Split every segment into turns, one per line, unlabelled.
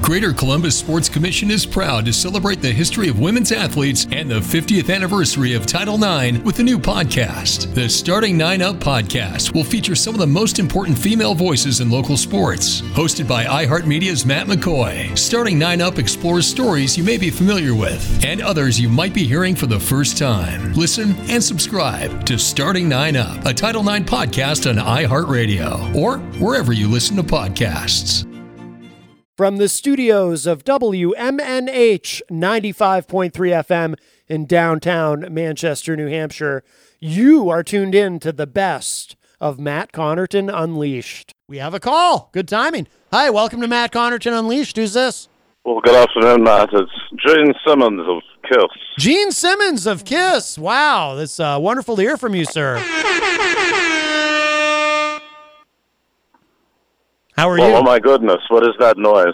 Greater Columbus Sports Commission is proud to celebrate the history of women's athletes and the 50th anniversary of Title IX with a new podcast. The Starting Nine Up podcast will feature some of the most important female voices in local sports. Hosted by iHeartMedia's Matt McCoy, Starting Nine Up explores stories you may be familiar with and others you might be hearing for the first time. Listen and subscribe to Starting Nine Up, a Title IX podcast on iHeartRadio or wherever you listen to podcasts.
From the studios of WMNH 95.3 FM in downtown Manchester, New Hampshire, you are tuned in to the best of Matt Connarton Unleashed. We have a call. Good timing. Hi, welcome to Matt Connarton Unleashed. Who's this?
Well, good afternoon, Matt. It's Gene Simmons of Kiss.
Gene Simmons of Kiss. Wow, it's uh, wonderful to hear from you, sir. How are
well,
you?
Oh my goodness, what is that noise?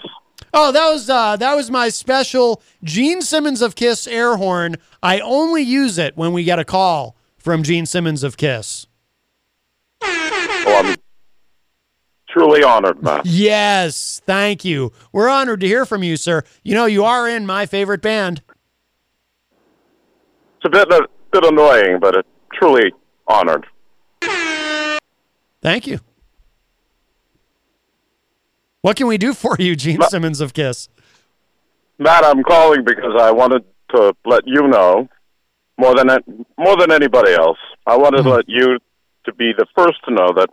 Oh, that was uh, that was my special Gene Simmons of Kiss air horn. I only use it when we get a call from Gene Simmons of Kiss.
Well, I'm truly honored, Matt.
Yes, thank you. We're honored to hear from you, sir. You know, you are in my favorite band.
It's a bit a bit annoying, but it truly honored.
Thank you. What can we do for you, Gene
Ma-
Simmons of Kiss?
Matt, I'm calling because I wanted to let you know more than more than anybody else. I wanted to let you to be the first to know that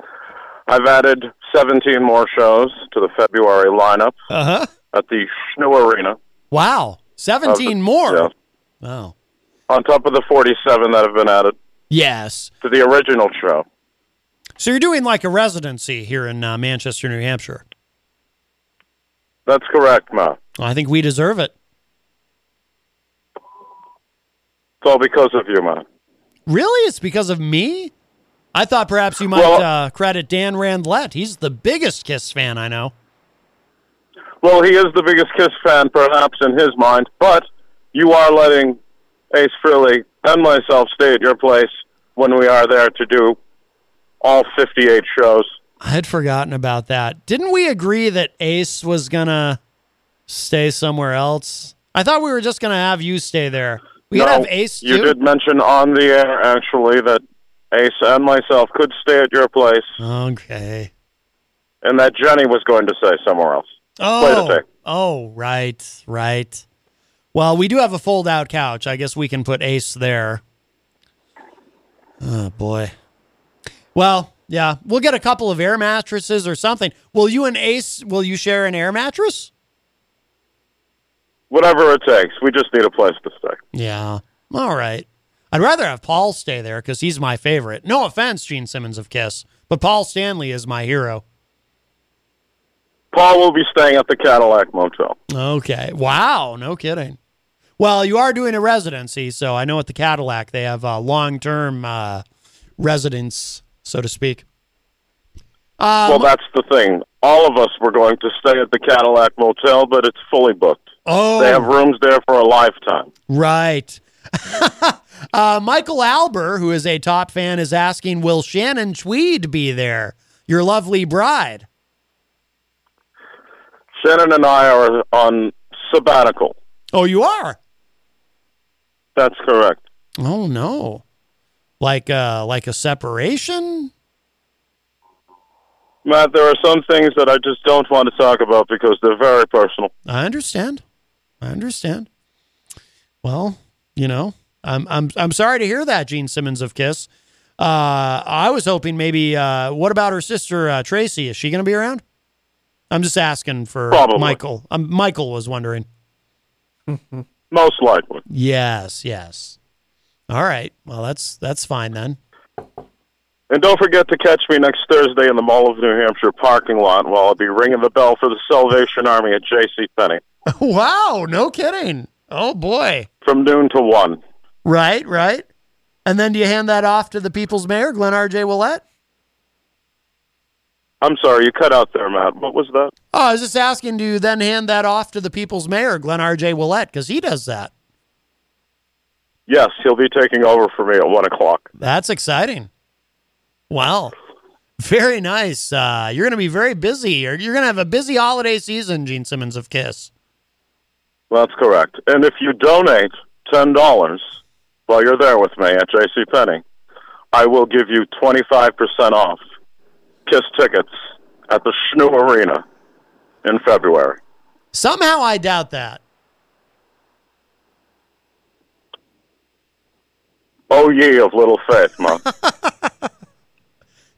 I've added 17 more shows to the February lineup
Uh huh.
at the SNHU Arena.
Wow, seventeen
Uh,
more.
yeah.
Wow.
On top of the 47 that have been added
Yes.
to the original show.
So you're doing like a residency here in uh, Manchester, New Hampshire.
That's correct.
Well, I think we deserve it.
It's all because of you, Matt.
Really? It's because of me? I thought perhaps you might
Well-
uh, credit Dan Randlett. He's the biggest Kiss fan I know.
Well, he is the biggest Kiss fan, perhaps, in his mind, but you are letting Ace Frehley and myself stay at your place when we are there to do all 58 shows.
I had forgotten about that. Didn't we agree that Ace was going to stay somewhere else? I thought we were just going to have you stay there. We
no,
have Ace too.
you did mention on the air, actually, that Ace and myself could stay at your place,
Okay.
and that Jenny was going to stay somewhere else.
Oh, oh, right, right. Well, we do have a fold-out couch. I guess we can put Ace there. Oh boy. Well, yeah, we'll get a couple of air mattresses or something. Will you and Ace? Will you share an air mattress?
Whatever it takes. We just need a place to stay.
Yeah. All right. I'd rather have Paul stay there because he's my favorite. No offense, Gene Simmons of Kiss, but Paul Stanley is my hero.
Paul will be staying at the Cadillac Motel.
Okay. Wow. No kidding. Well, you are doing a residency, so I know at the Cadillac they have uh, long-term uh, residence, so to speak. Um,
well, that's the thing. All of us were going to stay at the Cadillac Motel, but it's fully booked.
oh,
They have rooms there for a lifetime.
right. uh, Michael Albert, who is a top fan, is asking, "Will Shannon Tweed be there? Your lovely bride."
Shannon and I are on sabbatical.
Oh, you are.
That's correct.
Oh no, like uh, like a separation.
Matt, there are some things that I just don't want to talk about because they're very personal.
I understand. I understand. Well, you know, I'm I'm I'm sorry to hear that, Gene Simmons of Kiss. Uh, I was hoping maybe. Uh, what about her sister uh, Tracy? Is she going to be around? I'm just asking for
Probably.
Michael. Um, Michael was wondering.
Most likely.
Yes, yes. All right. Well, that's that's fine then.
And don't forget to catch me next Thursday in the Mall of New Hampshire parking lot while I'll be ringing the bell for the Salvation Army at J.C. Penney
wow, no kidding. Oh boy.
from noon to one.
Right, right. And then do you hand that off to the people's mayor, Glenn R.J. Ouellette?
I'm sorry, you cut out there, Matt. What was that?
Oh, I was just asking, do you then hand that off to the people's mayor, Glenn R.J. Ouellette? Because he does that.
Yes, he'll be taking over for me at one o'clock.
That's exciting. Wow. Very nice. Uh, you're going to be very busy. You're, you're going to have a busy holiday season, Gene Simmons of Kiss.
That's correct. And if you donate ten dollars while you're there with me at J.C. Penney, I will give you twenty five percent off Kiss tickets at the SNHU Arena in February.
Somehow I doubt that.
Oh ye of little faith, ma.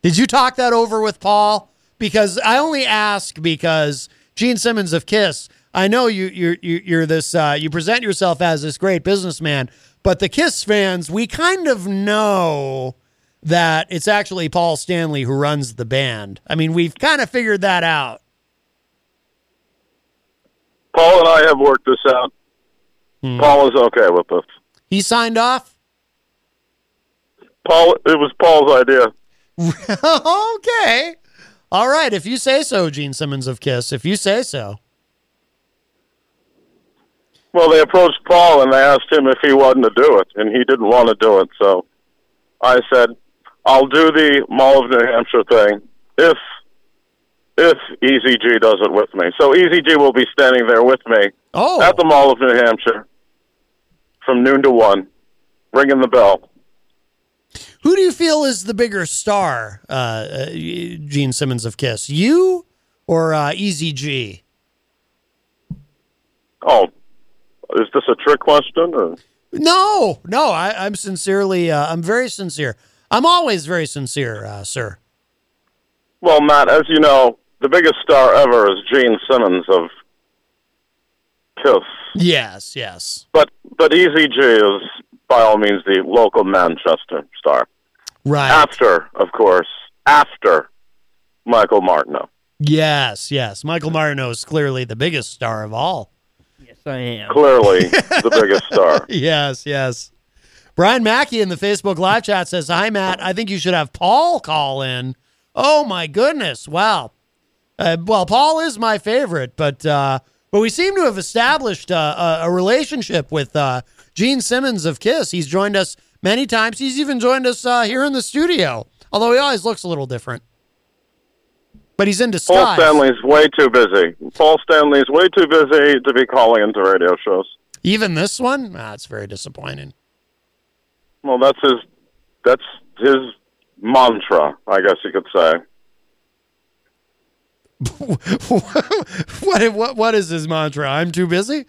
Did you talk that over with Paul? Because I only ask because Gene Simmons of Kiss. I know you you're you- you're this uh, you present yourself as this great businessman, but the Kiss fans we kind of know that it's actually Paul Stanley who runs the band. I mean, we've kind of figured that out.
Paul and I have worked this out. Paul is okay with this.
He signed off.
Paul, it was Paul's idea.
okay. All right, if you say so, Gene Simmons of Kiss. If you say so.
Well, they approached Paul and they asked him if he wanted to do it, and he didn't want to do it. So I said, "I'll do the Mall of New Hampshire thing if if Easy G does it with me." So Easy G will be standing there with me
Oh,
at the Mall of New Hampshire from noon to one, ringing the bell.
Who do you feel is the bigger star, uh, uh, Gene Simmons of Kiss? You or uh, Easy G?
Oh, is this a trick question? Or?
No, no. I, I'm sincerely, uh, I'm very sincere. I'm always very sincere, uh, sir.
Well, Matt, as you know, the biggest star ever is Gene Simmons of Kiss.
Yes, yes.
But but Easy G is by all means the local Manchester star.
Right.
After, of course, after Michael Martineau.
yes, yes. Michael Martineau is clearly the biggest star of all.
Yes, I am.
Clearly the biggest star.
Yes, yes. Brian Mackey in the Facebook live chat says, Hi, Matt. I think you should have Paul call in. Oh, my goodness. Wow. Uh, well, Paul is my favorite, but uh, but we seem to have established uh, a, a relationship with uh, Gene Simmons of Kiss. He's joined us many times. He's even joined us uh, here in the studio, although he always looks a little different. But he's in
Paul. Stanley's way too busy. Paul Stanley's way too busy to be calling into radio shows.
Even this one? That's very disappointing.
Well, that's his that's his mantra, I guess you could say.
what, what, what is his mantra? I'm too busy?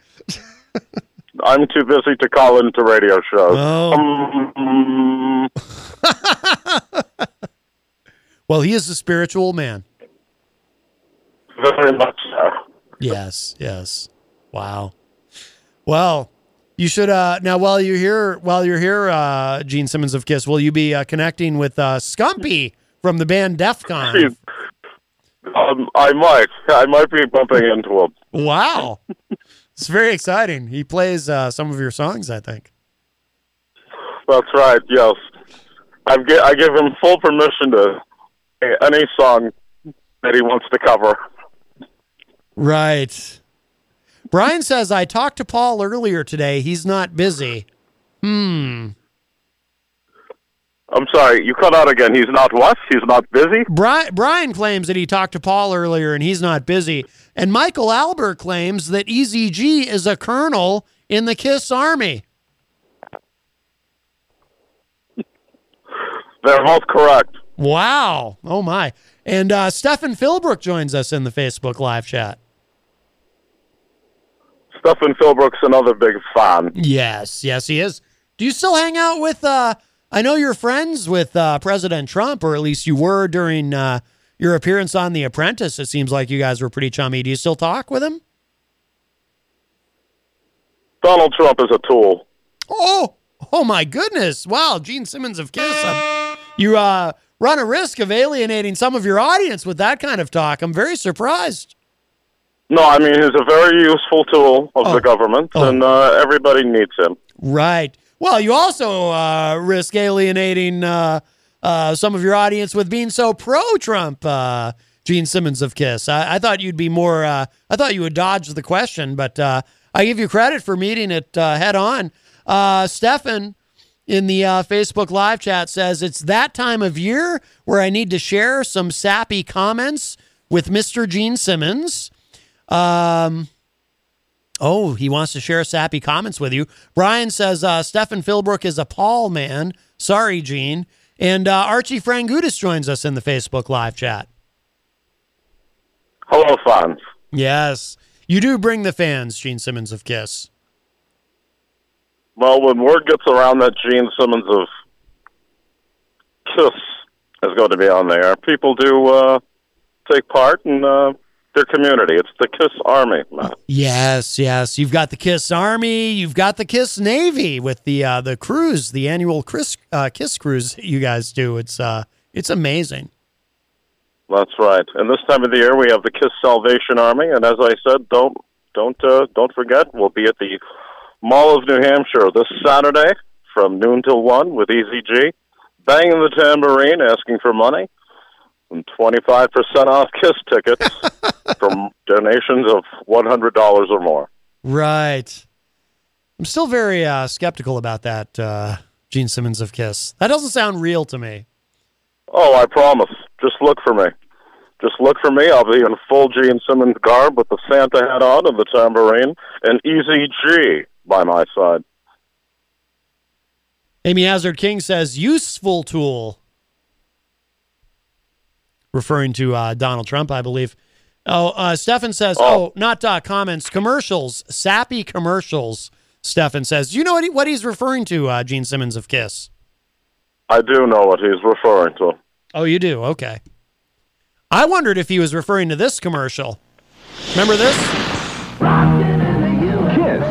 I'm too busy to call into radio shows.
Oh.
Um,
Well, he is a spiritual man.
very much so.
Yes, yes. Wow. Well, you should uh now while you're here while you're here uh Gene Simmons of Kiss, will you be uh, connecting with uh Scumpy from the band DEF CON?
Um, I might. I might be bumping into him.
Wow. it's very exciting. He plays uh some of your songs, I think.
That's right. Yes, I give I give him full permission to play any song that he wants to cover.
Right. Brian says I talked to Paul earlier today. He's not busy. Hmm.
I'm sorry, you cut out again. He's not what? He's not busy.
Brian, Brian claims that he talked to Paul earlier and he's not busy. And Michael Albert claims that EZG is a colonel in the KISS Army.
They're both correct.
Wow. Oh, my. And uh, Stefan Philbrook joins us in the Facebook live chat.
Stephen Philbrook's another big fan.
Yes, yes, he is. Do you still hang out with, uh, I know you're friends with uh, President Trump, or at least you were during uh, your appearance on The Apprentice. It seems like you guys were pretty chummy. Do you still talk with him?
Donald Trump is a tool.
Oh, oh my goodness! Wow, Gene Simmons of Kiss. Um, you uh, run a risk of alienating some of your audience with that kind of talk. I'm very surprised.
No, I mean he's a very useful tool of
Oh.
the government,
Oh.
and uh, everybody needs him.
Right. Well, you also uh, risk alienating uh, uh, some of your audience with being so pro-Trump. Uh, Gene Simmons of Kiss. I, I thought you'd be more. Uh, I thought you would dodge the question, but uh, I give you credit for meeting it head on. Stefan in the Facebook live chat says it's that time of year where I need to share some sappy comments with Mr. Gene Simmons. Um, Oh, he wants to share sappy comments with you. Brian says uh, Stefan Philbrook is a Paul man. Sorry, Gene. And uh, Archie Frangudis joins us in the Facebook live chat.
Hello, fans.
Yes, you do bring the fans, Gene Simmons of Kiss.
Well, when word gets around that Gene Simmons of Kiss is going to be on there, people do uh, take part and uh, their community. It's the Kiss Army.
Yes, yes. You've got the Kiss Army. You've got the Kiss Navy with the uh, the cruise, the annual Kiss uh, Kiss cruise you guys do. It's uh, it's amazing.
That's right. And this time of the year, we have the Kiss Salvation Army. And as I said, don't don't uh, don't forget, we'll be at the Mall of New Hampshire this Saturday from noon till one with EZG, banging the tambourine, asking for money, and twenty five percent off Kiss tickets from donations of one hundred dollars or more.
Right. I'm still very uh, skeptical about that, uh, Gene Simmons of Kiss. That doesn't sound real to me.
Oh, I promise. Just look for me. Just look for me. I'll be in full Gene Simmons garb with the Santa hat on and the tambourine, and Easy G by my side.
Amy Hazard King says useful tool, referring to uh, Donald Trump, I believe. Oh, uh, Stefan says, oh,
Oh.
not uh, comments, commercials, sappy commercials. Stefan says, do you know what, he, what he's referring to, uh, Gene Simmons of Kiss?
I do know what he's referring to.
Oh, you do? Okay. I wondered if he was referring to this commercial. Remember this?
Kiss.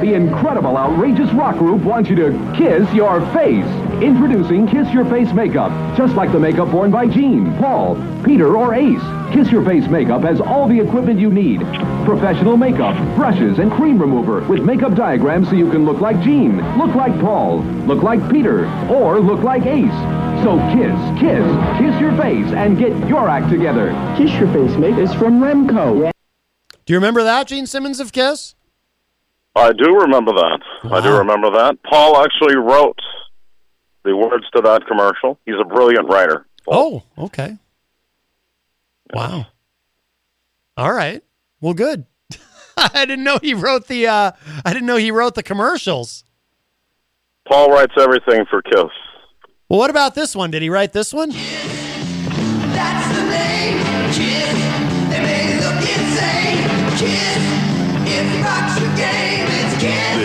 The incredible, outrageous rock group wants you to kiss your face. Introducing Kiss Your Face Makeup. Just like the makeup worn by Gene, Paul, Peter, or Ace. Kiss Your Face Makeup has all the equipment you need. Professional makeup, brushes, and cream remover with makeup diagrams so you can look like Gene, look like Paul, look like Peter, or look like Ace. So kiss, kiss, kiss your face and get your act together.
Kiss Your Face Mate is from Remco.
Do you remember that, Gene Simmons of Kiss?
I do remember that. I do remember that. Paul actually wrote the words to that commercial. He's a brilliant writer. Paul.
Oh, okay. Wow. All right. Well, good. I didn't know he wrote the. Uh, I didn't know he wrote the commercials.
Paul writes everything for Kiss.
Well, what about this one? Did he write this one?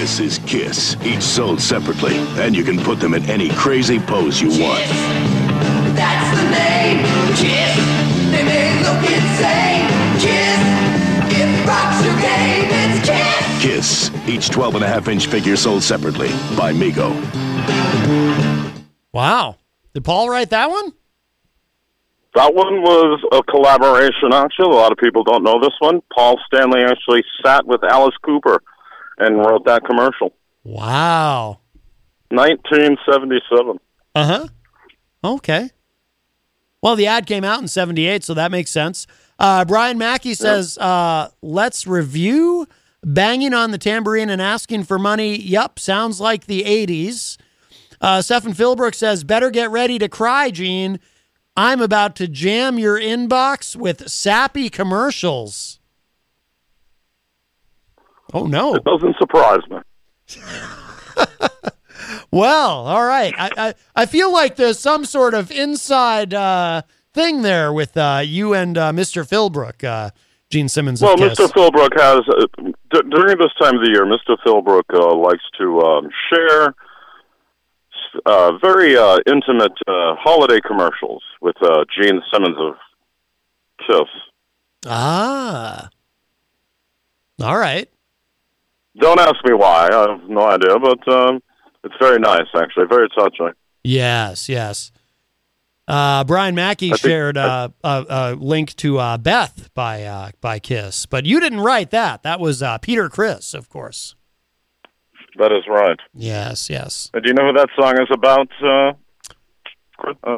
This is Kiss, each sold separately, and you can put them in any crazy pose you want.
Kiss. That's the name, Kiss. They may look insane, Kiss. It rocks your game, it's Kiss.
Kiss, each 12 and a half inch figure sold separately by Mego.
Wow. Did Paul write that one?
That one was a collaboration, actually. A lot of people don't know this one. Paul Stanley actually sat with Alice Cooper and wrote that commercial.
Wow.
1977.
Uh huh. Okay. Well, the ad came out in 78, so that makes sense. Uh, Brian Mackey says, uh, let's review banging on the tambourine and asking for money. Yup, sounds like the 80s. Uh, Stephen Philbrook says, better get ready to cry, Gene. I'm about to jam your inbox with sappy commercials. Oh, no.
It doesn't surprise me.
Well, all right. I, I, I feel like there's some sort of inside uh, thing there with uh, you and uh, Mr. Philbrook, uh, Gene Simmons.
Well,
Kiss.
Mr. Philbrook has, uh, d- during this time of the year, Mr. Philbrook uh, likes to um, share uh, very uh, intimate uh, holiday commercials with uh, Gene Simmons of Kiss.
Ah. All right.
Don't ask me why. I have no idea, but um, it's very nice, actually. Very touching.
Yes, yes. Uh, Brian Mackey
think-
shared uh, a, a link to uh, Beth by uh, by Kiss, but you didn't write that. That was uh, Peter Criss, of course.
That is right.
Yes, yes.
And do you know who that song is about? Uh, uh,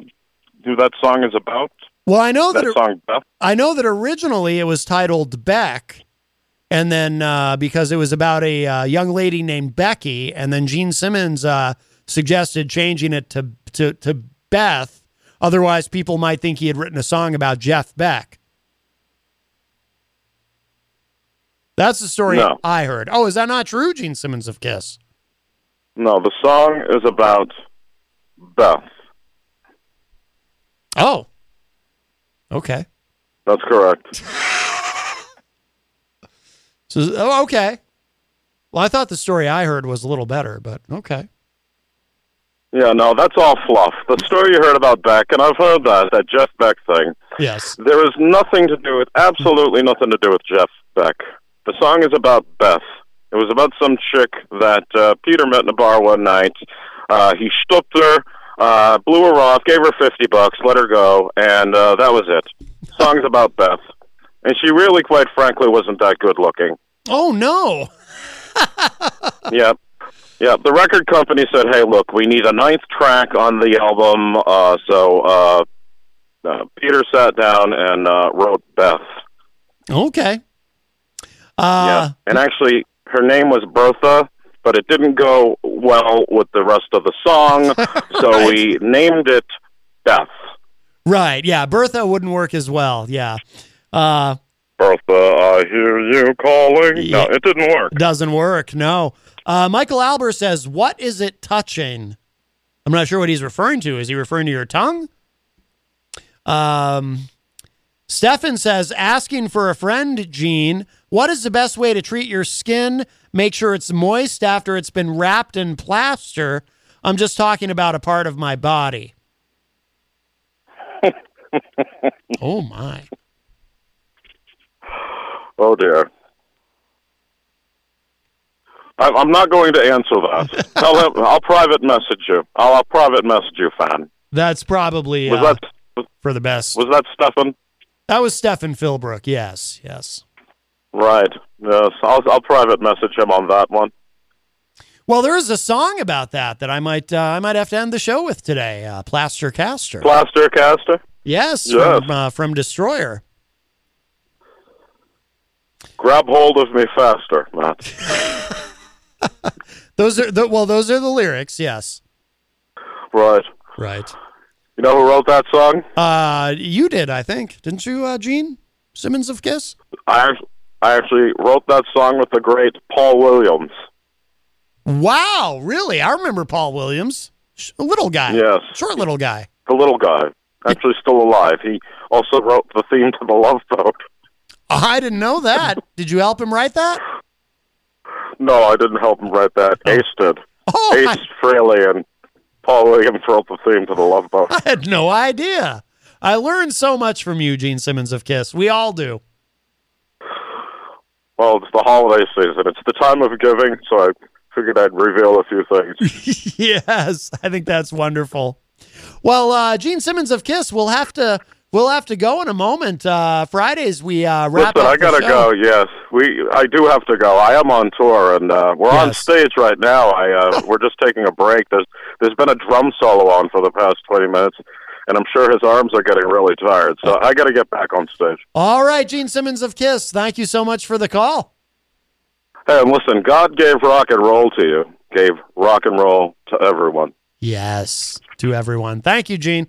who that song is about?
Well, I know that,
That song, Beth.
I know that originally it was titled Beck, and then uh, because it was about a uh, young lady named Becky, and then Gene Simmons uh, suggested changing it to, to to Beth. Otherwise, people might think he had written a song about Jeff Beck. That's the story
No.
I heard. Oh, is that not true, Gene Simmons of Kiss?
No, the song is about Beth.
Oh, okay.
That's correct.
So, oh, okay. Well, I thought the story I heard was a little better, but okay.
Yeah, no, that's all fluff. The story you heard about Beck, and I've heard that, that Jeff Beck thing,
Yes.
there is nothing to do with, absolutely nothing to do with Jeff Beck. The song is about Beth. It was about some chick that uh, Peter met in a bar one night. Uh, he stooped her, uh, blew her off, gave her 50 bucks, let her go, and uh, that was it. Song's about Beth. And she really, quite frankly, wasn't that good looking.
Oh no.
Yep. Yeah, the record company said, "Hey, look, we need a ninth track on the album." Uh, so uh, uh, Peter sat down and uh, wrote Beth.
Okay.
yeah,
Uh,
and actually, her name was Bertha, but it didn't go well with the rest of the song, so we named it Beth.
Right. Yeah. Bertha wouldn't work as well. Yeah. Uh,
Bertha, I hear you calling. No, it didn't work.
doesn't work. No. Uh, Michael Albert says, "What is it touching?" I'm not sure what he's referring to. Is he referring to your tongue? Um, Stefan says, asking for a friend, Gene, what is the best way to treat your skin? Make sure it's moist after it's been wrapped in plaster. I'm just talking about a part of my body. oh my.
Oh dear. I- I'm not going to answer that. Tell him. I'll private message you. I'll, I'll private message you, fan.
That's probably
Was
uh,
that was,
for the best.
was that Stefan?
That was Stefan Philbrook. Yes, yes.
Right. Yes. I'll I'll private message him on that one.
Well, there is a song about that that I might uh, I might have to end the show with today. Uh, Plaster Caster.
Plaster caster.
yes,
Yes.
From, uh, from Destroyer.
Grab hold of me faster, Matt.
Those are the well. Those are the lyrics. Yes.
right.
Right.
You know who wrote that song?
Uh, you did, I think, didn't you, uh, Gene Simmons of Kiss?
I I actually wrote that song with the great Paul Williams.
Wow, really? I remember Paul Williams, a little guy.
Yes.
Short little guy.
The little guy, actually still alive. He also wrote the theme to the Love Boat.
I didn't know that. did you help him write that?
No, I didn't help him write that. Ace did.
Oh,
Ace
I,
Frehley and Paul Williams wrote the theme to the Love Boat.
I had no idea. I learned so much from you, Gene Simmons of Kiss. We all do.
Well, it's the holiday season. It's the time of giving, so I figured I'd reveal a few things.
yes, I think that's wonderful. Well, uh, Gene Simmons of Kiss, we'll have to we'll have to go in a moment. Uh, Fridays we uh, wrap
Listen,
up
I gotta go. Yes, we. I do have to go. I am on tour, and uh, we're on stage right now. I uh, we're just taking a break. There's there's been a drum solo on for the past twenty minutes, and I'm sure his arms are getting really tired. So I got to get back on stage.
All right, Gene Simmons of Kiss, thank you so much for the call.
Hey, and listen, God gave rock and roll to you. Gave rock and roll to everyone.
Yes, to everyone. Thank you, Gene.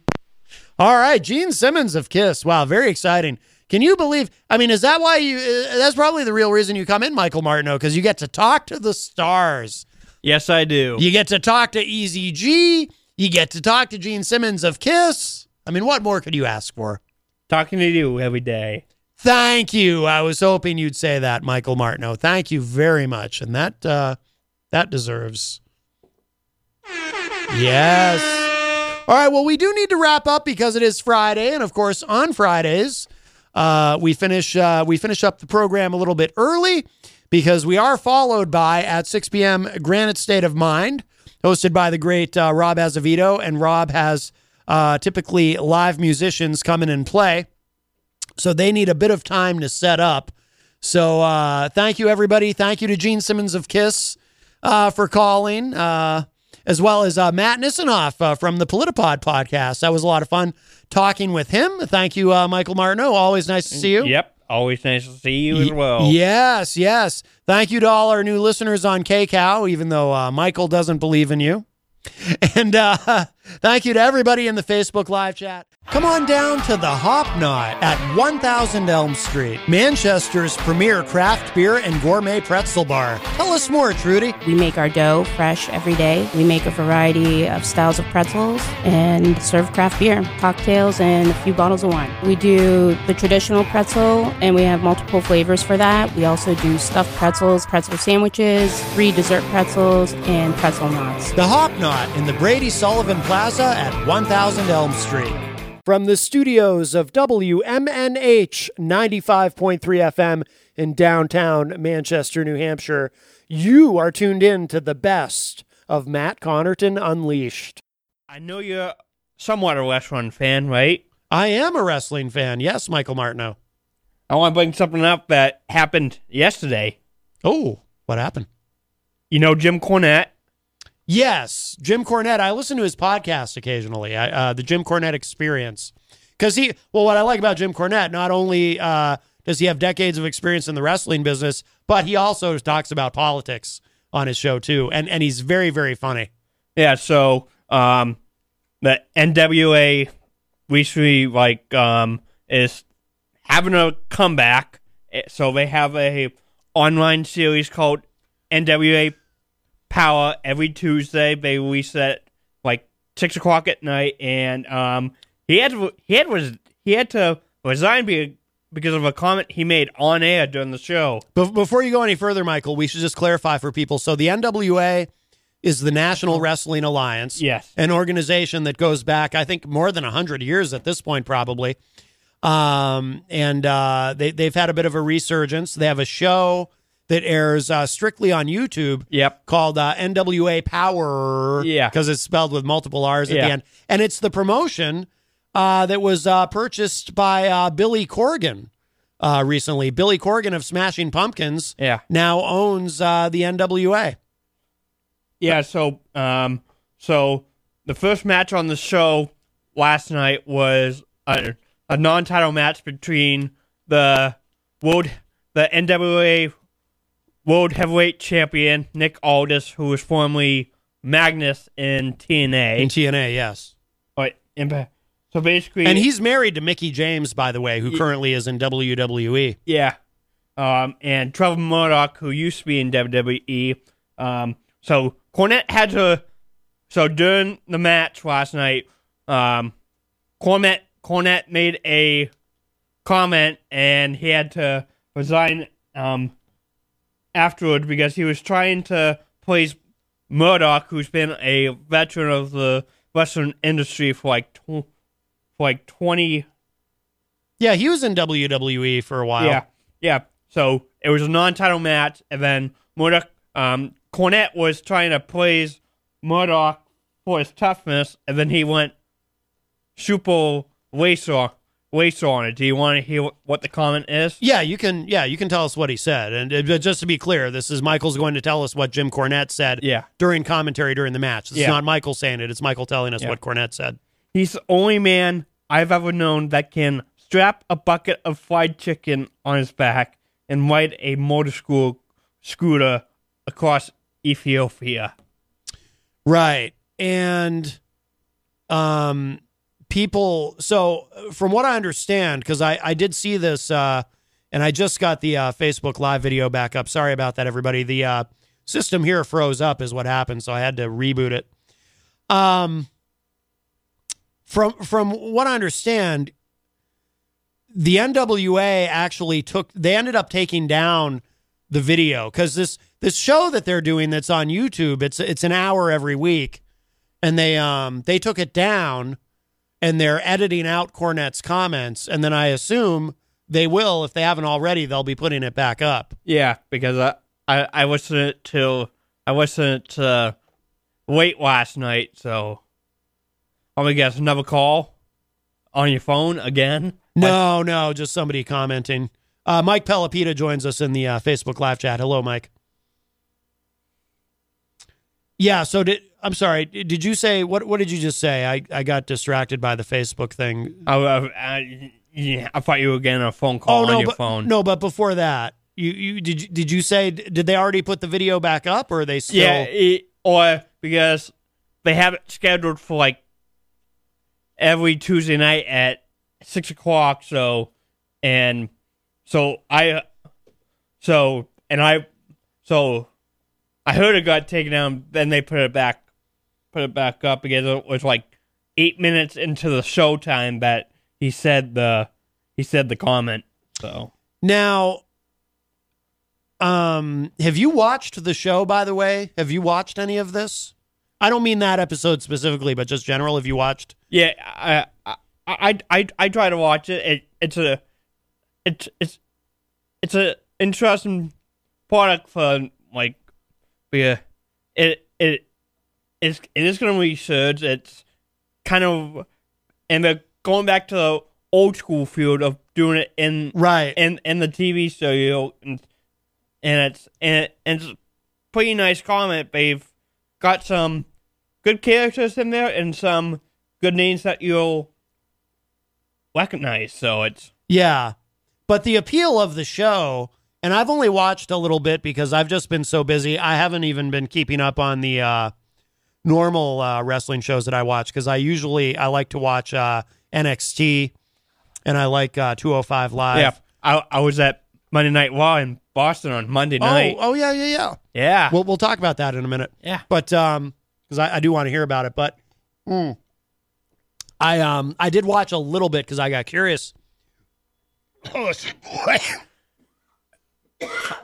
All right, Gene Simmons of Kiss. Wow, very exciting. Can you believe? I mean, is that why you? Uh, that's probably the real reason you come in, Michael Martineau, because you get to talk to the stars.
Yes, I do.
You get to talk to Easy G. You get to talk to Gene Simmons of Kiss. I mean, what more could you ask for?
Talking to you every day.
Thank you. I was hoping you'd say that, Michael Martineau. Thank you very much, and that uh, that deserves. Yes. All right. Well, we do need to wrap up because it is Friday, and of course, on Fridays, uh, we finish uh, we finish up the program a little bit early because we are followed by at 6 p.m. Granite State of Mind, hosted by the great uh, Rob Azevedo, and Rob has uh, typically live musicians come in and play. So they need a bit of time to set up. So uh, thank you, everybody. Thank you to Gene Simmons of Kiss uh, for calling, as well as uh, Matt Nisanoff uh, from the Politipod podcast. That was a lot of fun talking with him. Thank you, uh, Michael Martineau. Always nice to see you.
Yep. Always nice to see you as well.
Yes, yes. Thank you to all our new listeners on KCOW, even though uh, Michael doesn't believe in you. And uh, thank you to everybody in the Facebook live chat. Come on down to the Hop Knot at 1000 Elm Street, Manchester's premier craft beer and gourmet pretzel bar. Tell us more, Trudy.
We make our dough fresh every day. We make a variety of styles of pretzels and serve craft beer, cocktails, and a few bottles of wine. We do the traditional pretzel, and we have multiple flavors for that. We also do stuffed pretzels, pretzel sandwiches, free dessert pretzels, and pretzel knots.
The Hop Knot in the Brady Sullivan Plaza at 1000 Elm Street. From the studios of WMNH 95.3 FM in downtown Manchester, New Hampshire, you are tuned in to the best of Matt Connarton Unleashed.
I know you're somewhat a wrestling fan, right?
I am a wrestling fan. Yes, Michael Martineau.
I want to bring something up that happened yesterday.
Oh, what happened?
You know Jim Cornette?
Yes, Jim Cornette. I listen to his podcast occasionally. Uh, the Jim Cornette Experience, because he. Well, what I like about Jim Cornette, not only uh, does he have decades of experience in the wrestling business, but he also talks about politics on his show too, and and he's very very funny.
Yeah, so um, the NWA recently like um is having a comeback. Eh, So they have a online series called NWA Powerrr every Tuesday. They release it like six o'clock at night, and um he had to, he had was he had to resign be- because of a comment he made on air during the show.
But before you go any further, Michael, we should just clarify for people. So the NWA is the National Wrestling Alliance.
Yes.
An organization that goes back, I think, more than 100 years at this point, probably. Um, and uh, they, they've had a bit of a resurgence. They have a show that airs uh, strictly on YouTube
Yep.
called uh, NWA Powerrr.
Yeah.
Because it's spelled with multiple R's at
Yeah.
the end. And it's the promotion uh, that was uh, purchased by uh, Billy Corgan uh, recently. Billy Corgan of Smashing Pumpkins
Yeah.
now owns uh, the NWA.
Yeah, so um so the first match on the show last night was a, a non-title match between the world the NWA World Heavyweight Champion Nick Aldis, who was formerly Magnus in TNA.
In TNA, yes.
But in, so basically,
And he's married to Mickie James, by the way, who currently is in. WWE.
Yeah. Um, and Trevor Murdoch, who used to be in WWE. Um, so Cornette had to. So during the match last night, um, Cornette Cornette made a comment, and he had to resign um, afterward because he was trying to please Murdoch, who's been a veteran of the western industry for like tw- for like twenty
Yeah, he was in WWE for a while.
yeah, yeah. So it was a non-title match, and then Murdoch, um, Cornette was trying to praise Murdoch for his toughness, and then he went super laser, laser on it. Do you want to hear what- the comment is?
Yeah, you can. Yeah, you can tell us what he said. And uh, just to be clear, this is Michael's going to tell us what Jim Cornette said.
Yeah.
during commentary during the match. This
Yeah.
is not Michael saying it. It's Michael telling us
Yeah.
what Cornette said.
He's the only man I've ever known that can strap a bucket of fried chicken on his back and ride a motor school scooter across Ethiopia.
Right. And um people so from what I understand cuz I I did see this uh and I just got the uh, Facebook live video back up. Sorry about that everybody. The uh system here froze up is what happened, so I had to reboot it. Um from from what I understand the NWA actually took they ended up taking down the video cuz this this show that they're doing that's on YouTube it's it's an hour every week and they um they took it down and they're editing out Cornette's comments and then I assume they will if they haven't already they'll be putting it back up.
Yeah, because I I, I listened to I listened to late last night, so probably gets another call on your phone again.
No, no, just somebody commenting. Uh, Mike Pelopita joins us in the uh, Facebook live chat. Hello, Mike. Yeah. So did I'm sorry. Did you say what? What did you just say? I, I got distracted by the Facebook thing.
I, I, I, yeah, I thought you were getting a phone call
oh no,
on your
but,
phone.
no, but before that, you you did you, did you say did they already put the video back up or are they still?
Yeah, it, or because they have it scheduled for like every Tuesday night at six o'clock. So, and so I, so and I, so I heard it got taken down. Then they put it back, put it back up again. it was like eight minutes into the showtime that he said the he said the comment. So
Now, um, have you watched the show? By the way, have you watched any of this? I don't mean that episode specifically, but just general. Have you watched?
Yeah, I I I I, I try to watch it. it. It's a it's it's it's a interesting product for like yeah it it it's it is going to research. It's kind of and they're going back to the old school field of doing it in
right
in in the TV studio and and it's and, it, and it's a pretty nice comment. They've got some good characters in there and some good names that you'll recognize. So it's
Yeah. But the appeal of the show, and I've only watched a little bit because I've just been so busy. I haven't even been keeping up on the uh, normal uh, wrestling shows that I watch because I usually I like to watch uh, NXT and I like uh, 205 Live.
yeah. I I was at Monday Night Raw in Boston on Monday night.
Oh, oh yeah, yeah, yeah.
Yeah.
We'll we'll talk about that in a minute.
Yeah.
But um, because I, I do want to hear about it, but mm, I um I did watch a little bit because I got curious. Oh boy.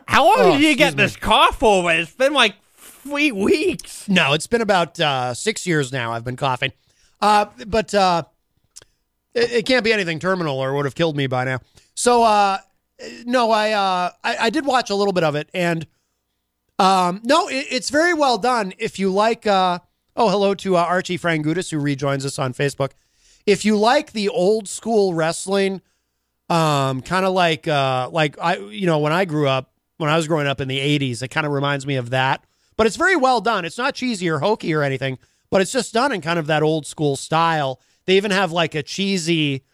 How long
Oh,
did you get
me.
this cough over? It's been like three weeks.
No, it's been about uh, six years now. I've been coughing, uh, but uh, it, it can't be anything terminal or it would have killed me by now. So uh, no, I, uh, I I did watch a little bit of it, and um, no, it, it's very well done. If you like, uh, oh, hello to uh, Archie Frangudis who rejoins us on Facebook. If you like the old school wrestling, um, kind of like uh, like I, you know, when I grew up, when I was growing up in the '80s, it kind of reminds me of that. But it's very well done. It's not cheesy or hokey or anything, but it's just done in kind of that old school style. They even have like a cheesy,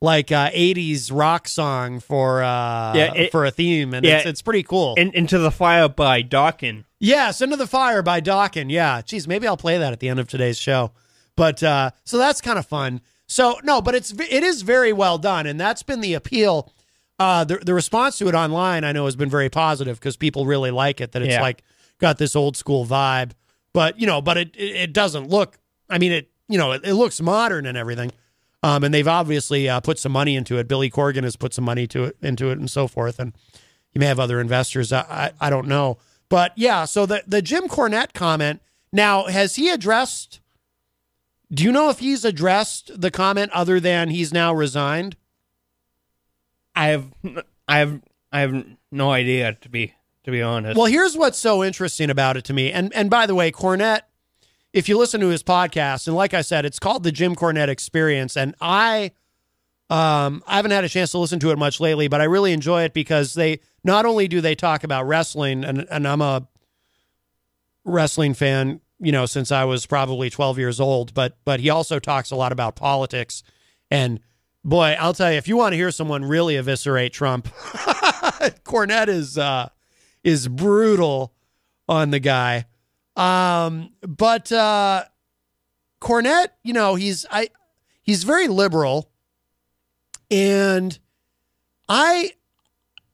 like uh, '80s rock song for uh,
Yeah, it-
for a theme, and
yeah.
it's, it's pretty cool.
In, into the fire by Dokken.
Yes, Into the Fire by Dokken. Yeah. Geez, maybe I'll play that at the end of today's show. But uh so that's kind of fun. So no, but it's it is very well done and that's been the appeal. Uh the the response to it online I know has been very positive because people really like it that it's
Yeah.
like got this old school vibe. But, you know, but it it, doesn't look I mean it you know, it, it looks modern and everything. Um and they've obviously uh, put some money into it. Billy Corgan has put some money to it into it and so forth and you may have other investors. I, I, I don't know. But yeah, so the, the Jim Cornette comment now, has he addressed, do you know if he's addressed the comment other than he's now resigned?
I have I have I have no idea to be to be honest.
Well, here's what's so interesting about it to me. And and by the way, Cornette, if you listen to his podcast, and like I said, it's called the Jim Cornette Experience, and I um I haven't had a chance to listen to it much lately, but I really enjoy it because they not only do they talk about wrestling, and and I'm a wrestling fan, you know, since I was probably 12 years old, but but he also talks a lot about politics and boy, I'll tell you if you want to hear someone really eviscerate Trump, Cornette is uh is brutal on the guy. Um but uh Cornette, you know, he's I he's very liberal and I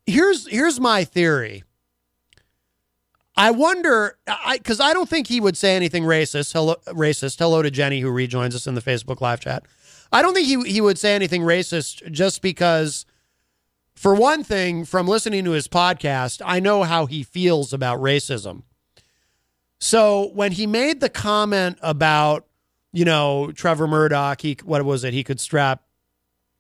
here's here's my theory. I wonder, I because I don't think he would say anything racist. Hello, racist. Hello to Jenny who rejoins us in the Facebook live chat. I don't think he he would say anything racist just because, for one thing, from listening to his podcast, I know how he feels about racism. So when he made the comment about, you know, Trevor Murdoch, he what was it? He could strap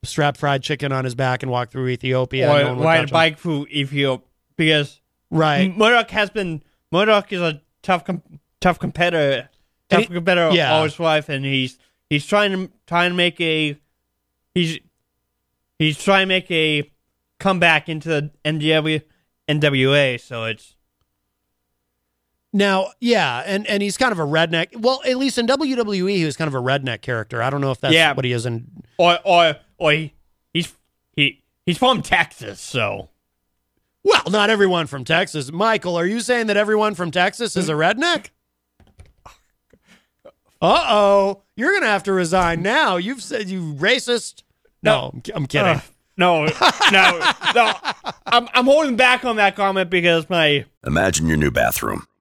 strap fried chicken on his back and walk through Ethiopia. no
or
would
ride a bike through Ethiopia because
Right.
Murdoch has been Murdoch is a tough com- tough competitor, tough
he-
competitor
yeah.
all his life, and he's he's trying to trying to make a he's he's trying to make a comeback into the NW, NWA. So it's
Now, yeah, and and he's kind of a redneck. Well, at least in WWE, he was kind of a redneck character. I don't know if that's
Yeah.
what he is in.
or or or he, he's he he's from Texas. So
Well, not everyone from Texas. Michael, are you saying that everyone from Texas is a redneck? Uh oh, you're gonna have to resign now. You've said you racist. No, I'm, I'm kidding.
Uh, no, no, no. I'm I'm holding back on that comment because my
Imagine your new bathroom.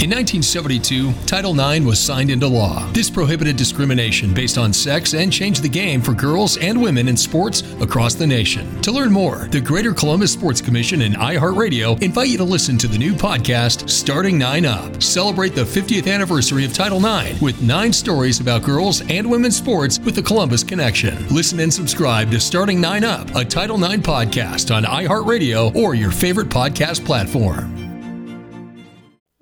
In 1972, Title IX was signed into law. This prohibited discrimination based on sex and changed the game for girls and women in sports across the nation. To learn more, the Greater Columbus Sports Commission and iHeartRadio invite you to listen to the new podcast, Starting Nine Up. Celebrate the 50th anniversary of Title IX with nine stories about girls and women's sports with the Columbus Connection. Listen and subscribe to Starting Nine Up, a Title IX podcast on iHeartRadio or your favorite podcast platform.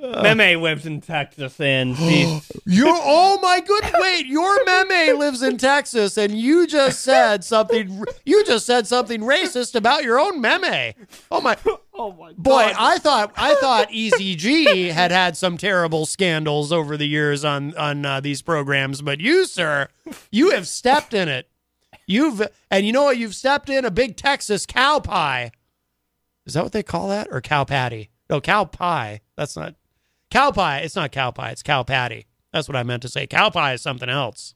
Meme lives in Texas and she's
Your oh my good wait, your meme lives in Texas, and you just said something. You just said something racist about your own meme. Oh my,
oh my
boy! I thought I thought Easy G had had some terrible scandals over the years on on uh, these programs, but you, sir, you have stepped in it. You've and you know what? You've stepped in a big Texas cow pie. Is that what they call that, or cow patty? No, cow pie. That's not cow pie. It's not cow pie. It's cow patty. That's what I meant to say. Cow pie is something else.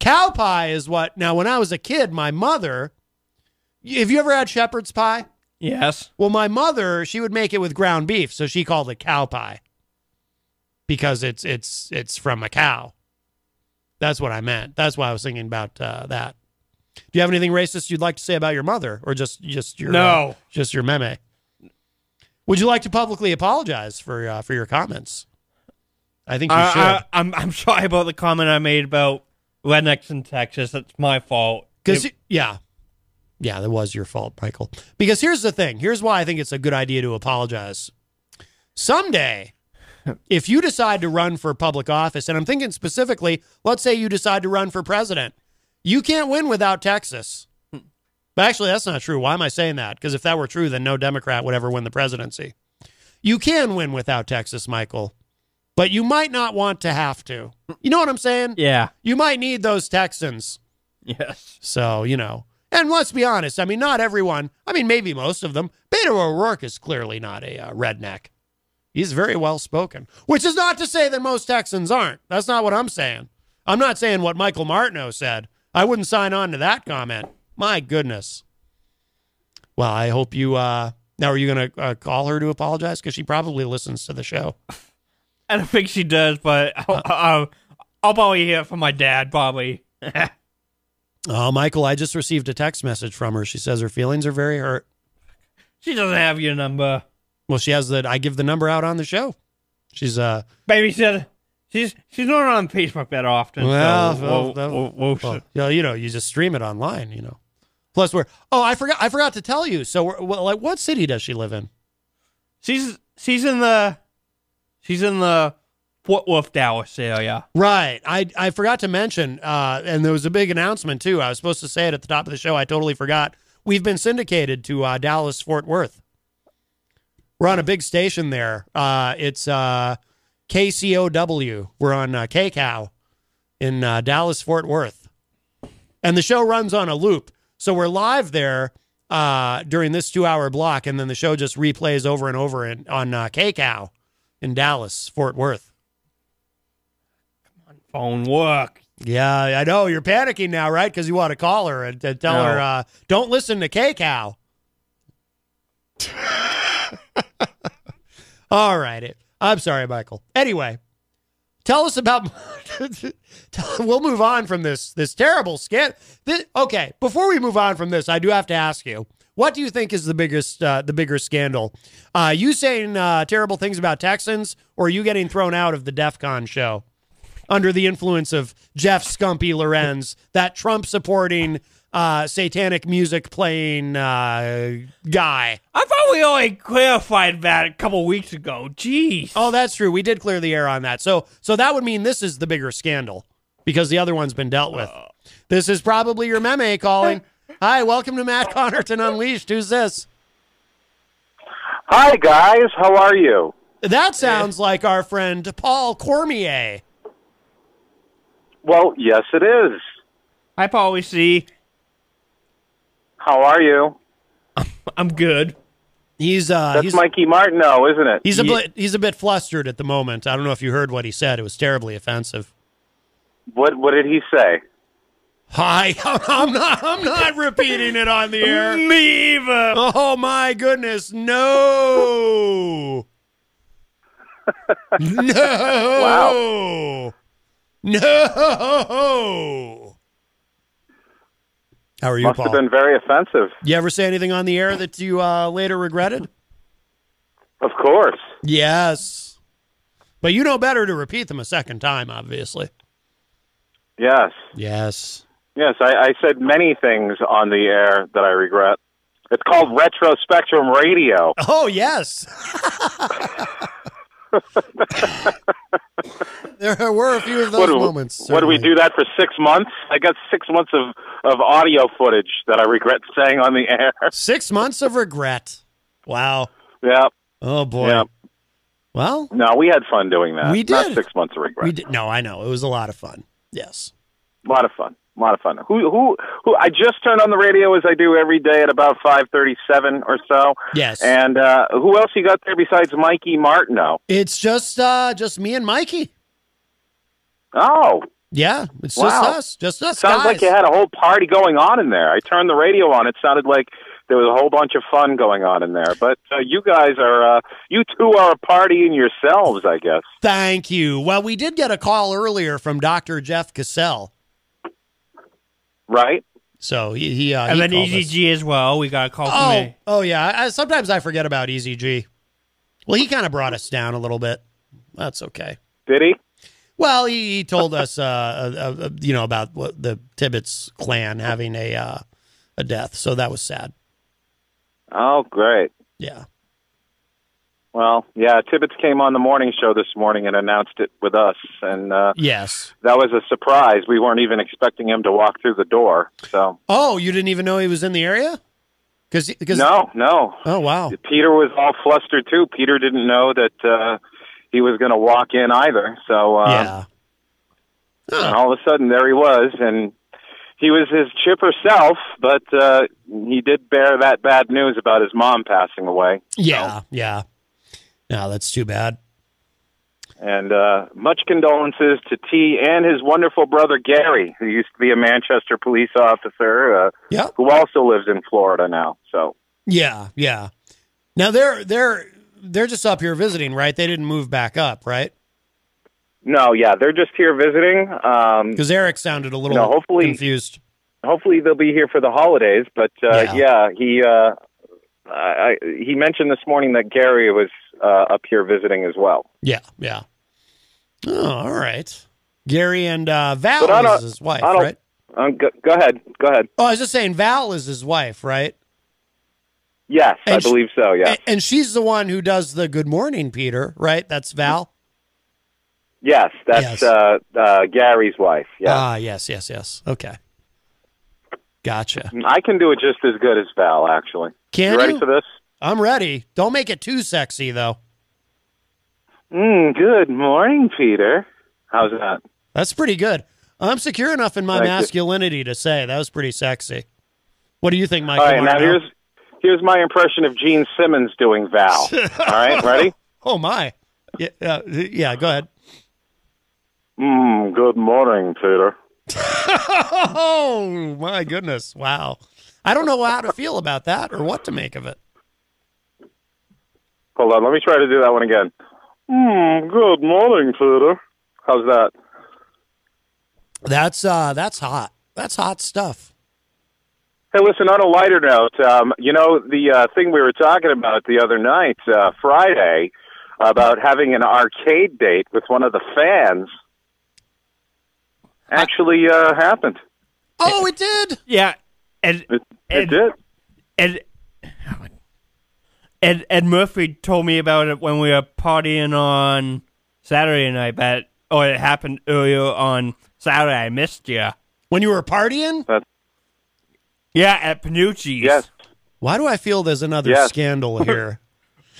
Cow pie is what. Now, when I was a kid, my mother. Have you ever had shepherd's pie?
yes.
Well, my mother, she would make it with ground beef, so she called it cow pie because it's it's it's from a cow. That's what I meant. That's why I was thinking about uh, that. Do you have anything racist you'd like to say about your mother, or just just your
No.
uh, just your meme? Would you like to publicly apologize for uh, for your comments? I think you
I,
should.
I, I'm I'm sorry about the comment I made about rednecks in Texas. That's my fault.
Because yeah, yeah, that was your fault, Michael. Because here's the thing. Here's why I think it's a good idea to apologize. Someday, if you decide to run for public office, and I'm thinking specifically, let's say you decide to run for president, you can't win without Texas. But actually, that's not true. Why am I saying that? Because if that were true, then no Democrat would ever win the presidency. You can win without Texas, Michael, but you might not want to have to. You know what I'm saying?
yeah.
You might need those Texans.
Yes.
So, you know. And let's be honest, I mean, not everyone, I mean, maybe most of them. Beto O'Rourke is clearly not a uh, redneck. He's very well spoken, which is not to say that most Texans aren't. That's not what I'm saying. I'm not saying what Michael Martineau said. I wouldn't sign on to that comment. My goodness. Well, I hope you, uh, now are you going to uh, call her to apologize? Because she probably listens to the show.
I don't think she does, but I'll, I'll, I'll probably hear it from my dad. Probably.
Oh, Michael, I just received a text message from her. She says her feelings are very hurt.
she doesn't have your number.
Well, she has that. I give the number out on the show. She's uh.
Baby said she's she's not on Facebook that often.
Well,
so
well,
we'll, we'll, we'll,
you know, you just stream it online. You know. Plus, we're. Oh, I forgot. I forgot to tell you. So, we're, well, like, what city does she live in?
she's she's in the she's in the Fort Worth, Dallas area.
Right. I I forgot to mention. Uh, and there was a big announcement too. I was supposed to say it at the top of the show. I totally forgot. We've been syndicated to uh, Dallas Fort Worth. We're on a big station there. Uh, it's uh, KCOW. We're on uh, KCOW in uh, Dallas Fort Worth, and the show runs on a loop. So we're live there uh, during this two-hour block, and then the show just replays over and over in, on uh, KCOW in Dallas Fort Worth.
Come on, phone work.
Yeah, I know you're panicking now, right? Because you want to call her and, and tell
No.
her, uh, "Don't listen to K Cow." All right, I'm sorry, Michael. Anyway, Tell us about. we'll move on from this this terrible scandal. Okay, before we move on from this, I do have to ask you. What do you think is the biggest, uh, the bigger scandal? Uh, you saying uh, terrible things about Texans, or you getting thrown out of the Dokken show under the influence of Jeff Scumpy Lorenz, that Trump supporting, uh, satanic music playing uh, guy?
I thought we only clarified that a couple weeks ago. Jeez.
Oh, that's true. We did clear the air on that. So, so that would mean this is the bigger scandal because the other one's been dealt with. This is probably your meme calling. Hi, welcome to Matt Connarton Unleashed. Who's this?
Hi, guys. How are you?
That sounds like our friend Paul Cormier.
Well, yes, it is.
Hi, Paul. We see.
How are you?
I'm good.
He's uh,
That's
he's,
Mikey Martineau, isn't it?
he's a bit he's a bit flustered at the moment. I don't know if you heard what he said. It was terribly offensive.
What What did he say?
Hi, I'm not. I'm not repeating it on the air.
Me either.
Oh my goodness, no, no, wow. no. How are you,
Must
Paul?
have been very offensive.
You ever say anything on the air that you uh, later regretted?
Of course.
Yes, but you know better to repeat them a second time. Obviously,
Yes.
yes.
Yes, I, I said many things on the air that I regret. It's called Retro Spectrum Radio.
Oh yes. there were a few of those
What
moments.
what do we do that for six months? I got six months of, of audio footage that I regret saying on the air.
Six months of regret. Wow.
Yeah.
Oh boy.
Yeah.
Well,
No, we had fun doing that.
We
Not
did.
six months of regret.
we did. No, I know it was a lot of fun. Yes.
A lot of fun. A lot of fun. Who who who? I just turned on the radio as I do every day at about five thirty-seven or so.
Yes.
And uh, who else you got there besides Mikey Martineau?
It's just uh just me and Mikey.
Oh,
Yeah, it's
Wow.
just us. Just us
sounds
guys.
like you had a whole party going on in there. I turned the radio on. It sounded like there was a whole bunch of fun going on in there. But uh, you guys are, uh, you two are a party in yourselves, I guess.
Thank you. Well, we did get a call earlier from Dr. Jeff Cassell.
Right?
So he he uh,
and
he
then
called
Easy
us.
As well. We got a call from
Oh,
me.
oh yeah. I, sometimes I forget about Easy G. Well, he kind of brought us down a little bit. That's okay.
Did he?
Well, he, he told us, uh, uh, uh, you know, about what the Tibbetts clan having a uh, a death. So that was sad.
Oh, great.
Yeah.
Well, yeah, Tibbetts came on the morning show this morning and announced it with us, and uh,
Yes.
that was a surprise. We weren't even expecting him to walk through the door. So
Oh, you didn't even know he was in the area? Because
no, no.
Oh wow.
Peter was all flustered too. Peter didn't know that uh, he was going to walk in either. So um,
Yeah.
And all of a sudden, there he was, and he was his chipper self, but uh, he did bear that bad news about his mom passing away.
Yeah. Yeah. No, that's too bad.
And uh, much condolences to T and his wonderful brother Gary, who used to be a Manchester police officer, uh,
Yeah.
who also lives in Florida now. So
Yeah. Yeah. Now they're they're they're just up here visiting, right? They didn't move back up, right?
No, yeah, they're just here visiting. Um,
Because Eric sounded a little
No, hopefully-
confused.
hopefully they'll be here for the holidays. But uh,
Yeah.
yeah. he uh, I, I- he mentioned this morning that Gary was uh, up here visiting as well.
Yeah. Yeah. Oh, all right. Gary and uh, Val
But I don't-
is his wife,
I don't-
right?
Um, go, go ahead, go ahead.
Oh, I was just saying Val is his wife, right?
Yes, I
she-
believe so. Yeah.
A- And she's the one who does the good morning, Peter, right? That's Val.
Yes, that's
Yes.
Uh, uh, Gary's wife. Yeah,
Ah, yes, yes, yes. Okay. Gotcha.
I can do it just as good as Val. Actually,
Can
you ready
you?
for this?
I'm ready. Don't make it too sexy, though.
Mm, good morning, Peter. How's that?
That's pretty good. I'm secure enough in my
Thank you.
masculinity to say that was pretty sexy. What do you think, Michael?
All right, now here's here's my impression of Gene Simmons doing Val. All right, ready?
Oh my. Yeah, uh, yeah. Go ahead.
Mm, good morning, Peter.
oh my goodness! Wow. I don't know how to feel about that or what to make of it.
Hold on, let me try to do that one again. Mm, good morning, Peter. How's that?
That's uh, that's hot. That's hot stuff.
Hey, listen, on a lighter note, um, you know, the uh, thing we were talking about the other night, uh, Friday, about having an arcade date with one of the fans actually uh, happened.
Oh, it did.
Yeah, and
It,
and,
it did.
And Ed Ed Murphy told me about it when we were partying on Saturday night, but oh, it happened earlier on Saturday. I missed you.
When you were partying?
Yeah, at Penuche's.
Yes.
Why do I feel there's another
Yes.
scandal here?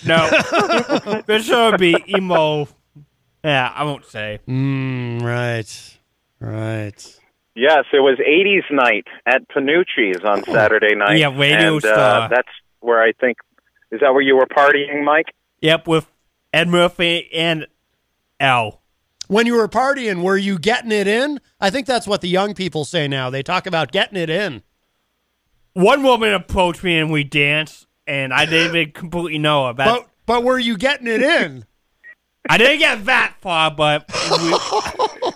No, this would be emo. Yeah, I won't say.
Mm, right. Right.
Yes, it was 80s night at Penuche's on Saturday night.
Yeah, Radio
and, Uh,
Star.
that's where I think. Is that where you were partying, Mike?
Yep, with Ed Murphy and Al.
When you were partying, were you getting it in? I think that's what the young people say now. They talk about getting it in.
One woman approached me and we danced, and I didn't even completely know about.
But but were you getting it in?
I didn't get that far, but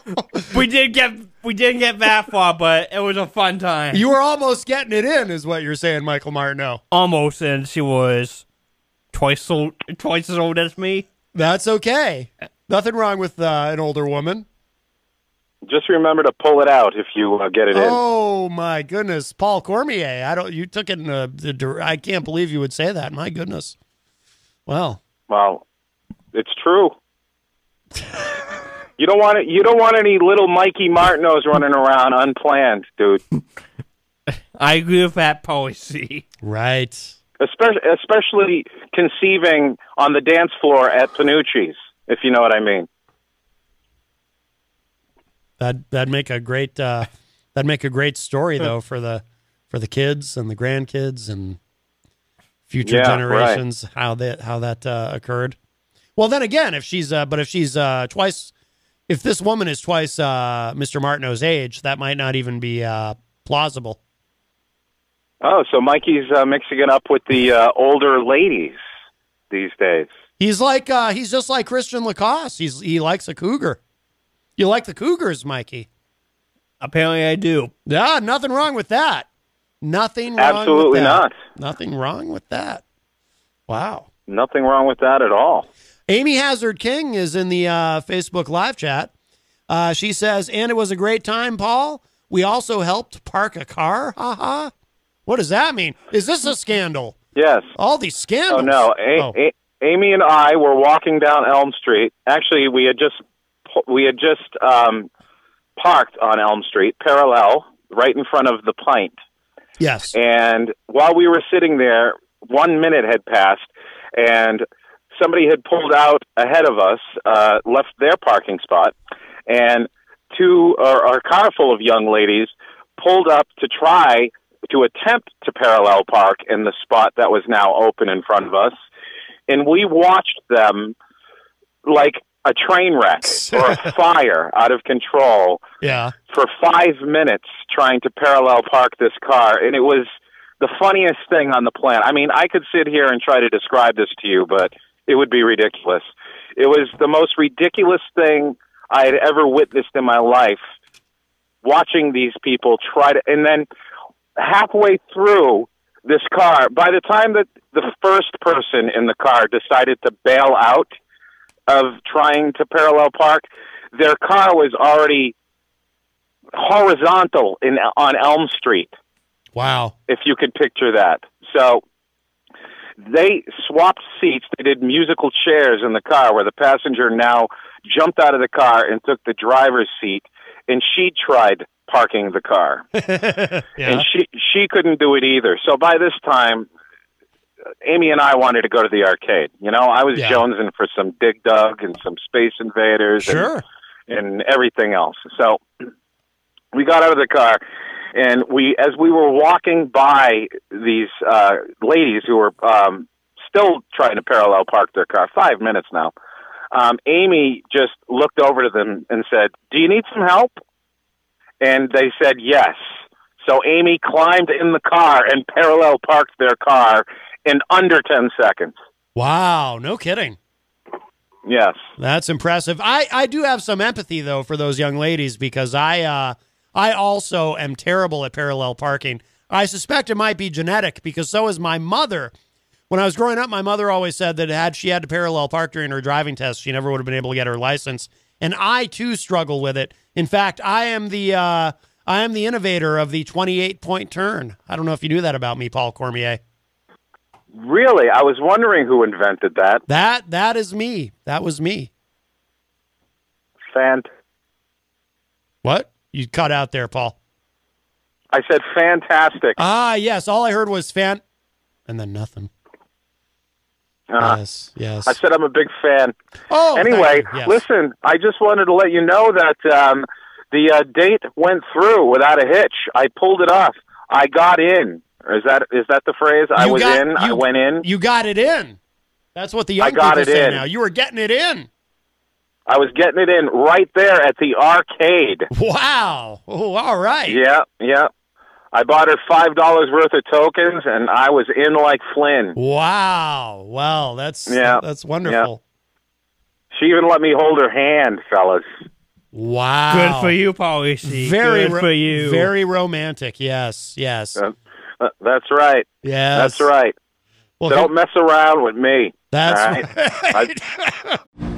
we, we did get we didn't get that far, but it was a fun time.
You were almost getting it in, is what you're saying, Michael Martineau.
almost, and she was twice old, twice as old as me.
That's okay. Nothing wrong with uh, an older woman.
Just remember to pull it out if you uh, get it in.
Oh my goodness, Paul Cormier! I don't. You took it in a, the. I can't believe you would say that. My goodness. Well,
Well, it's true. you don't want it. You don't want any little Mikey Martineaus running around unplanned, dude.
I agree with that policy.
right.
Especially, especially conceiving on the dance floor at Penuche's, if you know what I mean.
that that'd make a great. Uh, that'd make a great story though for the for the kids and the grandkids and future
Yeah,
generations. How that how that uh, occurred. Well, then again, if she's uh, but if she's uh, twice, if this woman is twice uh, Mr. Martineau's age, that might not even be uh, plausible.
Oh, so Mikey's uh, mixing it up with the uh, older ladies these days.
He's like uh, he's just like Christian Lacoste. He's he likes a cougar. You like the cougars, Mikey?
Apparently, I do.
Yeah, nothing wrong with that. Nothing wrong.
Absolutely
with that.
Absolutely not.
Nothing wrong with that. Wow.
Nothing wrong with that at all.
Amy Hazard King is in the uh, Facebook live chat. Uh, she says, and it was a great time, Paul. We also helped park a car. Ha ha. What does that mean? Is this a scandal?
Yes.
All these scandals.
Oh no, a-
Oh.
A- Amy and I were walking down Elm Street. Actually, we had just we had just um, parked on Elm Street, parallel, right in front of the Pint.
Yes.
And while we were sitting there, one minute had passed, and somebody had pulled out ahead of us, uh, left their parking spot, and two or, or a car full of young ladies pulled up to try to attempt to parallel park in the spot that was now open in front of us, and we watched them like a train wreck or a fire out of control
Yeah.
for five minutes trying to parallel park this car, and it was the funniest thing on the planet. I mean, I could sit here and try to describe this to you, but it would be ridiculous. It was the most ridiculous thing I had ever witnessed in my life. Watching these people try to, and then halfway through this car, by the time that the first person in the car decided to bail out of trying to parallel park, their car was already horizontal in on Elm Street,
Wow.
if you could picture that. So they swapped seats. They did musical chairs in the car where the passenger now jumped out of the car and took the driver's seat and she tried parking the car.
yeah.
And she she couldn't do it either. So by this time Amy and I wanted to go to the arcade. You know, I was
Yeah.
jonesing for some Dig Dug and some Space Invaders and and everything else. So we got out of the car and we as we were walking by these uh ladies who were um still trying to parallel park their car 5 minutes now. Um Amy just looked over to them and said, "Do you need some help?" And they said, "Yes." So Amy climbed in the car and parallel parked their car in under 10 seconds.
Wow. No kidding.
Yes.
That's impressive. I, I do have some empathy though for those young ladies because I uh, I also am terrible at parallel parking. I suspect it might be genetic because so is my mother. When I was growing up, my mother always said that had she had to parallel park during her driving test, she never would have been able to get her license. And I too struggle with it. In fact, I am the uh, I am the innovator of the 28 point turn. I don't know if you knew that about me, Paul Cormier.
Really? I was wondering who invented that.
That that is me. That was me.
Fant.
What? You cut out there, Paul.
I said fantastic.
Ah, yes. All I heard was fan, and then nothing.
Uh,
yes, yes.
I said I'm a big fan.
Oh,
anyway.
Yes.
listen. I just wanted to let you know that um, the uh, date went through without a hitch. I pulled it off. I got in. Is that is that the phrase? I was
got-
in. I went in.
You got it in. That's what the young
I got
people
it
say
in.
now. You were getting it in.
I was getting it in right there at the arcade.
Wow. Oh, all right.
Yeah, yeah. I bought her five dollars worth of tokens, and I was in like Flynn.
Wow. Wow, that's
Yeah.
that's wonderful.
She even let me hold her hand, fellas.
Wow.
Good for you, Paulie
Very
Good
ro-
for you.
Very romantic. Yes. Yes.
Uh, uh, that's right.
Yes.
That's right.
Well,
Don't mess around with me.
That's
right. I-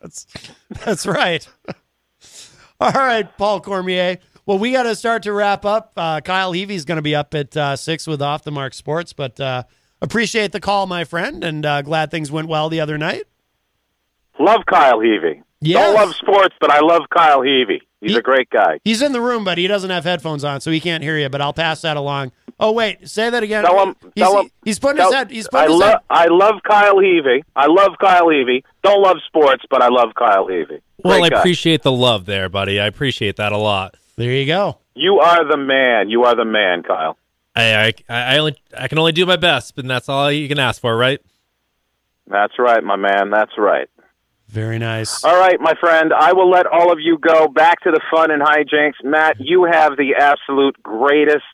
That's that's right. All right, Paul Cormier. Well, we got to start to wrap up. Uh, Kyle Heavey's going to be up at uh, six with Off the Mark Sports, but uh, appreciate the call, my friend, and uh, glad things went well the other night.
love Kyle Heavey.
Yes.
Don't love sports, but I love Kyle Heavey. He's a great guy.
He's in the room, but he doesn't have headphones on, so he can't hear you. But I'll pass that along. Oh wait, say that again.
Tell him.
He's,
tell him.
he's putting
tell-
his head. He's
I
his
love.
head.
I love Kyle Heavey. I love Kyle Heavey. Don't love sports, but I love Kyle Heavey.
Well,
Great
I
guy.
appreciate the love there, buddy. I appreciate that a lot.
There you go.
You are the man. You are the man, Kyle.
I, I, I only, I can only do my best, and that's all you can ask for, right?
That's right, my man. That's right.
Very nice.
All right, my friend. I will let all of you go back to the fun and hijinks. Matt, you have the absolute greatest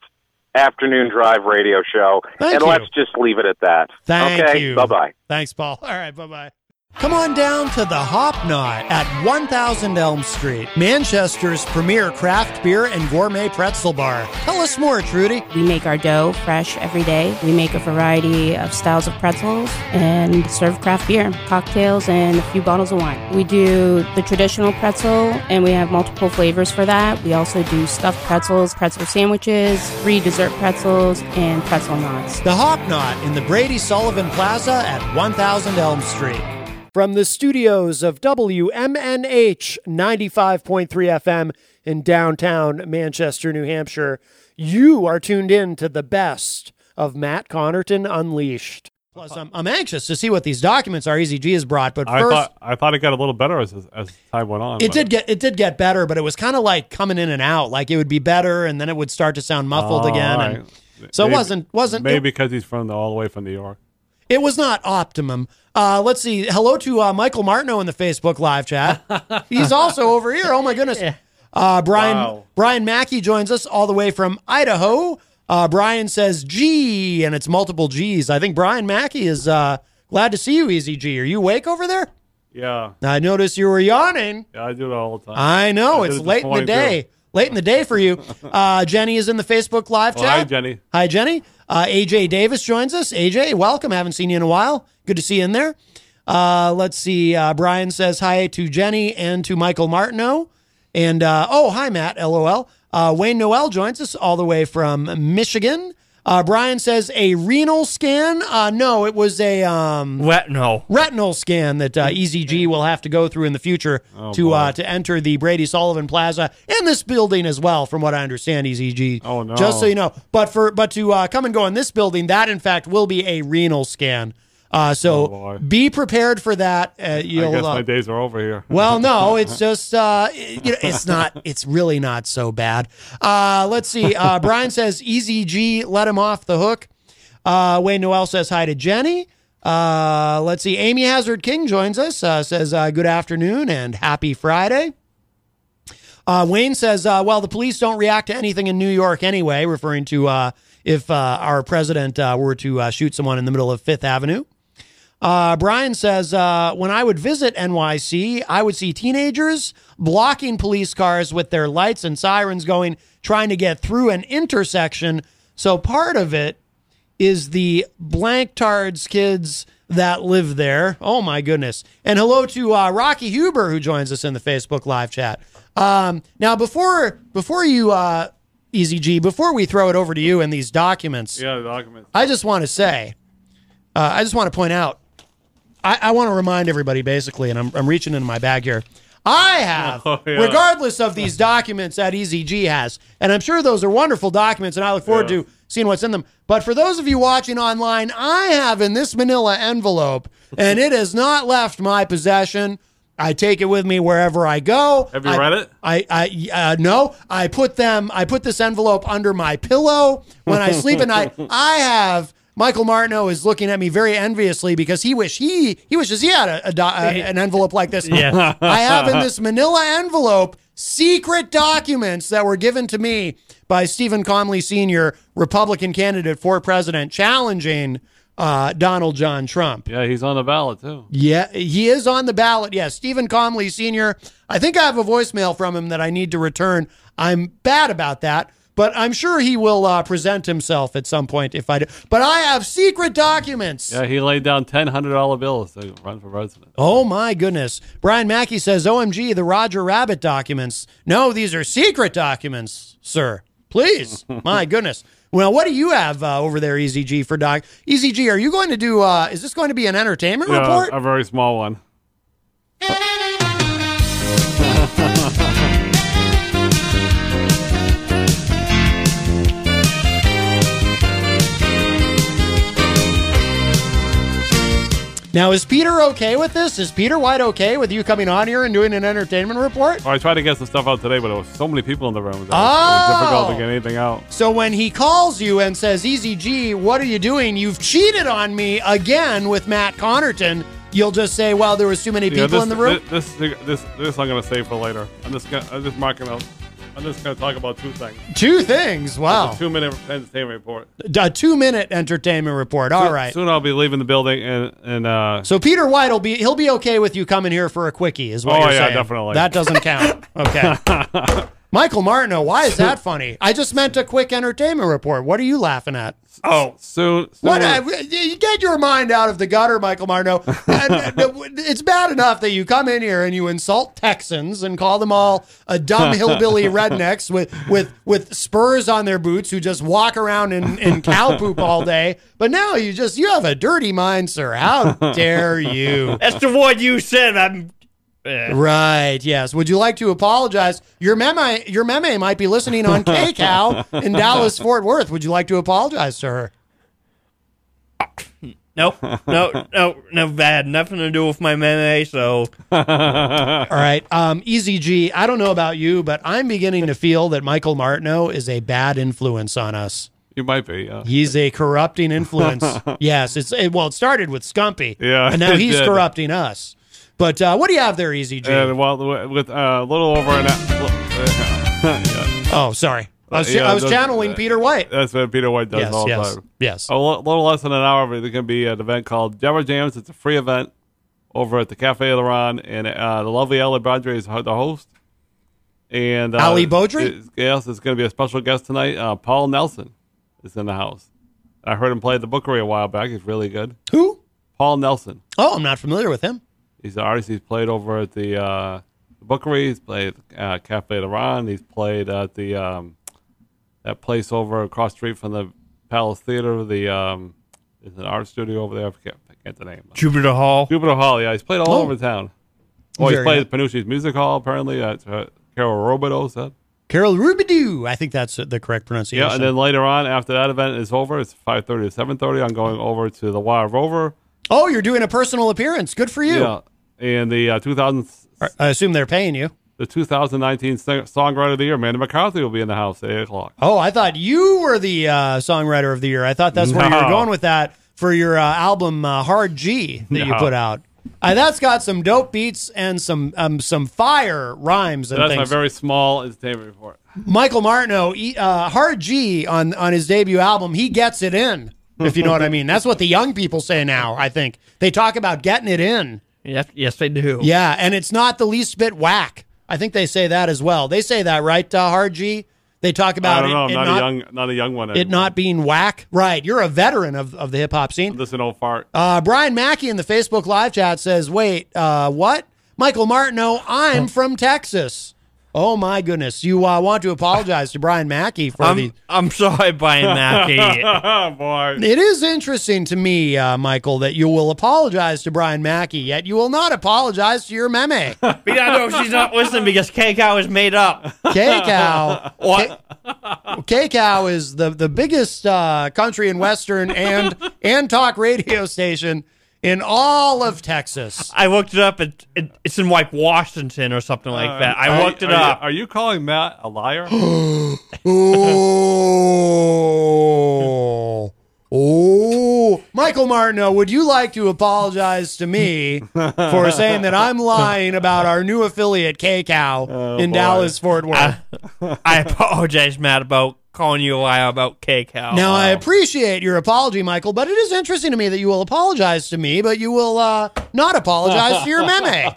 afternoon drive radio show,
Thank
and
you.
let's just leave it at that.
Thank
okay?
you.
Bye bye.
Thanks, Paul. All right, bye bye. Come on down to the Hop Knot at 1000 Elm Street, Manchester's premier craft beer and gourmet pretzel bar. Tell us more, Trudy.
We make our dough fresh every day. We make a variety of styles of pretzels and serve craft beer, cocktails, and a few bottles of wine. We do the traditional pretzel, and we have multiple flavors for that. We also do stuffed pretzels, pretzel sandwiches, free dessert pretzels, and pretzel knots.
The Hop Knot in the Brady Sullivan Plaza at 1000 Elm Street. From the studios of WMNH 95.3 FM in downtown Manchester, New Hampshire, you are tuned in to the best of Matt Connarton Unleashed. Plus, I'm, I'm anxious to see what these documents are EZG has brought, but
I
first,
thought I thought it got a little better as as time went on.
it did get it did get better, but it was kind of like coming in and out. Like it would be better, and then it would start to sound muffled
Oh,
again.
all
And so
Maybe-
it wasn't wasn't
maybe
it-
because he's from the, all the way from New York.
It was not optimum. Uh, let's see. Hello to uh, Michael Martineau in the Facebook live chat. He's also over here. Oh my goodness. Uh, Brian
Wow.
Brian Mackey joins us all the way from Idaho. Uh, Brian says G, and it's multiple G's. I think Brian Mackey is uh, glad to see you, Easy G. Are you awake over there?
Yeah,
I noticed you were yawning.
yeah, I do it all the time.
I know
I
it's
it
late in the day.
too.
Late in the day for you. Uh, Jenny is in the Facebook live
Well,
chat.
hi, Jenny.
Hi, Jenny. Uh, AJ Davis joins us. AJ, welcome. Haven't seen you in a while. Good to see you in there. Uh, let's see. Uh, Brian says hi to Jenny and to Michael Martineau. And uh, oh, hi, Matt. LOL. Uh, Wayne Noel joins us all the way from Michigan. Uh, Brian says a renal scan. Uh, no, it was a um,
retinal
retinal scan that uh, EZG will have to go through in the future
Oh,
to
boy.
uh, to enter the Brady Sullivan Plaza and this building as well, from what I understand. EZG.
Oh, no.
Just so you know, but for but to uh, come and go in this building, that in fact will be a renal scan. Uh, so
Oh,
be prepared for that. Uh,
I
you'll,
guess
uh,
my days are over here.
well, no, it's just uh, you know, it's not. It's really not so bad. Uh, let's see. Uh, Brian says, "Easy G, let him off the hook." Uh, Wayne Noel says hi to Jenny. Uh, let's see. Amy Hazard King joins us. Uh, says uh, good afternoon and happy Friday. Uh, Wayne says, uh, well, the police don't react to anything in New York anyway, referring to uh, if uh, our president uh, were to uh, shoot someone in the middle of Fifth Avenue. Uh, Brian says, uh, when I would visit NYC, I would see teenagers blocking police cars with their lights and sirens going, trying to get through an intersection. So part of it is the blank tards kids that live there. Oh my goodness. And hello to uh, Rocky Huber who joins us in the Facebook live chat. Um, now before before you uh, Easy G, before we throw it over to you and these documents,
Yeah, the documents.
I just want to say, uh, I just want to point out, I, I want to remind everybody basically, and I'm, I'm reaching into my bag here. I have,
Oh, yeah.
regardless of these documents that EZG has, and I'm sure those are wonderful documents, and I look forward
Yeah.
to seeing what's in them. But for those of you watching online, I have in this manila envelope, and it has not left my possession. I take it with me wherever I go.
Have you
I-
read it?
I, I, uh, no, I put them, I put this envelope under my pillow when I sleep at night. I have, Michael Martineau is looking at me very enviously because he wish he, he wishes he had a, a a- an envelope like this.
Yes.
I have in this manila envelope secret documents that were given to me by Stephen Comley Sr., Republican candidate for president, challenging uh, Donald John Trump.
Yeah, he's on the ballot too.
Yeah, he is on the ballot. Yes, Stephen Comley Sr. I think I have a voicemail from him that I need to return. I'm bad about that, but I'm sure he will uh, present himself at some point if I do. But I have secret documents.
Yeah, he laid down ten hundred dollar bills to run for president.
Oh my goodness. Brian Mackey says, OMG, the Roger Rabbit documents. No, these are secret documents, sir. Please. my goodness. Well, what do you have uh, over there, EZG, for doc? EZG, are you going to do, uh, is this going to be an entertainment
Yeah,
report?
a very small one.
Now, is Peter okay with this? Is Peter White okay with you coming on here and doing an entertainment report?
Well, I tried to get some stuff out today, but there was so many people in the room. That it was- it
Oh!
was difficult to get anything out.
So when he calls you and says, Easy G, what are you doing? You've cheated on me again with Matt Connarton. You'll just say, well, there was too many people
Yeah, this,
in the room.
This, this, this, this I'm going to save for later. I'm just, gonna, I'm just marking out. I'm just going to talk about two things.
Two things. Wow.
Two minute entertainment report.
A two minute entertainment report. All
soon,
right.
Soon I'll be leaving the building and and uh,
So Peter White will be he'll be okay with you coming here for a quickie, is what
Oh,
you're
yeah,
saying.
definitely.
That doesn't count. Okay. Michael Martineau, why is that funny? I just meant a quick entertainment report. What are you laughing at?
Oh,
soon.
What? uh, you get your mind out of the gutter, Michael Martineau. And, uh, it's bad enough that you come in here and you insult Texans and call them all a dumb hillbilly rednecks with with with spurs on their boots who just walk around in, in cow poop all day. But now you just you have a dirty mind, sir. How dare you?
that's the one you said. I'm. Eh.
Right. Yes. Would you like to apologize? Your meme, your meme might be listening on KCOW in Dallas, Fort Worth. Would you like to apologize to her?
Nope. No, no, no, bad. Nothing to do with my meme, so.
All right. Um, Easy G, I don't know about you, but I'm beginning to feel that Michael Martineau is a bad influence on us.
You might be. Yeah.
He's a corrupting influence. yes. It's it, well, it started with Scumpy.
Yeah,
And now he's
did.
corrupting us. But uh, what do you have there, Easy G?
And well, with uh, a little over an hour.
oh, sorry. I was,
Yeah,
I was channeling Peter White.
That's what Peter White does
Yes,
all the
yes,
time.
yes.
A little less than an hour, but there's going to be an event called Deborah Jams. It's a free event over at the Cafe La Reine, and uh, the lovely Ali Badre is the host. And uh,
Ali Beaudry?
it- Yes, it's going to be a special guest tonight. Uh, Paul Nelson is in the house. I heard him play at the Bookery a while back. He's really good.
Who?
Paul Nelson.
Oh, I'm not familiar with him.
He's an artist. He's played over at the uh, Bookery. He's played uh, Cafe La Reine. He's played at the um, that place over across the street from the Palace Theater. The um, is an art studio over there. I forget, I forget the name.
Jupiter Hall.
Jupiter Hall. Yeah, he's played all
Oh.
over town. Well, he's played at Penuche's Music Hall. Apparently, that's uh, Carol Robideau said.
Carol Rubidoux. I think that's the correct pronunciation.
Yeah, and then later on, after that event is over, it's five thirty to seven thirty. I'm going over to the Wild Rover
Oh, you're doing a personal appearance. Good for you.
Yeah, and the uh, 2000
I assume they're paying you.
the 2019 Songwriter of the Year, Amanda McCarthy, will be in the house at eight o'clock.
Oh, I thought you were the uh, songwriter of the year. I thought that's where you were going with that for your uh, album uh, Hard G that you put out. Uh, that's got some dope beats and some um, some fire rhymes and
That's my very small entertainment report.
Michael Martineau, he- uh, Hard G on on his debut album, he gets it in. If you know what I mean, that's what the young people say now. I think they talk about getting it in.
Yes, yes, they do.
Yeah, and it's not the least bit whack. I think they say that as well. They say that, right, uh, Hard G? They talk about
I
about
don't
it,
know. I'm
it
not,
not,
a young, not a young one.
it not being whack. Right. You're a veteran of, of the hip hop scene.
I'm an old fart.
Uh, Brian Mackey in the Facebook live chat says, wait, uh, what? Michael Martineau, I'm from Texas. Oh, my goodness. You uh, want to apologize to Brian Mackey for
I'm,
the.
I'm sorry, Brian Mackey.
Boy.
It is interesting to me, uh, Michael, that you will apologize to Brian Mackey, yet you will not apologize to your meme.
We gotta know she's not listening because K Cow is made up.
K Cow.
What?
K Cow is the the biggest uh, country and western and and talk radio station in all of Texas.
I looked it up. It, it, it's in like Washington or something like
Uh,
that. I
are-
looked it
are you-
up.
are you calling Matt a liar?
Oh, oh, Michael Martineau, would you like to apologize to me for saying that I'm lying about our new affiliate K Cow in
boy.
Dallas Fort Worth?
I apologize, Matt, about calling you a liar about K Cow.
Now, I appreciate your apology, Michael, but it is interesting to me that you will apologize to me, but you will uh, not apologize to your meme.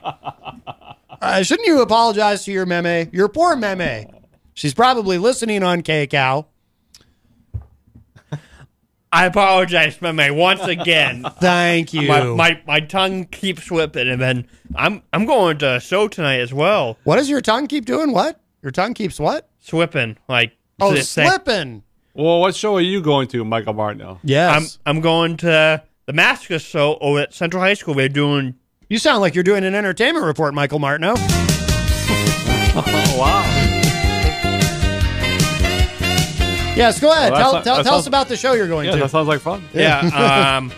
Uh, shouldn't you apologize to your meme? Your poor meme. She's probably listening on K Cow.
I apologize, Meme, once again.
Thank you.
My, my my tongue keeps slipping, and then I'm I'm going to a show tonight as well.
What does your tongue keep doing? What? Your tongue keeps what?
Slipping, like
Oh,
s- say-
slipping.
Well, what show are you going to, Michael Martineau?
Yes.
I'm I'm going to the Massacre show over at Central High School. They're doing.
You sound like you're doing an entertainment report, Michael Martineau.
Oh, wow.
Yes, go ahead.
Well,
tell
that
tell, tell
that
us about the show you're going
Yeah,
to.
that sounds like fun.
Yeah, um,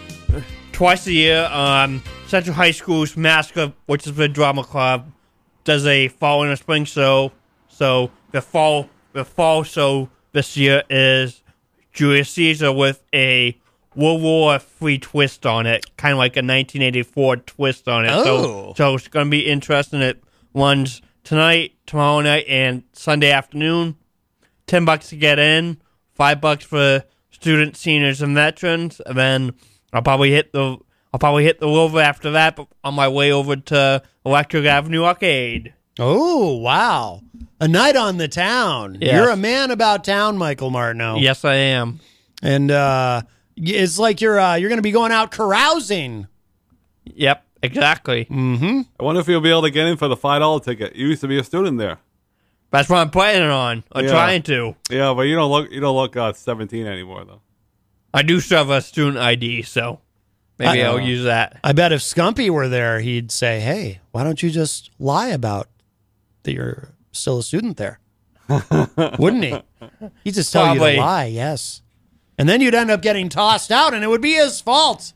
twice a year, um, Central High School's Massacre, which is the drama club, does a fall and a spring show. So the fall the fall show this year is Julius Caesar with a World War Three twist on it, kind of like a 1984 twist on it.
Oh.
So, so it's going to be interesting. It runs tonight, tomorrow night, and Sunday afternoon. Ten bucks to get in, five bucks for students, seniors, and veterans, and then I'll probably hit the I'll probably hit the rover after that but on my way over to Electric Avenue Arcade.
Oh, wow. A night on the town.
Yes.
You're a man about town, Michael Martineau.
Yes, I am.
And uh, it's like you're uh, you're going to be going out carousing.
Yep, exactly.
Mm-hmm.
I wonder if you'll be able to get in for the five dollar ticket. You used to be a student there.
That's what I'm planning on. I'm
Yeah.
trying to.
Yeah, but you don't look you don't look uh, seventeen anymore though.
I do still have a student ID, so maybe
I-
I'll use that.
I bet if Scumpy were there, he'd say, "Hey, why don't you just lie about that you're still a student there?" Wouldn't he? He'd just tell you
Probably.
to lie. Yes, and then you'd end up getting tossed out, and it would be his fault.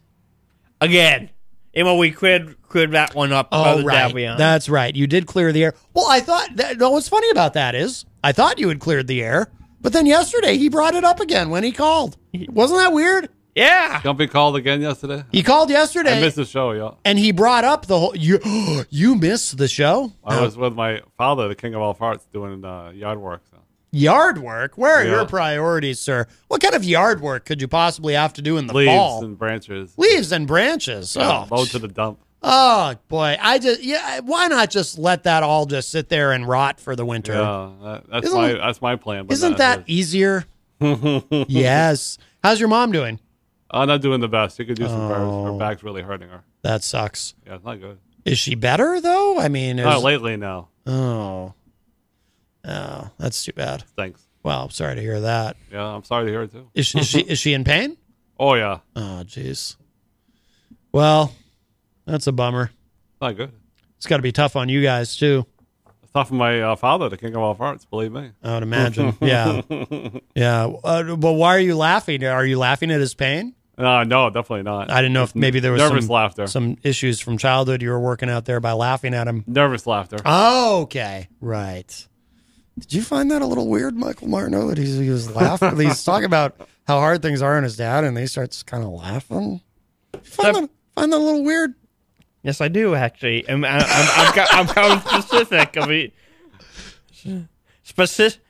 Again, Emma, we cleared cleared that one up.
Oh,
Brother
right.
Davion.
That's right. You did clear the air. Well, I thought that. No, what's funny about that is I thought you had cleared the air, but then yesterday he brought it up again when he called. Wasn't that weird?
Yeah.
Company called again yesterday.
He called yesterday.
I missed the show, yeah.
and he brought up the whole. You you missed the show.
I was with my father, the king of all farts, doing uh, yard work. So.
Yard work? Where are
Yeah.
your priorities, sir? What kind of yard work could you possibly have to do in the
Leaves
fall?
and branches.
Leaves and branches.
Yeah,
Oh,
load to the dump.
oh boy! I just yeah. Why not just let that all just sit there and rot for the winter?
Yeah, that, that's
Isn't-
my that's my plan. But
Isn't
not
that
his.
easier? yes. How's your mom doing?
I'm not doing the best. You could do some
Oh.
prayers. Her back's really hurting her.
That sucks.
Yeah, it's not good.
Is she better though? I mean, is,
Not lately now.
oh, oh, that's too bad.
Thanks.
Well, I'm sorry to hear that.
Yeah, I'm sorry to hear it too.
Is she, is she is she in pain?
Oh yeah,
Oh, jeez. Well, that's a bummer.
not good.
It's got to be tough on you guys too.
It's tough on my uh, father, the king of all farts. Believe me.
I would imagine. yeah, yeah. Uh, but why are you laughing? Are you laughing at his pain?
Uh, no, definitely not.
I didn't know if maybe there was
nervous
some,
laughter.
some issues from childhood you were working out there by laughing at him.
Nervous laughter.
Oh, okay. Right. Did you find that a little weird, Michael Martineau, that he's, he was laughing? he's talking about how hard things are on his dad, and he starts kind of laughing. Find that, find that a little weird?
Yes, I do actually. I'm I'm, I'm, I'm, go- I'm going specific. I mean, specific,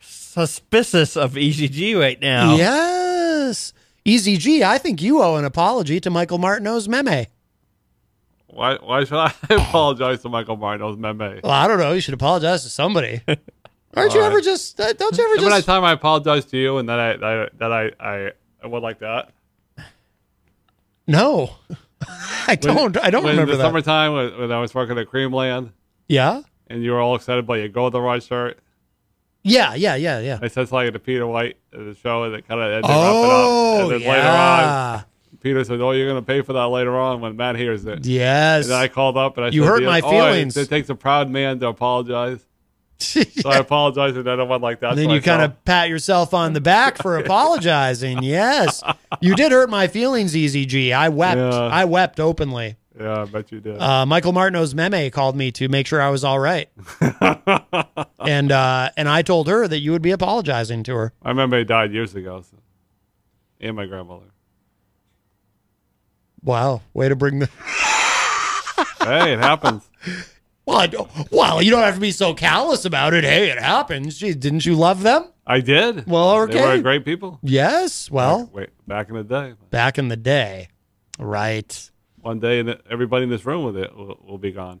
suspicious of EZG right now.
Yes. Easy G, I think you owe an apology to Michael Martineau's meme.
Why? Why should I apologize to Michael Martineau's meme?
Well, I don't know. You should apologize to somebody. Aren't you
All
ever just? Uh, don't you ever just?
time I apologized to you and that I, I that I, I I would like that.
No, I don't. I don't
when
remember
the
that.
summertime when, when I was working at Creamland
Yeah.
and you were all excited about your go the right shirt.
Yeah. Yeah. Yeah. Yeah.
It said like to Peter White at the show and it kind of ended
Oh,
up. And then
yeah.
later on, Peter said, "Oh, you're going to pay for that later on when Matt hears it."
Yes.
And I called up and I
You
said,
hurt my
oh,
feelings."
it, it takes a proud man to apologize. So I apologize and I went like that.
And then you kind of pat yourself on the back for apologizing. Yes, you did hurt my feelings, Easy G. I wept.
Yeah.
I wept openly.
Yeah, I bet you did.
Uh, Michael Martineau's meme called me to make sure I was all right, and uh, and I told her that you would be apologizing to her.
I remember he died years ago. So. And my grandmother.
Wow, way to bring the.
hey, it happens.
Well, well, you don't have to be so callous about it. Hey, it happens. Didn't you love them?
I did.
Well, okay.
They were great people.
Yes. Well,
Wait, back in the day.
back in the day, right?
One day, and everybody in this room with it will, will be gone.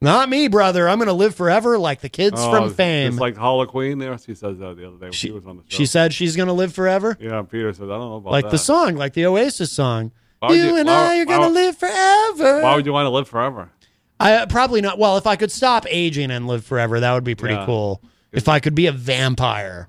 Not me, brother. I'm going to live forever like the kids
Oh,
from Fame.
Just like Harley Quinn there. She says that the other day when she, was on the show.
she said she's going to live forever,
yeah, Peter said, I don't know about
like
that.
Like the song, like the Oasis song. You,
you-
and
why-
I are going to live forever.
Why would you want to live forever?
I uh, probably not. Well, if I could stop aging and live forever, that would be pretty
Yeah.
cool. If I could be a vampire.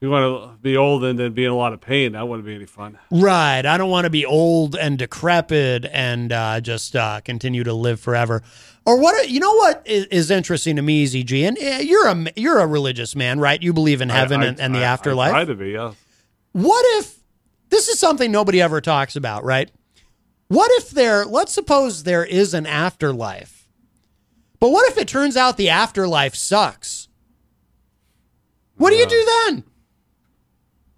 You want to be old and then be in a lot of pain. That wouldn't be any fun.
Right. I don't want to be old and decrepit and uh, just uh, continue to live forever. Or what? You know what is, is interesting to me, ZG, and uh, you're a you're a religious man, right? You believe in heaven
I- I-
and, and the
I-
afterlife.
I try to be, yes.
What if this is something nobody ever talks about, right? What if there, let's suppose there is an afterlife, but what if it turns out the afterlife sucks? What do you do then?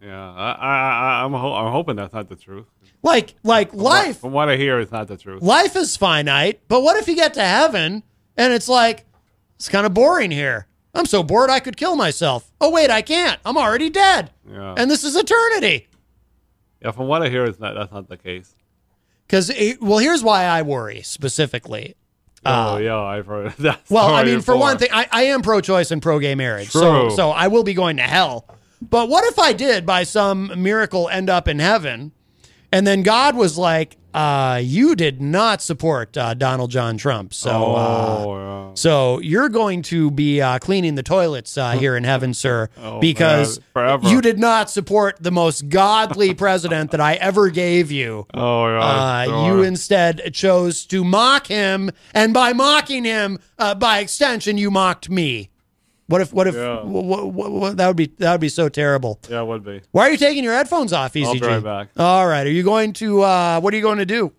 Yeah, I, I, I, I'm, ho- I'm hoping that's not the truth.
Like, like life,
from what I hear, it's not the truth.
life is finite, but what if you get to heaven and it's like, it's kind of boring here. I'm so bored I could kill myself. Oh, wait, I can't. I'm already dead.
Yeah.
And this is eternity.
yeah, from what I hear, it's not. That's not the case.
Because, well, here's why I worry specifically.
oh uh, yeah, I've heard that.
Well, I mean, for one thing, I, I am pro-choice and pro-gay marriage, so
True.
so I will be going to hell. But what if I did, by some miracle, end up in heaven, and then God was like, uh, "You did not support uh, Donald John Trump, so uh,
Oh,
so you're going to be uh, cleaning the toilets uh, here in heaven, sir,
Oh,
because
man,
you did not support the most godly president that I ever gave you."
Oh, yeah.
Uh, you instead chose to mock him, and by mocking him, uh, by extension, you mocked me. What if? What if?
Yeah.
wh- wh- wh- that would be that would be so terrible.
yeah, it would be.
Why are you taking your headphones off, EZG?
I'll be right back.
All right. Are you going to? Uh, what are you going to do?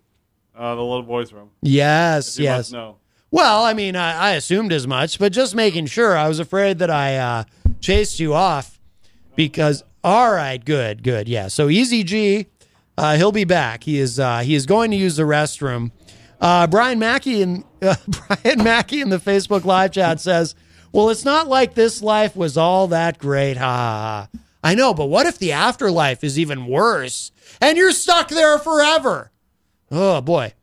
Uh, the little boys' room.
Yes. Yes.
No.
Well, I mean, I, I assumed as much, but just making sure. I was afraid that I uh, chased you off because All right. Good. Good. Yeah. So Easy G, uh, he'll be back. He is. Uh, he is going to use the restroom. Uh, Brian Mackey and uh, Brian Mackey in the Facebook live chat says, "Well, it's not like this life was all that great." Ha. I know, but what if the afterlife is even worse and you're stuck there forever? Oh boy.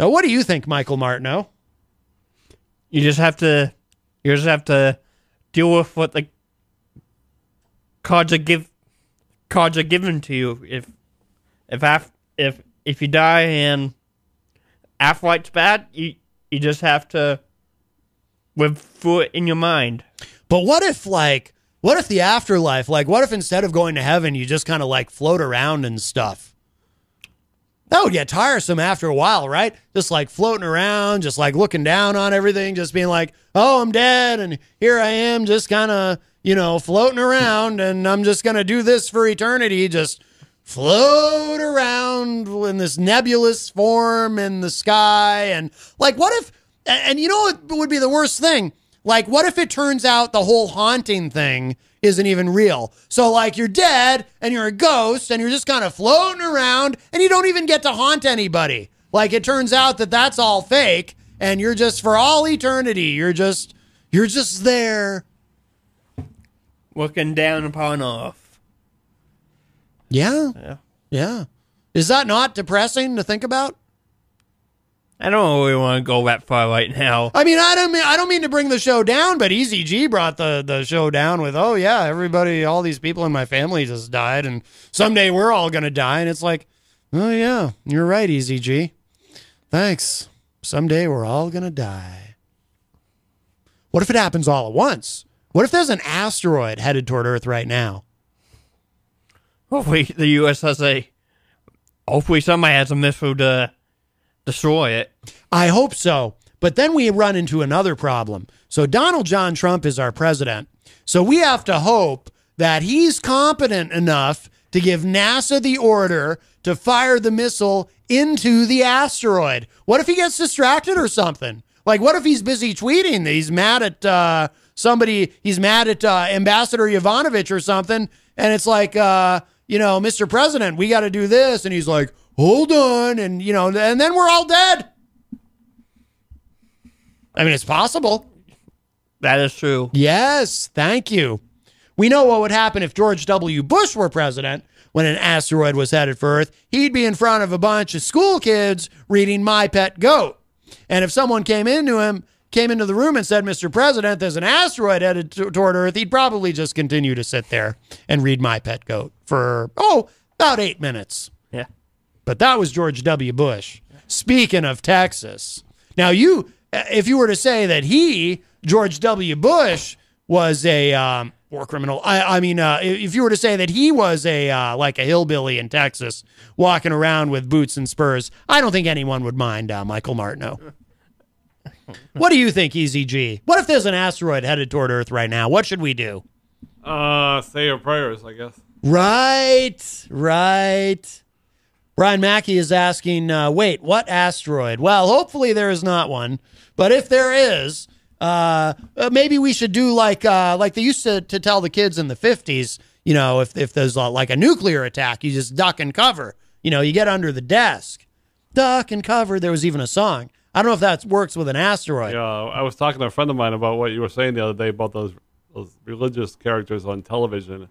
Now, what do you think, Michael Martineau?
You just have to, you just have to deal with what the cards are give, cards are given to you. If, if af, if if you die and afterlife's bad, you you just have to through it in your mind.
But what if like what if the afterlife, like what if instead of going to heaven, you just kind of like float around and stuff? That would get tiresome after a while, right? Just like floating around, just like looking down on everything, just being like, "Oh, I'm dead and here I am just kind of, you know, floating around and I'm just going to do this for eternity, just float around in this nebulous form in the sky and like what if and and you know what would be the worst thing? Like, what if it turns out the whole haunting thing isn't even real? So, like, you're dead and you're a ghost and you're just kind of floating around and you don't even get to haunt anybody. Like, it turns out that that's all fake and you're just for all eternity, you're just, you're just there.
Looking down upon off.
Yeah.
Yeah.
Yeah. Is that not depressing to think about?
I don't really want to go that far right now.
I mean, I don't mean I don't mean to bring the show down, but Easy G brought the the show down with, oh yeah, everybody, all these people in my family just died, and someday we're all gonna die, and it's like, oh yeah, you're right, Easy G. Thanks. Someday we're all gonna die. What if it happens all at once? What if there's an asteroid headed toward Earth right now?
Hopefully, the U.S. has a. Hopefully, somebody has a missile to destroy it.
I hope so. But then we run into another problem. So Donald John Trump is our president. So we have to hope that he's competent enough to give NASA the order to fire the missile into the asteroid. What if he gets distracted or something? Like, what if he's busy tweeting he's mad at uh, somebody, he's mad at uh, Ambassador Yovanovitch or something, and it's like, uh, you know, Mr. President, we got to do this. And he's like, hold on. And, you know, and then we're all dead. I mean, it's possible.
That is true.
Yes, thank you. We know what would happen if George W. Bush were president when an asteroid was headed for Earth. He'd be in front of a bunch of school kids reading My Pet Goat. And if someone came into him, came into the room and said, Mr. President, there's an asteroid headed t- toward Earth, he'd probably just continue to sit there and read My Pet Goat for, oh, about eight minutes.
Yeah.
But that was George W. Bush. Speaking of Texas. Now, you, if you were to say that he, George W. Bush, was a um, war criminal, I, I mean, uh, if you were to say that he was a uh, like a hillbilly in Texas walking around with boots and spurs, I don't think anyone would mind uh, Michael Martineau. what do you think, EZG? What if there's an asteroid headed toward Earth right now? What should we do?
Uh, say your prayers, I guess.
Right, right. Brian Mackey is asking, uh, wait, what asteroid? Well, hopefully there is not one, but if there is, uh, uh, maybe we should do like uh, like they used to, to tell the kids in the fifties. You know, if if there's like a nuclear attack, you just duck and cover. You know, you get under the desk, duck and cover. There was even a song. I don't know if that works with an asteroid.
Yeah, I was talking to a friend of mine about what you were saying the other day about those those religious characters on television.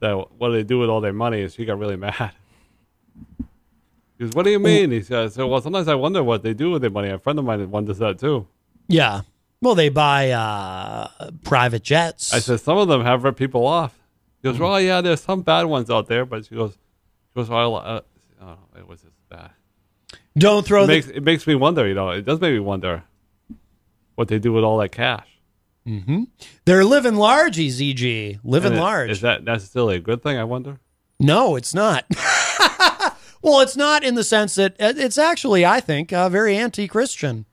That what do they do with all their money? And she got really mad. He goes, "What do you mean?" He says, "Well, sometimes I wonder what they do with their money." A friend of mine wonders that too.
Yeah. Well, they buy uh, private jets.
I said some of them have ripped people off. He goes, "Well, yeah, there's some bad ones out there," but she goes, "She goes, well, uh, oh, it was just bad."
Don't throw
it
the-
makes it makes me wonder. You know, it does make me wonder what they do with all that cash.
Mm-hmm. They're living large, EZG. Living
And it-
large.
Is that necessarily a good thing? I wonder.
No, it's not. well, it's not in the sense that uh, it's actually, I think, uh, very anti-Christian.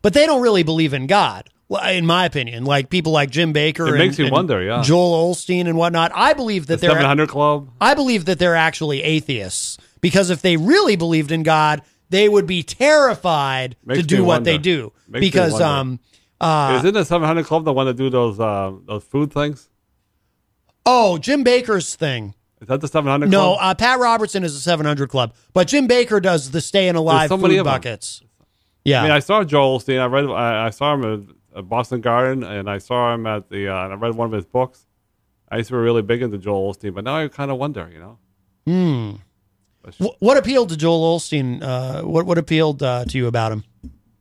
But they don't really believe in God, in my opinion. Like people like Jim Bakker,
It
and,
makes you wonder, yeah.
Joel Osteen and whatnot. I believe that
The
they're
700 Club.
I believe that they're actually atheists because if they really believed in God, they would be terrified
Makes
to do what they do
Makes
because um uh
Isn't the 700 Club the one to do those uh, those food things?
Oh, Jim Bakker's thing.
Is that the 700
No,
Club?
uh, Pat Robertson is a 700 Club, but Jim Bakker does the staying alive
so
food buckets. Yeah.
I mean, I saw Joel Osteen. I read. I, I saw him at, at Boston Garden, and I saw him at the. Uh, and I read one of his books. I used to be really big into Joel Osteen, but now I kind of wonder. You know,
Hmm. Wh- What appealed to Joel Osteen? Uh, what what appealed uh, to you about him?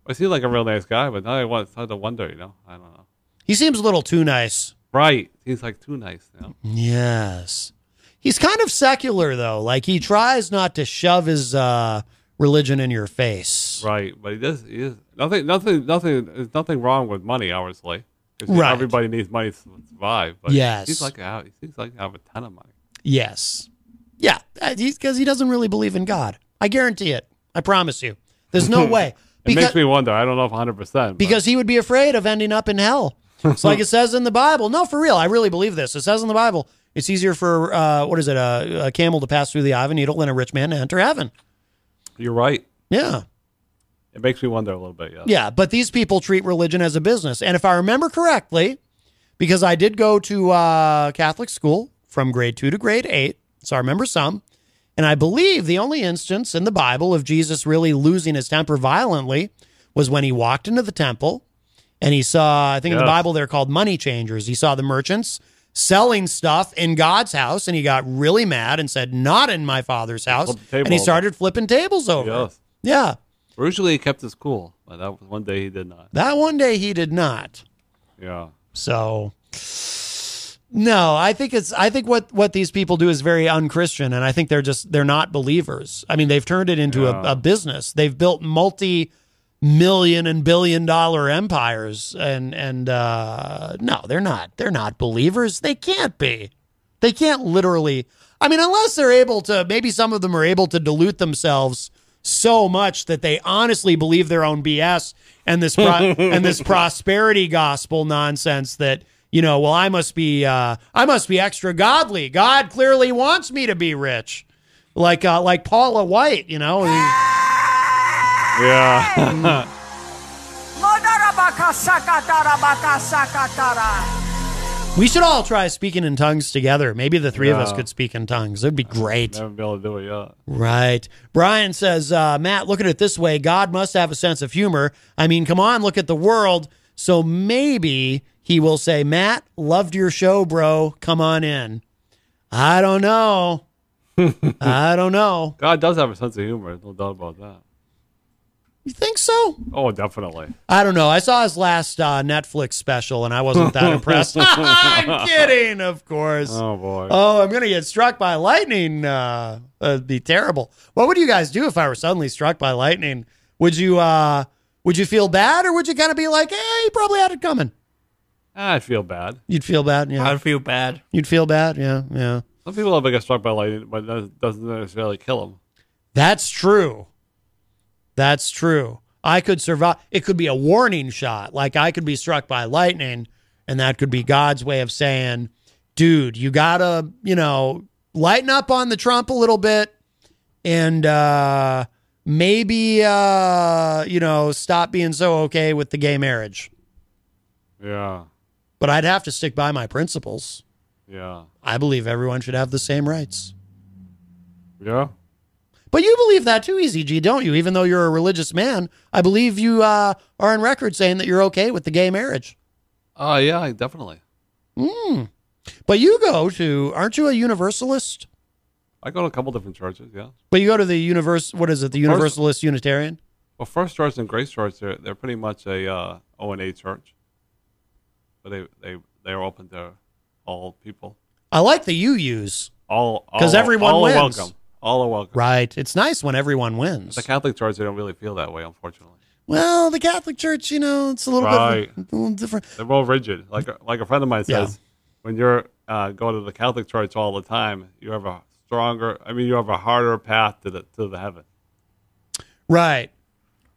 I seem like a real nice guy, but now I want to wonder. You know, I don't know.
He seems a little too nice.
Right? He's like too nice.
Yes. He's kind of secular though. Like he tries not to shove his uh, religion in your face.
Right, but he does. He is nothing. Nothing. Nothing. There's nothing wrong with money, obviously.
Right.
Everybody needs money to survive. But
Yes.
he's like a, he seems like have a ton of money.
Yes. Yeah, because he doesn't really believe in God. I guarantee it. I promise you. There's no way.
It makes me wonder. I don't know if 100. percent
because he would be afraid of ending up in hell. It's like it says in the Bible. No, for real. I really believe this. It says in the Bible, it's easier for uh, what is it, a, a camel to pass through the eye of a needle than a rich man to enter heaven.
You're right.
Yeah.
It makes me wonder a little bit. Yeah.
Yeah, but these people treat religion as a business. And if I remember correctly, because I did go to uh, Catholic school from grade two to grade eight, so I remember some. And I believe the only instance in the Bible of Jesus really losing his temper violently was when he walked into the temple and he saw, I think in the Bible they're called money changers. He saw the merchants selling stuff in God's house and he got really mad and said, Not in my father's house. And he started flipping tables over.
Yes.
Yeah.
Usually he kept his cool, but that one day he did not.
That one day he did not.
Yeah.
So no, I think it's I think what what these people do is very unchristian and I think they're just they're not believers. I mean, they've turned it into
Yeah.
a, a business. They've built multi million and billion dollar empires and and uh no, they're not. They're not believers. They can't be. They can't literally I mean, unless they're able to maybe some of them are able to dilute themselves so much that they honestly believe their own BS and this pro- and this prosperity gospel nonsense that you know, well, I must be uh, I must be extra godly. God clearly wants me to be rich, like uh, like Paula White. You know,
Yeah.
we should all try speaking in tongues together. Maybe the three of us could speak in tongues. It'd be great.
Never be able to do it yet.
Right. Brian says, uh, Matt, look at it this way. God must have a sense of humor. I mean, come on, look at the world. So maybe he will say, Matt, loved your show, bro. Come on in. I don't know. I don't know.
God does have a sense of humor. No doubt about that.
You think so?
Oh, definitely.
I don't know. I saw his last uh, Netflix special and I wasn't that impressed. I'm kidding, of course.
Oh boy.
Oh, I'm going to get struck by lightning. Uh, it'd be terrible. What would you guys do if I were suddenly struck by lightning? Would you uh, would you feel bad or would you kind of be like, hey, you probably had it coming?
I'd feel bad.
You'd feel bad, yeah.
I'd feel bad.
You'd feel bad, yeah, yeah.
Some people have get struck by lightning, but that doesn't necessarily kill them.
That's true. That's true. I could survive. It could be a warning shot. Like I could be struck by lightning, and that could be God's way of saying, dude, you gotta, you know, lighten up on the Trump a little bit and uh maybe uh, you know, stop being so okay with the gay marriage.
Yeah.
But I'd have to stick by my principles.
Yeah.
I believe everyone should have the same rights.
Yeah.
But you believe that too, EZG, don't you? Even though you're a religious man, I believe you uh, are on record saying that you're okay with the gay marriage.
Oh, yeah, definitely.
Mm. But you go to, aren't you a universalist?
I go to a couple different churches, yeah.
But you go to the universe, what is it, the Universalist Unitarian?
Well, First Church and Grace Church, they're, they're pretty much a uh, O and A church. But they, they, they're open to all people.
I like the you use.
All
Because everyone
all
wins.
Welcome. All are welcome.
Right. It's nice when everyone wins.
The Catholic Church, they don't really feel that way, unfortunately.
Well, the Catholic Church, you know, it's a little
Right.
bit a little different.
They're more rigid. Like a- like a friend of mine
Yeah.
says, when you're uh, going to the Catholic Church all the time, you have a stronger. I mean, you have a harder path to the to the heaven.
Right.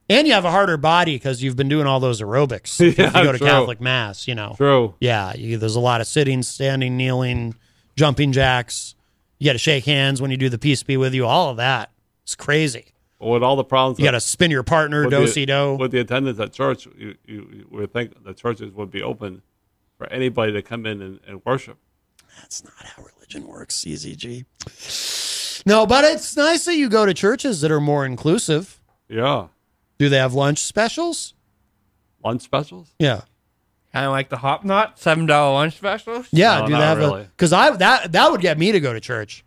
And you have a harder body because you've been doing all those aerobics. if
Yeah,
you go to
true.
Catholic Mass, you know.
True.
Yeah, you, there's a lot of sitting, standing, kneeling, jumping jacks. You got to shake hands when you do the peace be with you. All of that. It's crazy.
With all the problems,
You got to spin your partner, do si do.
With the attendance at church, you, you, you would think the churches would be open for anybody to come in and, and worship.
That's not how religion works, CZG. No, but it's nice that you go to churches that are more inclusive.
Yeah.
Do they have lunch specials?
Lunch specials?
Yeah.
Kind of like the Hop Knot seven dollar lunch specials.
Yeah,
No,
do
not
they have a
really.
because I that that would get me to go to church.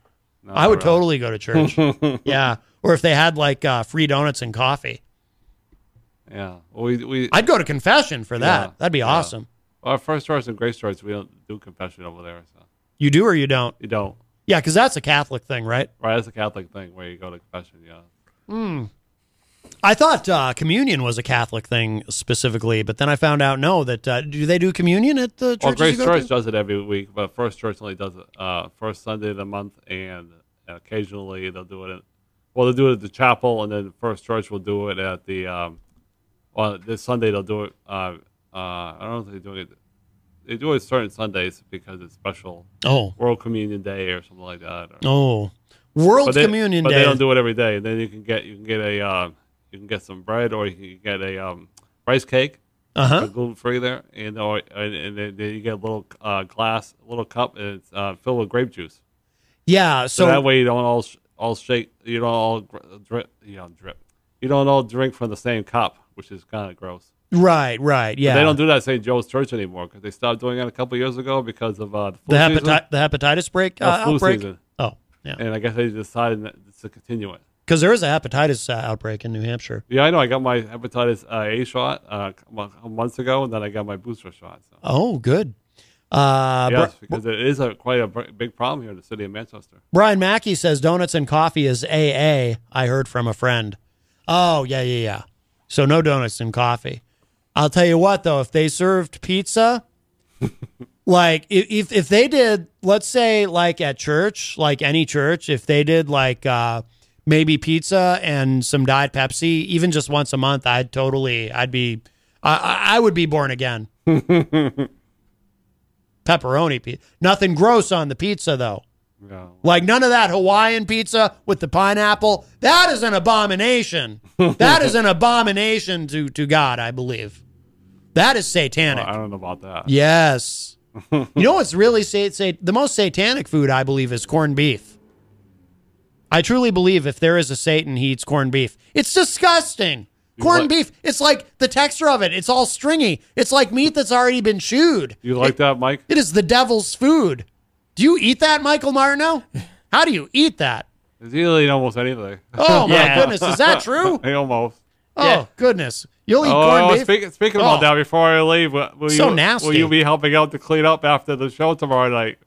I would
really.
totally go to church. yeah. Or if they had like uh, free donuts and coffee.
Yeah. Well, we we
I'd go to confession for that.
Yeah,
That'd be
yeah.
awesome.
Well, our first choice and Grace Church, we don't do confession over there. So
You do or you don't?
you don't.
Yeah, because that's a Catholic thing, right?
Right, that's a Catholic thing where you go to confession. Yeah.
Hmm. I thought uh, communion was a Catholic thing specifically, but then I found out no. That uh, do they do communion at the
church?
Well,
Grace Church
to?
does it every week, but First Church only does it uh, first Sunday of the month, and occasionally they'll do it. At, well, they'll do it at the chapel, and then First Church will do it at the. Um, well, this Sunday they'll do it. Uh, uh, I don't know if they do it. They do it certain Sundays because it's special.
Oh.
World Communion Day or something like that. or-
Oh, World
but they,
Communion
but
Day.
they don't do it every day. Then you can get you can get a uh, you can get some bread or you can get a um, rice cake,
Uh-huh.
gluten free there, and or and, and then then you get a little uh, glass, a little cup, and it's uh, filled with grape juice.
yeah,
So,
so,
that way you don't all sh- all shake, you don't all drip, you don't drip, you don't all drink from the same cup, which is kind of gross.
right, right,
But
yeah.
they don't do that at St. Joe's Church anymore because they stopped doing it a couple years ago because of uh, the
the, hepati- the hepatitis break uh,
Uh, flu
outbreak.
season.
Oh, yeah,
And I guess they decided that- to continue it.
Because there is a hepatitis uh, outbreak in New Hampshire.
Yeah, I know. I got my hepatitis uh, A shot uh, months ago, and then I got my booster shot. So.
Oh, good. Uh,
yes,
Bri-
because it is a quite a big problem here in the city of Manchester.
Brian Mackey says donuts and coffee is AA. I heard from a friend. Oh, yeah, yeah, yeah. So no donuts and coffee. I'll tell you what, though, if they served pizza, like if, if if they did, let's say like at church, like any church, if they did like uh, maybe pizza and some diet Pepsi, even just once a month, I'd totally, I'd be, I, I would be born again. Pepperoni pizza, nothing gross on the pizza though.
No.
Like none of that Hawaiian pizza with the pineapple. That is an abomination. that is an abomination to, to God, I believe. That is satanic.
Oh, I don't know about that.
Yes. you know what's really say, say the most satanic food I believe is corned beef. I truly believe if there is a Satan, he eats corned beef. It's disgusting. Corned
like-
beef. It's like the texture of it. It's all stringy. It's like meat that's already been chewed.
You like that, Mike?
It is the devil's food. Do you eat that, Michael Martineau? How do you eat that?
It's eating almost anything.
Oh my goodness, is that true?
almost.
Oh goodness, you'll eat
oh,
corned beef.
Speak, speaking
Oh.
about that, before I leave, will, will
So
you,
nasty.
Will you be helping out to clean up after the show tomorrow night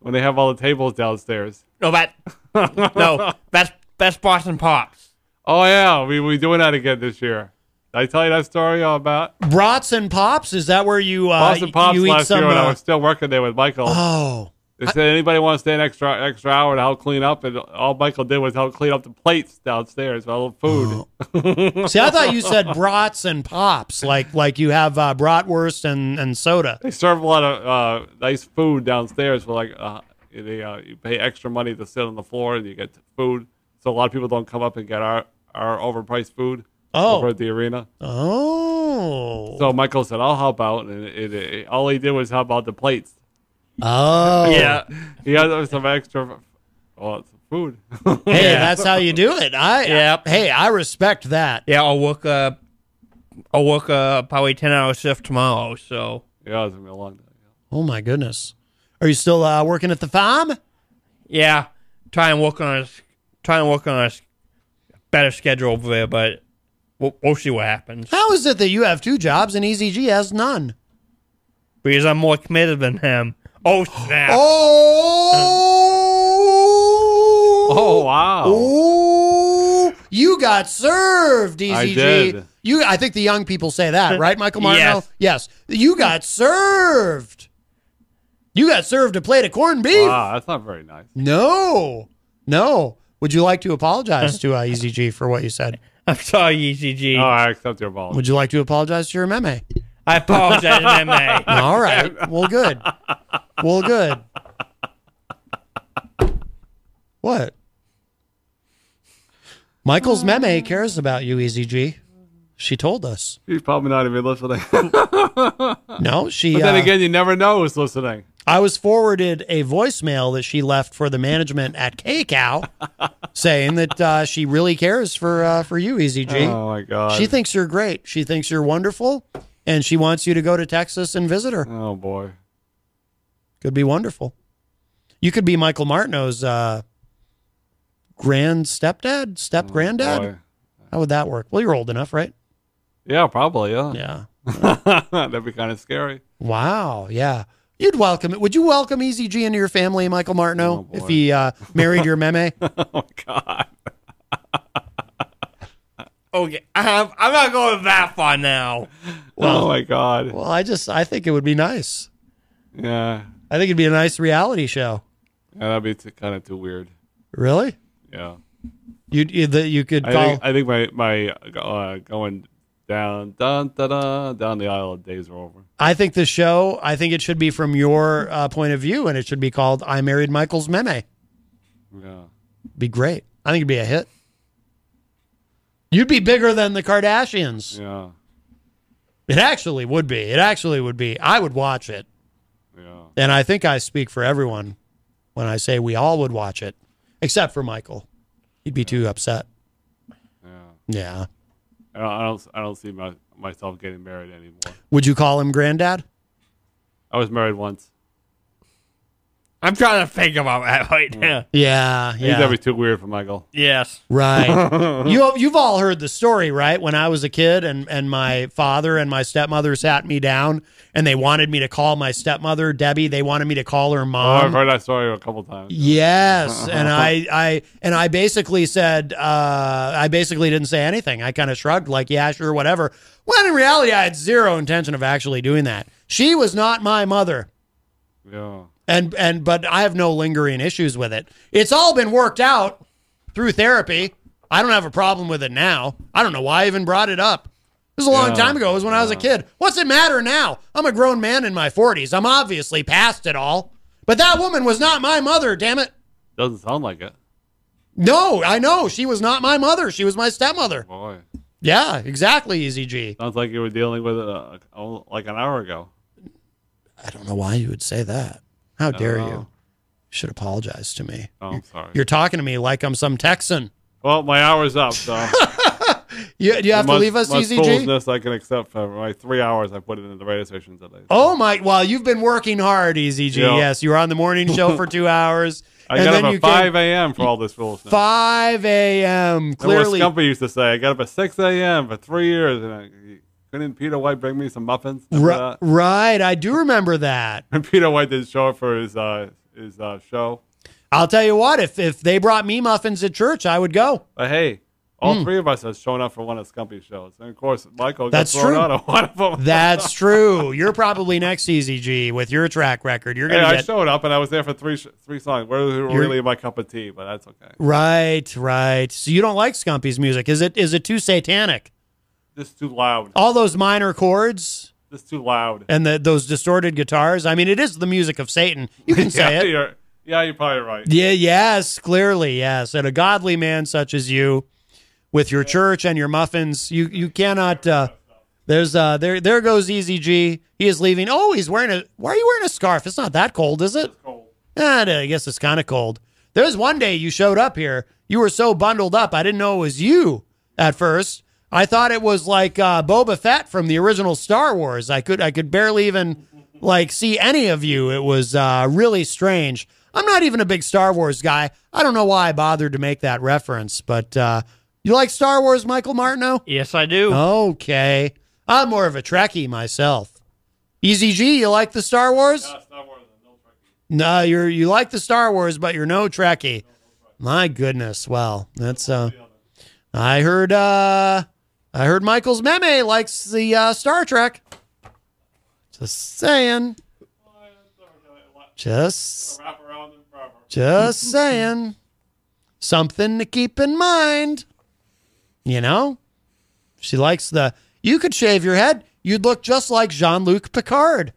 when they have all the tables downstairs?
No, that no, that's that's Boston Pops.
Oh yeah, we we doing that again this year. Did I tell you that story all about
Brats and pops. Is that where you uh,
Boston Pops
you eat
last
some?
year when I
uh,
was still working there with Michael?
oh,
They said anybody want to stay an extra extra hour to help clean up, and all Michael did was help clean up the plates downstairs, with all the food.
see, I thought you said brats and pops, like like you have uh, bratwurst and and soda.
They serve a lot of uh, nice food downstairs for like uh, they, uh, you pay extra money to sit on the floor and you get food. So a lot of people don't come up and get our our overpriced food
Oh.
over at the arena.
Oh,
So Michael said, "I'll help out," and it, it, all he did was help out the plates.
Oh,
Yeah.
He had some extra, well, some food.
Hey, that's how you do it. I
Yep.
hey, I respect that.
Yeah, I'll work uh I'll work uh probably ten hour shift tomorrow, so
yeah, it's gonna be a long day.
Oh my goodness, are you still uh, working at the farm?
yeah. Try and work on a s- try and work on a s- better schedule over there, but we'll, we'll see what happens.
How is it that you have two jobs and EZG has none?
Because I'm more committed than him. Oh snap.
Oh,
Oh wow!
Oh, you got served, EZG.
I did.
You, I think the young people say that, right, Michael Martineau?
Yes.
Yes. You got served. You got served a plate of corned beef.
Wow, that's not very nice.
No, no. Would you like to apologize to uh, EZG for what you said?
I'm sorry, EZG.
Oh, I accept your apology.
Would you like to apologize to your meme?
I apologize, to MMA.
All right. Well, good. Well, good. What? Michael's meme cares about you, EZG. She told us.
He's probably not even listening.
No, she.
But then
uh,
again, you never know who's listening.
I was forwarded a voicemail that she left for the management at KCOW saying that uh, she really cares for uh, for you, Easy G.
Oh, my God.
She thinks you're great. She thinks you're wonderful, and she wants you to go to Texas and visit her.
Oh boy.
Could be wonderful. You could be Michael Martineau's uh, grand stepdad, step granddad.
boy.
How would that work? Well, you're old enough, right?
Yeah, probably. Yeah.
Yeah.
That'd be kind of scary.
Wow. Yeah. You'd welcome it. Would you welcome Easy G into your family, Michael Martineau, if he uh, married your meme?
oh God.
Okay, I'm, I'm not going that far now.
oh my God.
Well, I just I think it would be nice.
Yeah.
I think it'd be a nice reality show.
Yeah, that'd be too, kind of too weird.
Really?
Yeah.
You you, the, you could
I
call.
think, I think my my uh, going down dun, da, da, down the aisle of days are over.
I think the show. I think it should be from your uh, point of view, and it should be called "I Married Michael's Meme."
Yeah.
Be great. I think it'd be a hit. You'd be bigger than the Kardashians.
Yeah.
It actually would be. It actually would be. I would watch it.
Yeah.
And I think I speak for everyone when I say we all would watch it, except for Michael. He'd be too upset.
Yeah.
Yeah.
I don't. I don't, I don't see my, myself getting married anymore.
Would you call him granddad?
I was married once.
I'm trying to think about that right now.
Yeah,
I think
yeah.
that'd be too weird for Michael.
Yes.
Right. you you've all heard the story, right? When I was a kid and and my father and my stepmother sat me down and they wanted me to call my stepmother Debbie. They wanted me to call her
Oh,
mom.
I've heard that story a couple times.
Yes, and I, I, and I basically said, uh, I basically didn't say anything. I kind of shrugged, like, yeah, sure, whatever. When in reality, I had zero intention of actually doing that. She was not my mother,
Yeah.
And and but I have no lingering issues with it. It's all been worked out through therapy. I don't have a problem with it now. I don't know why I even brought it up. This was a long
Yeah,
time ago. It was when I was a kid. What's it matter now? I'm a grown man in my 40s. I'm obviously past it all. But that woman was not my mother, damn it.
Doesn't sound like it.
No, I know. She was not my mother. She was my stepmother.
Boy.
Yeah, exactly, Easy G.
Sounds like you were dealing with it uh, like an hour ago.
I don't know why you would say that. How dare you? You should apologize to me.
Oh, I'm sorry.
You're talking to me like I'm some Texan.
Well, my hour's up, so.
You, you have to
Much-
leave us,
much
Easy G?
foolishness I can accept for my three hours I put it in the radio station today.
Oh my! Well, you've been working hard, Easy G.
Yeah.
Yes, you were on the morning show for two hours.
I
and
got
then
up at 5 a.m. for all this foolishness.
5 a.m. Clearly,
Scumpy used to say, I got up at 6 a.m. for three years. And I, couldn't Peter White bring me some muffins? Remember
right. I do remember that.
And Peter White did show up for his uh, his uh, show.
I'll tell you what. If if they brought me muffins at church, I would go.
But hey, all
Hmm.
three of us have shown up for one of Scumpy's shows. And of course, Michael got
That's
thrown
true.
out of one of them.
That's true. You're probably next, Easy G, with your track record. You're gonna
I
get
showed up and I was there for three three songs. Where
You're-
really my cup of tea, but that's okay.
right, right. So you don't like Scumpy's music? Is it is it too satanic?
Just too loud.
All those minor chords
Just too loud.
and the, those distorted guitars. I mean, it is the music of Satan. You can say
yeah,
it.
You're, yeah, you're probably right.
Yeah, yes, clearly, yes. And a godly man such as you, with your church and your muffins, you you cannot. Uh, there's uh there there goes Easy G. He is leaving. Oh, he's wearing a. Why are you wearing a scarf? It's not that cold, is it?
cold.
Ah, I guess it's kind of cold. There's one day you showed up here. You were so bundled up, I didn't know it was you at first. I thought it was like uh, Boba Fett from the original Star Wars. I could I could barely even like see any of you. It was uh, really strange. I'm not even a big Star Wars guy. I don't know why I bothered to make that reference, but uh, you like Star Wars, Michael Martineau?
Yes, I do.
Okay, I'm more of a Trekkie myself. Easy G, you like the Star Wars? No, you're you like the Star Wars, but you're no Trekkie. My goodness. Well, that's uh I heard uh I heard Michael's meme likes the uh, Star Trek. Just saying. Just just saying. Something to keep in mind. You know? She likes the you could shave your head. You'd look just like Jean-Luc Picard.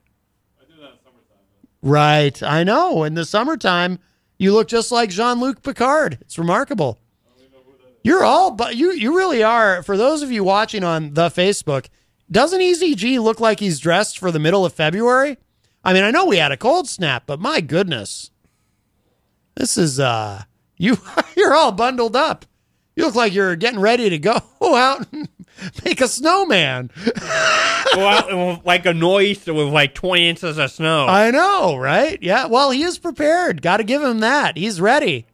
I do that in summertime. Right. I know. In the summertime, you look just like Jean Luc Picard. It's remarkable. You're all, but you you really are. For those of you watching on the Facebook, doesn't Easy G look like he's dressed for the middle of February? I mean, I know we had a cold snap, but my goodness, this is uh, you you're all bundled up. You look like you're getting ready to go out and make a snowman.
Go out and like a noise with like 20 inches of snow.
I know, right? Yeah. Well, he is prepared. Got to give him that. He's ready.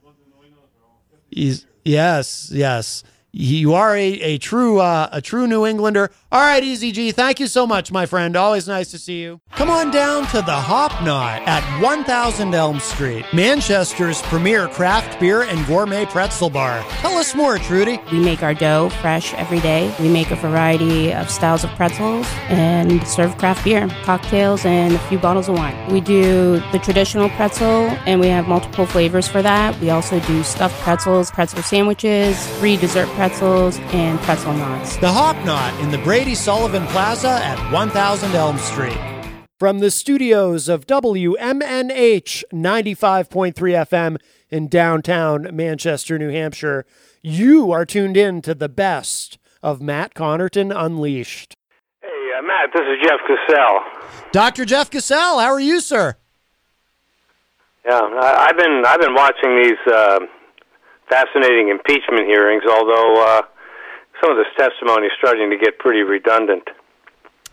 He's yes, yes. You are a, a true uh, a true New Englander. All right, Easy G. Thank you so much, my friend. Always nice to see you. Come on down to the Hop Knot at 1000 Elm Street, Manchester's premier craft beer and gourmet pretzel bar. Tell us more, Trudy.
We make our dough fresh every day. We make a variety of styles of pretzels and serve craft beer, cocktails, and a few bottles of wine. We do the traditional pretzel, and we have multiple flavors for that. We also do stuffed pretzels, pretzel sandwiches, free dessert pretzels, and pretzel knots.
The Hop Knot in the Brady Sullivan Plaza at 1000 Elm Street. From the studios of WMNH 95.3 FM in downtown Manchester, New Hampshire, you are tuned in to the best of Matt Connarton Unleashed.
Hey, uh, Matt, this is Jeff Cassell.
Dr. Jeff Cassell, how are you, sir?
Yeah, I've been I've been watching these uh, fascinating impeachment hearings, although uh, some of this testimony is starting to get pretty redundant.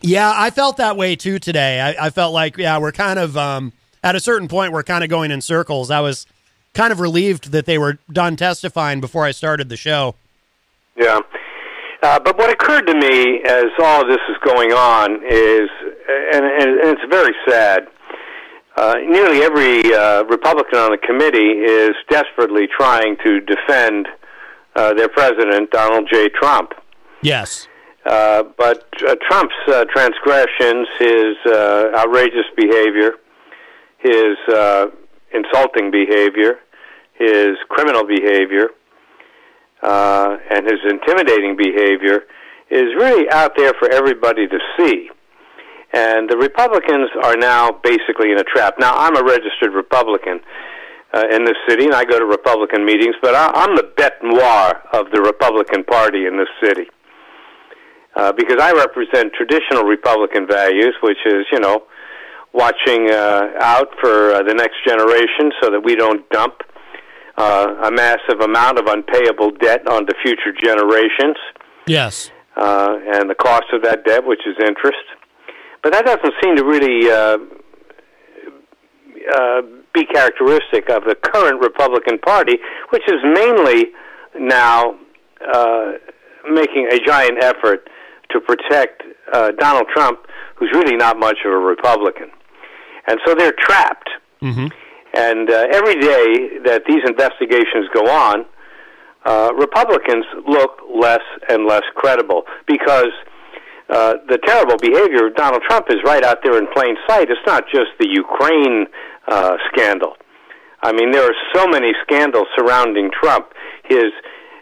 Yeah, I felt that way too today. I, I felt like, yeah, we're kind of, um, at a certain point, we're kind of going in circles. I was kind of relieved that they were done testifying before I started the show.
Yeah. Uh, but what occurred to me as all of this is going on is, and, and it's very sad, uh, nearly every uh, Republican on the committee is desperately trying to defend uh, their president, Donald J. Trump.
Yes.
Uh, but uh, Trump's uh, transgressions, his uh, outrageous behavior, his uh, insulting behavior, his criminal behavior, uh, and his intimidating behavior is really out there for everybody to see. And the Republicans are now basically in a trap. Now, I'm a registered Republican uh, in this city, and I go to Republican meetings, but I, I'm the bête noire of the Republican Party in this city. Uh, because I represent traditional Republican values, which is, you know, watching uh, out for uh, the next generation so that we don't dump uh, a massive amount of unpayable debt onto future generations,
Yes.
uh, and the cost of that debt, which is interest. But that doesn't seem to really uh, uh, be characteristic of the current Republican Party, which is mainly now uh, making a giant effort to protect uh, Donald Trump, who's really not much of a Republican. And so they're trapped.
Mm-hmm.
And uh, every day that these investigations go on, uh, Republicans look less and less credible because uh, the terrible behavior of Donald Trump is right out there in plain sight. It's not just the Ukraine uh, scandal. I mean, there are so many scandals surrounding Trump. His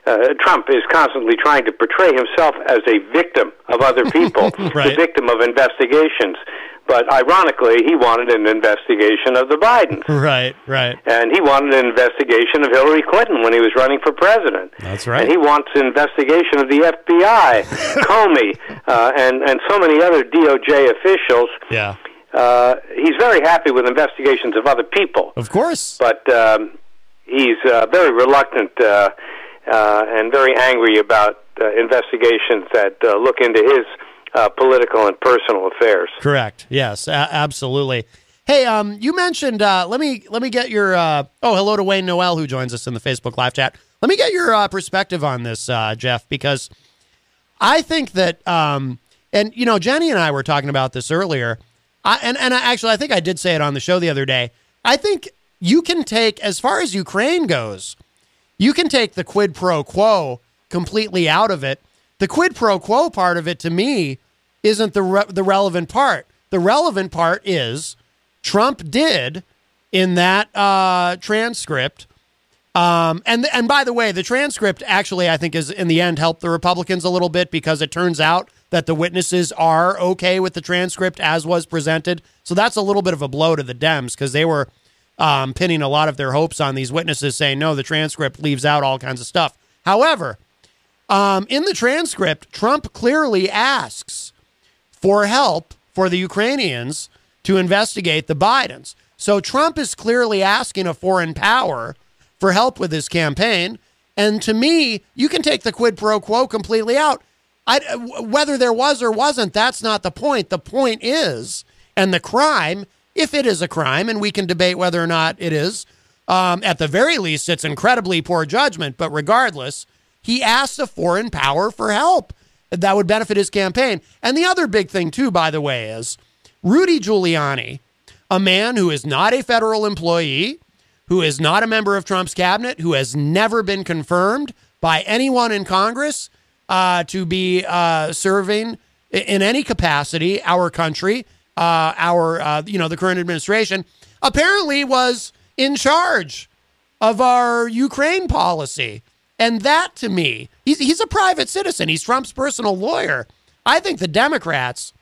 uh, Trump is constantly trying to portray himself as a victim of other people, the victim of investigations. But ironically, he wanted an investigation of the Bidens.
Right, right.
And he wanted an investigation of Hillary Clinton when he was running for president.
That's right.
And he wants an investigation of the FBI, Comey, uh, and, and so many other DOJ officials.
Yeah.
Uh, he's very happy with investigations of other people.
Of course.
But um, he's uh, very reluctant uh, uh, and very angry about uh, investigations that uh, look into his uh, political and personal affairs.
Correct. Yes, a- absolutely. Hey, um, you mentioned. Uh, let me let me get your. Uh, oh, hello to Wayne Noel who joins us in the Facebook live chat. Let me get your uh, perspective on this, uh, Jeff, because I think that, um, and you know, Jenny and I were talking about this earlier. I, and and I, actually, I think I did say it on the show the other day. I think you can take, as far as Ukraine goes, you can take the quid pro quo completely out of it. The quid pro quo part of it, to me, isn't the re- the relevant part. The relevant part is Trump did in that uh, transcript. Um, and and by the way, the transcript actually I think is in the end helped the Republicans a little bit because it turns out that the witnesses are okay with the transcript as was presented. So that's a little bit of a blow to the Dems because they were um, pinning a lot of their hopes on these witnesses, saying no, the transcript leaves out all kinds of stuff. However, um, in the transcript, Trump clearly asks for help for the Ukrainians to investigate the Bidens. So Trump is clearly asking a foreign power for help with his campaign. And to me, you can take the quid pro quo completely out. I, whether there was or wasn't, that's not the point. The point is, and the crime, if it is a crime, and we can debate whether or not it is, um, at the very least, it's incredibly poor judgment. But regardless, he asked a foreign power for help that would benefit his campaign. And the other big thing, too, by the way, is Rudy Giuliani, a man who is not a federal employee, who is not a member of Trump's cabinet, who has never been confirmed by anyone in Congress uh, to be uh, serving in any capacity our country, uh, our uh, you know the current administration, apparently was in charge of our Ukraine policy. And that to me, he's, he's a private citizen. He's Trump's personal lawyer. I think the Democrats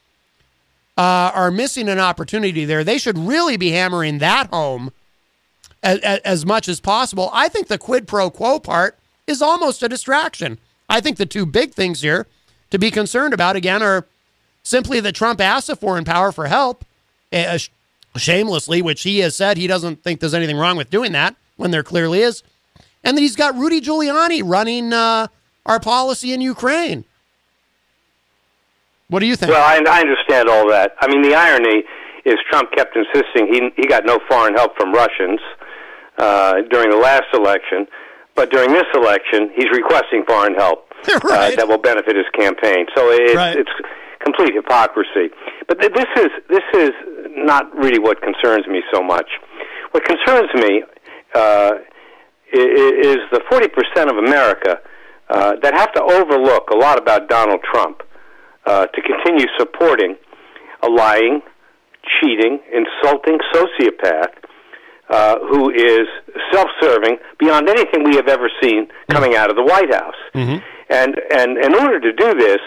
uh, are missing an opportunity there. They should really be hammering that home as, as much as possible. I think the quid pro quo part is almost a distraction. I think the two big things here to be concerned about, again, are simply that Trump asked a foreign power for help uh, shamelessly, which he has said he doesn't think there's anything wrong with doing that when there clearly is and that he's got Rudy Giuliani running uh, our policy in Ukraine. What do you think?
Well, I, I understand all that. I mean, the irony is Trump kept insisting he he got no foreign help from Russians uh, during the last election, but during this election, he's requesting foreign help
right.
uh, that will benefit his campaign. So it's
Right.
it's complete hypocrisy. But th- this is this is not really what concerns me so much. What concerns me uh, is the 40% of America uh, that have to overlook a lot about Donald Trump uh, to continue supporting a lying, cheating, insulting sociopath uh, who is self-serving beyond anything we have ever seen coming out of the White House. And and in order to do this,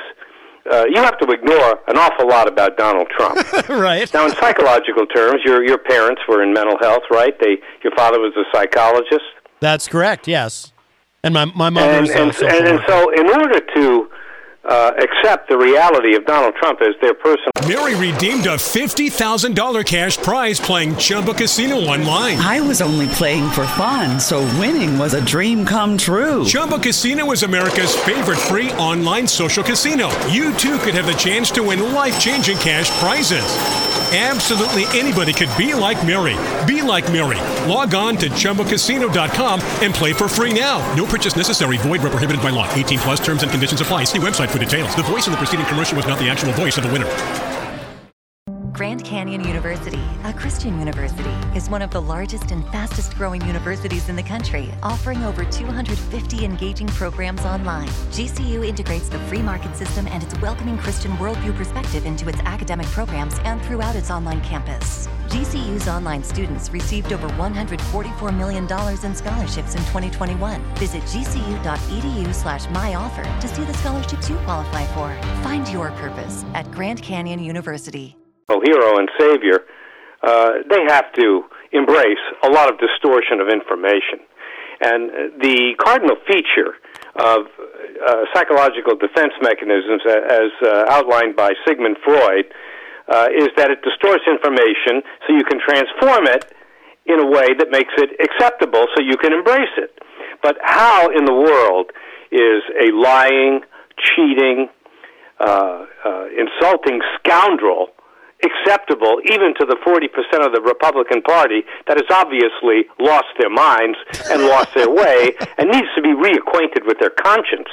uh, you have to ignore an awful lot about Donald Trump.
right.
Now, in psychological terms, your your parents were in mental health, right? They your father was a psychologist.
That's correct. Yes, and my my mother
And, and, and, and so, in order to uh, accept the reality of Donald Trump as their person,
Mary redeemed a $50,000 cash prize playing Chumba Casino online.
I was only playing for fun, so winning was a dream come true.
Chumba Casino is America's favorite free online social casino. You too could have the chance to win life changing cash prizes. Absolutely anybody could be like Mary. Be like Mary. Log on to ChumbaCasino.com and play for free now. No purchase necessary. Void where prohibited by law. 18 plus terms and conditions apply. See website The voice in the preceding commercial was not the actual voice of the winner.
Grand Canyon University, a Christian university, is one of the largest and fastest growing universities in the country, offering over 250 engaging programs online. GCU integrates the free market system and its welcoming Christian worldview perspective into its academic programs and throughout its online campus. GCU's online students received over $144 million in scholarships in 2021. Visit gcu.edu slash myoffer to see the scholarships you qualify for. Find your purpose at Grand Canyon University.
Hero and savior, uh, they have to embrace a lot of distortion of information. And uh, the cardinal feature of uh, psychological defense mechanisms, as uh, outlined by Sigmund Freud, uh, is that it distorts information so you can transform it in a way that makes it acceptable so you can embrace it. But how in the world is a lying, cheating, uh, uh, insulting scoundrel acceptable even to the 40% of the Republican Party that has obviously lost their minds and lost their way and needs to be reacquainted with their conscience.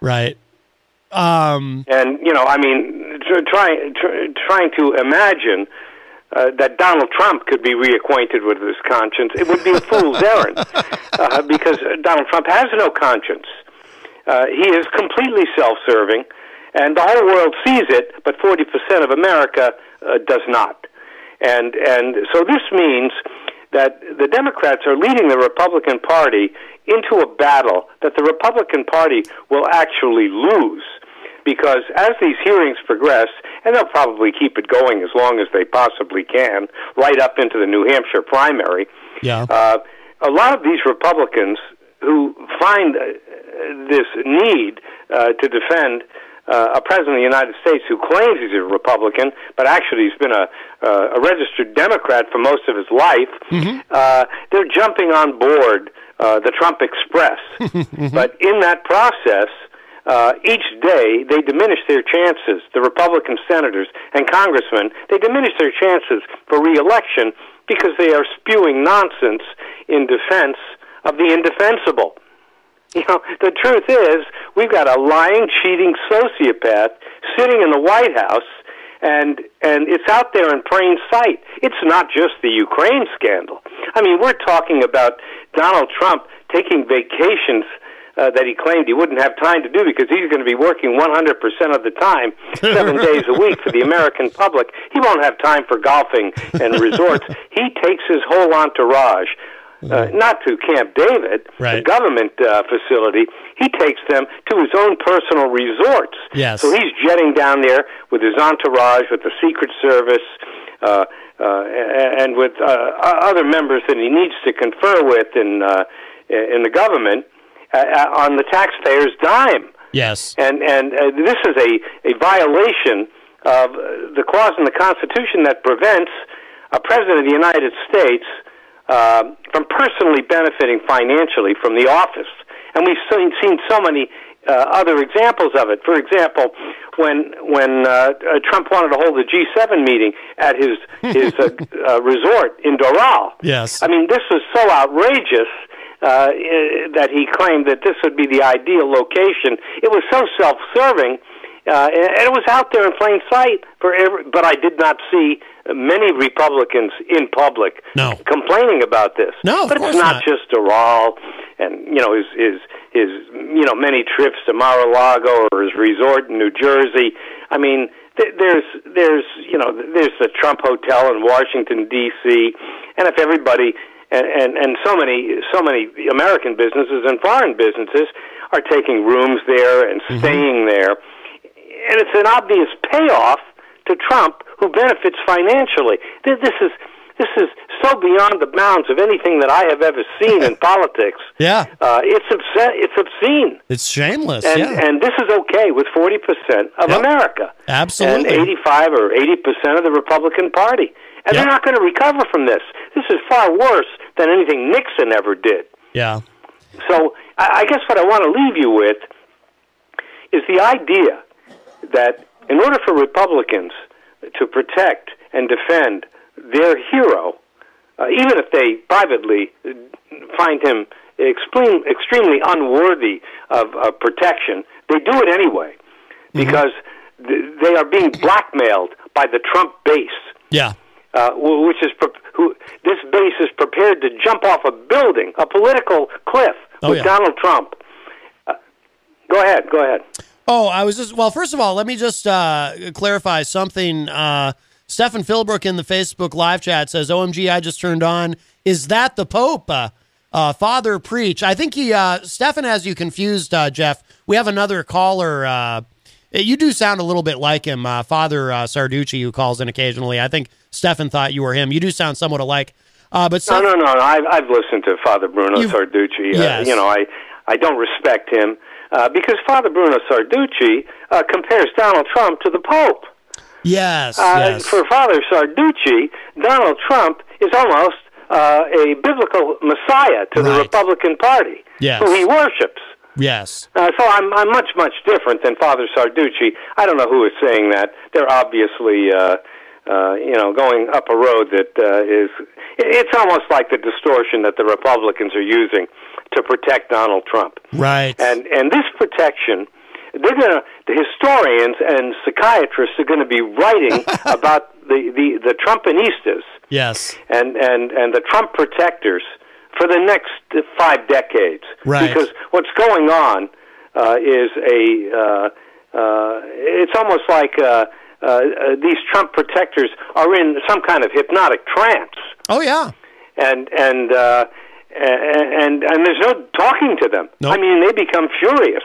right. Um,
And, you know, I mean, tr- try, trying to imagine uh, that Donald Trump could be reacquainted with his conscience, it would be a fool's errand uh, because Donald Trump has no conscience. Uh, he is completely self-serving, and the whole world sees it, but 40% of America uh, does not. And and so this means that the Democrats are leading the Republican Party into a battle that the Republican Party will actually lose. Because as these hearings progress, and they'll probably keep it going as long as they possibly can, right up into the New Hampshire primary,
Yeah.
uh, a lot of these Republicans who find uh, this need uh, to defend uh, a president of the United States who claims he's a Republican, but actually he's been a, uh, a registered Democrat for most of his life. Uh, they're jumping on board uh, the Trump Express, but in that process, uh, each day they diminish their chances. The Republican senators and congressmen they diminish their chances for reelection because they are spewing nonsense in defense of the indefensible. You know, the truth is, we've got a lying, cheating sociopath sitting in the White House, and and it's out there in plain sight. It's not just the Ukraine scandal. I mean, we're talking about Donald Trump taking vacations uh, that he claimed he wouldn't have time to do because he's going to be working 100% of the time, seven days a week for the American public. He won't have time for golfing and resorts. he takes his whole entourage. Uh, not to Camp David, the government uh, facility. He takes them to his own personal resorts.
Yes.
So he's jetting down there with his entourage, with the Secret Service, uh, uh, and with uh, other members that he needs to confer with in uh, in the government uh, uh, on the taxpayer's dime.
Yes.
And and uh, this is a a violation of the clause in the Constitution that prevents a president of the United States uh, from personally benefiting financially from the office. And we've seen, seen so many uh, other examples of it. For example, when when uh, uh, Trump wanted to hold a G7 meeting at his his uh, uh, resort in Doral.
Yes.
I mean, this was so outrageous that he claimed that this would be the ideal location. It was so self-serving, uh, and it was out there in plain sight for every. But I did not see many Republicans in public
No.
complaining about this.
No,
but it's not,
not.
just Doral, and you know his his his you know many trips to Mar-a-Lago or his resort in New Jersey. I mean. th- There's, there's, you know, there's the Trump Hotel in Washington D.C., and if everybody and, and and so many so many American businesses and foreign businesses are taking rooms there and mm-hmm. staying there, and it's an obvious payoff to Trump, who benefits financially. This is this is so beyond the bounds of anything that I have ever seen in politics.
Yeah.
Uh, it's obscene. It's obscene,
It's shameless.
and
yeah.
and this is okay with forty percent of America
Absolutely.
and eighty-five or eighty percent of the Republican Party, and they're not going to recover from this. This is far worse than anything Nixon ever did.
yeah.
So I I guess what I want to leave you with is the idea that in order for Republicans to protect and defend their hero, uh, even if they privately find him extreme, extremely unworthy of protection, they do it anyway because th- they are being blackmailed by the Trump base
Yeah.
uh, which is pre- who this base is prepared to jump off a building, a political cliff
Oh,
with
yeah.
Donald Trump. Uh, go ahead, go ahead.
Oh, I was just well. First of all, let me just uh, clarify something. Uh, Stefan Philbrook in the Facebook live chat says, "OMG, I just turned on. Is that the Pope? Uh, uh, Father preach." I think he uh, Stefan has you confused, uh, Jeff. We have another caller. Uh, you do sound a little bit like him, uh, Father uh, Sarducci, who calls in occasionally. I think Stefan thought you were him. You do sound somewhat alike. Uh, but
No,
Steph-
no, no. no. I've, I've listened to Father Bruno Sarducci. Uh,
Yes.
You know, I I don't respect him uh, because Father Bruno Sarducci uh, compares Donald Trump to the Pope.
yes,
Uh,
yes.
For Father Sarducci, Donald Trump is almost uh, a biblical messiah to the Republican Party,
Yes.
who he worships.
yes.
Uh, so I'm I'm much much different than Father Sarducci. I don't know who is saying that. They're obviously uh, uh, you know going up a road that uh, is. It's almost like the distortion that the Republicans are using to protect Donald Trump.
Right.
And and this protection, they're gonna the historians and psychiatrists are going to be writing about the the the
Yes.
and and and the Trump protectors for the next five decades.
Right.
Because what's going on uh, is a uh, uh, it's almost like uh, uh, uh, these Trump protectors are in some kind of hypnotic trance,
Oh yeah.
and and uh, and and there's no talking to them. I mean, they become furious.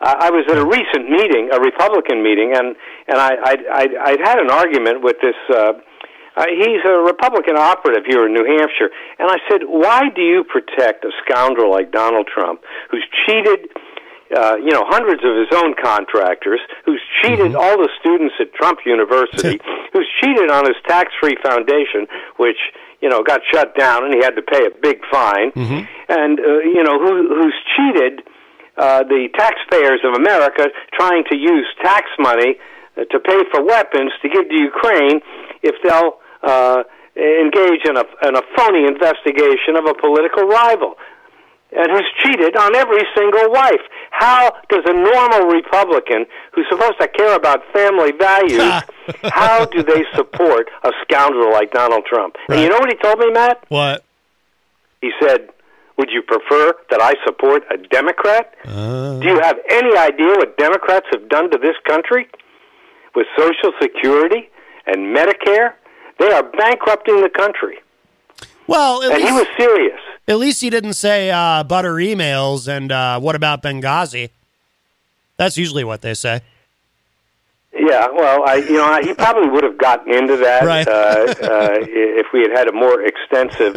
I I was at a recent meeting, a Republican meeting, and and I I'd, I'd, I'd had an argument with this. Uh, uh, he's a Republican operative here in New Hampshire, and I said, "Why do you protect a scoundrel like Donald Trump, who's cheated uh, you know, hundreds of his own contractors, who's cheated all the students at Trump University, who's cheated on his tax-free foundation, which you know got shut down, and he had to pay a big fine, and uh, you know who, who's cheated uh, the taxpayers of America, trying to use tax money uh, to pay for weapons to give to Ukraine if they'll. Uh, engage in a, in a phony investigation of a political rival and who's cheated on every single wife. How does a normal Republican who's supposed to care about family values, how do they support a scoundrel like Donald Trump? And you know what he told me, Matt?
What?
He said, Would you prefer that I support a Democrat? Uh. Do you have any idea what Democrats have done to this country with Social Security and Medicare? They are bankrupting the country.
Well,
and he was serious.
At least he didn't say uh, butter emails and uh, what about Benghazi? That's usually what they say.
Yeah, well, I you know I, he probably would have gotten into that
Right.
uh, uh, if we had had a more extensive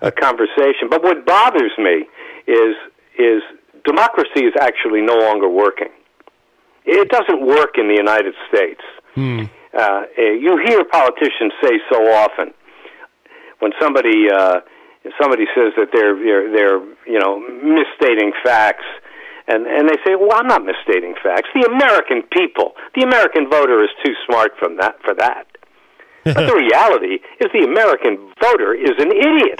uh, conversation. But what bothers me is is democracy is actually no longer working. It doesn't work in the United States.
Hmm.
Uh, you hear politicians say so often when somebody uh, if somebody says that they're they're you know misstating facts, and and they say, well, I'm not misstating facts. The American people, the American voter, is too smart from that for that. But the reality is, the American voter is an idiot.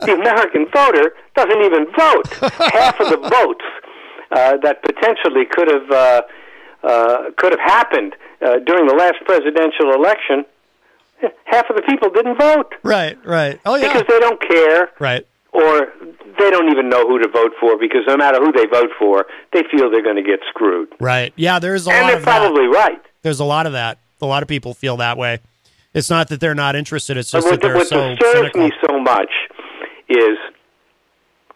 the American voter doesn't even vote. Half of the votes uh, that potentially could have uh, uh, could have happened uh, during the last presidential election, half of the people didn't vote
Right, right. Oh, yeah.
because they don't care
Right.
or they don't even know who to vote for because no matter who they vote for, they feel they're going to get screwed.
Right. Yeah, there's a
and
lot
they're
of that.
probably right.
There's a lot of that. A lot of people feel that way. It's not that they're not interested. It's
But
just
what,
that they're
what
so
disturbs
cynical.
me so much is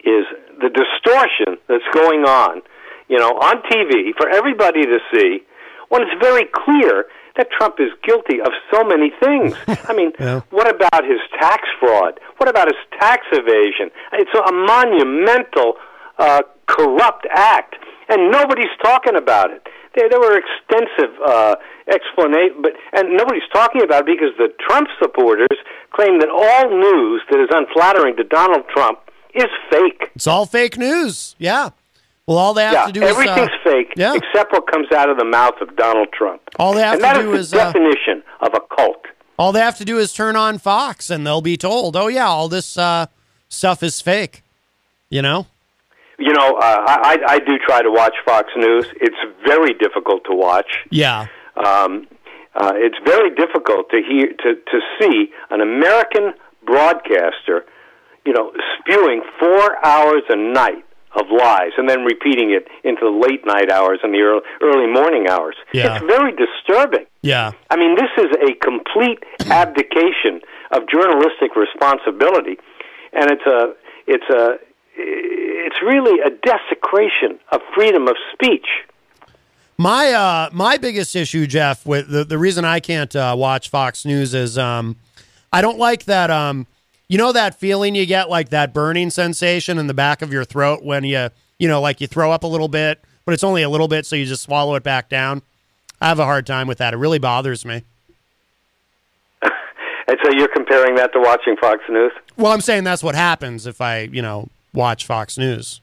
is the distortion that's going on, you know, on TV for everybody to see when it's very clear that Trump is guilty of so many things. I mean, what about his tax fraud? What about his tax evasion? It's a monumental uh, corrupt act, and nobody's talking about it. There, there were extensive uh, explanations, but and nobody's talking about it because the Trump supporters claim that all news that is unflattering to Donald Trump is fake.
It's all fake news. Yeah. Well, all they have
yeah,
to do is
everything's
uh,
fake except what comes out of the mouth of Donald Trump.
All they have
and
to
that
do
the
is, uh,
definition of a cult.
all they have to do is turn on Fox, and they'll be told, "Oh yeah, all this uh, stuff is fake." You know.
You know, uh, I, I I do try to watch Fox News. It's very difficult to watch.
Yeah.
Um, uh, it's very difficult to hear to to see an American broadcaster, you know, spewing four hours a night of lies and then repeating it into the late night hours and the early, early morning hours.
Yeah.
It's very disturbing.
Yeah.
I mean, this is a complete abdication of journalistic responsibility, and it's a it's a it's really a desecration of freedom of speech.
My uh my biggest issue, Jeff, with the the reason I can't uh, watch Fox News is um I don't like that um you know that feeling you get like that burning sensation in the back of your throat when you you know like you throw up a little bit, but it's only a little bit so you just swallow it back down. I have a hard time with that. It really bothers me.
And so you're comparing that to watching Fox News?
Well, I'm saying that's what happens if I, you know, watch Fox News.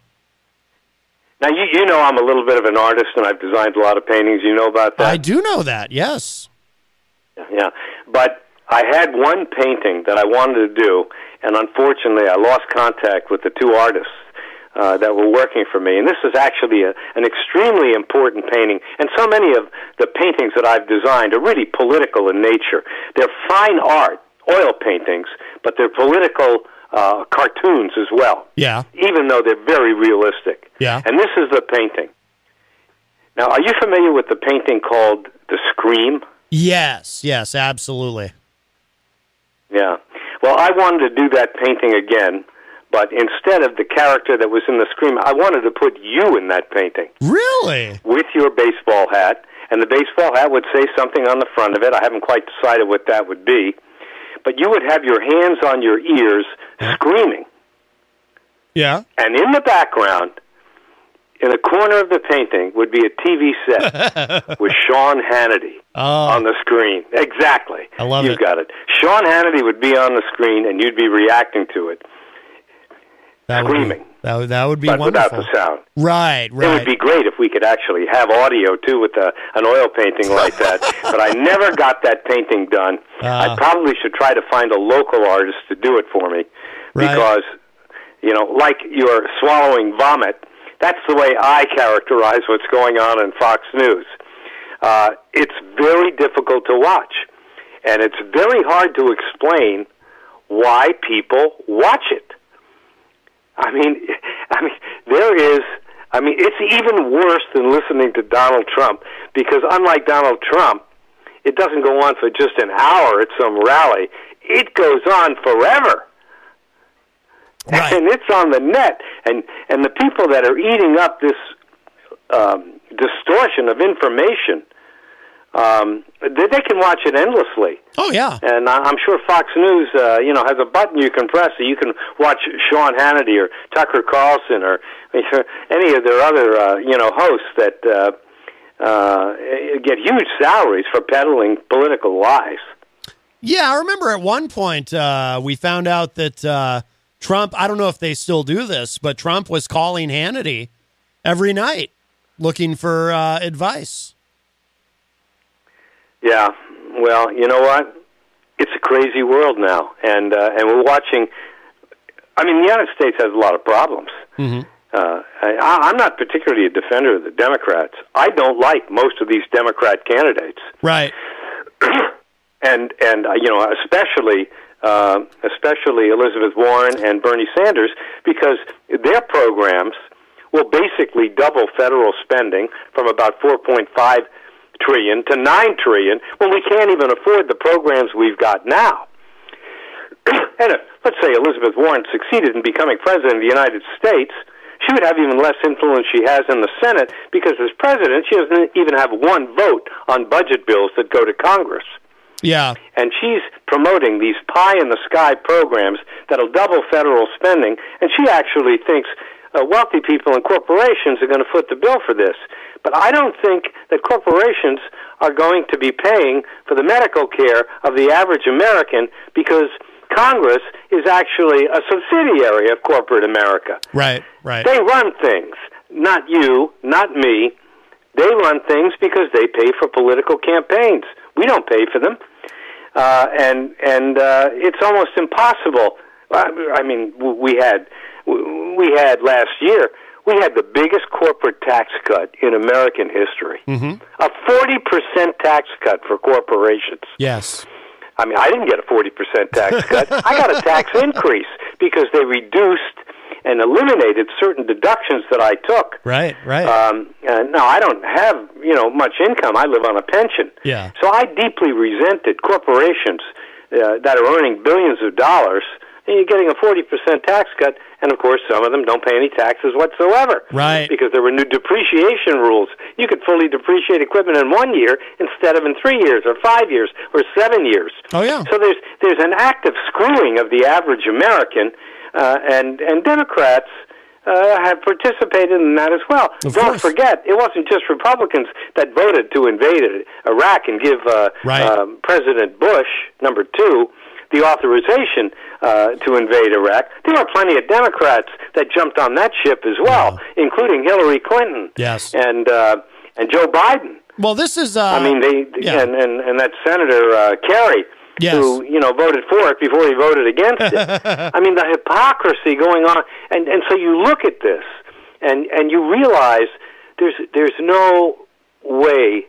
Now you you know I'm a little bit of an artist and I've designed a lot of paintings. You know about that?
I do know that. Yes.
Yeah, but I had one painting that I wanted to do, and unfortunately, I lost contact with the two artists uh, that were working for me. And this is actually a, an extremely important painting. And so many of the paintings that I've designed are really political in nature. They're fine art, oil paintings, but they're political uh, cartoons as well.
Yeah.
Even though they're very realistic.
Yeah.
And this is the painting. Now, are you familiar with the painting called The Scream?
Yes. Yes. Absolutely.
Yeah. Well, I wanted to do that painting again, but instead of the character that was in the scream, I wanted to put you in that painting
Really?
with your baseball hat, and the baseball hat would say something on the front of it. I haven't quite decided what that would be, but you would have your hands on your ears screaming,
Yeah.
and in the background, in the corner of the painting would be a TV set with Sean Hannity on the screen. Exactly.
I love
You've
it.
got it. Sean Hannity would be on the screen, and you'd be reacting to it,
That would be, that, would- that would be
but
wonderful.
without the sound.
Right, right.
It would be great if we could actually have audio too with a, an oil painting like that. but I never got that painting done.
Ah.
I probably should try to find a local artist to do it for me
Right.
because you know, like you're swallowing vomit. That's the way I characterize what's going on in Fox News. Uh, it's very difficult to watch, and it's very hard to explain why people watch it. I mean, I mean, there is. I mean, it's even worse than listening to Donald Trump because, unlike Donald Trump, it doesn't go on for just an hour at some rally. It goes on forever, and it's on the net. And and the people that are eating up this um, distortion of information, um, they, they can watch it endlessly.
Oh yeah.
And I- I'm sure Fox News, uh, you know, has a button you can press so you can watch Sean Hannity or Tucker Carlson or any of their other, uh, you know, hosts that uh, uh, get huge salaries for peddling political lies.
Yeah, I remember at one point uh, we found out that uh, Trump, I don't know if they still do this, but Trump was calling Hannity every night looking for uh, advice.
Yeah. Well, you know what? It's a crazy world now, and uh, and we're watching. I mean, the United States has a lot of problems.
Mm-hmm.
Uh, I, I'm not particularly a defender of the Democrats. I don't like most of these Democrat candidates,
Right.
and and uh, you know, especially uh, especially Elizabeth Warren and Bernie Sanders, because their programs will basically double federal spending from about 4.5 trillion to 9 trillion when we can't even afford the programs we've got now. and if, let's say Elizabeth Warren succeeded in becoming president of the United States, she would have even less influence she has in the Senate because as president, she doesn't even have one vote on budget bills that go to Congress.
Yeah.
And she's promoting these pie in the sky programs that'll double federal spending, and she actually thinks uh, wealthy people and corporations are going to foot the bill for this. But I don't think that corporations are going to be paying for the medical care of the average American because Congress is actually a subsidiary of corporate America.
Right, right.
They run things, not you, not me. They run things because they pay for political campaigns. We don't pay for them, uh, and and uh, it's almost impossible. I I mean, we had we had last year. We had the biggest corporate tax cut in American history.
Mm-hmm.
A forty percent tax cut for corporations.
Yes.
I mean, I didn't get a 40% tax cut. I got a tax increase because they reduced and eliminated certain deductions that I took.
Right, right.
Um, uh, now, I don't have, you know, much income. I live on a pension.
yeah.
So I deeply resented corporations uh, that are earning billions of dollars and you're getting a 40% tax cut, and of course, some of them don't pay any taxes whatsoever.
Right.
Because there were new depreciation rules. You could fully depreciate equipment in one year instead of in three years, or five years, or seven years.
Oh, yeah.
So there's there's an active screwing of the average American, uh, and and Democrats uh, have participated in that as well.
Of
Don't
course.
forget, it wasn't just Republicans that voted to invade Iraq and give uh,
Right.
um, President Bush, number two, the authorization uh, to invade Iraq. There were plenty of Democrats that jumped on that ship as well, including Hillary Clinton
Yes.
and uh, and Joe Biden.
Well, this is. Uh,
I mean, they
yeah.
and, and and that Senator uh, Kerry,
Yes.
who you know voted for it before he voted against it. I mean, the hypocrisy going on, and and so you look at this, and and you realize there's there's no way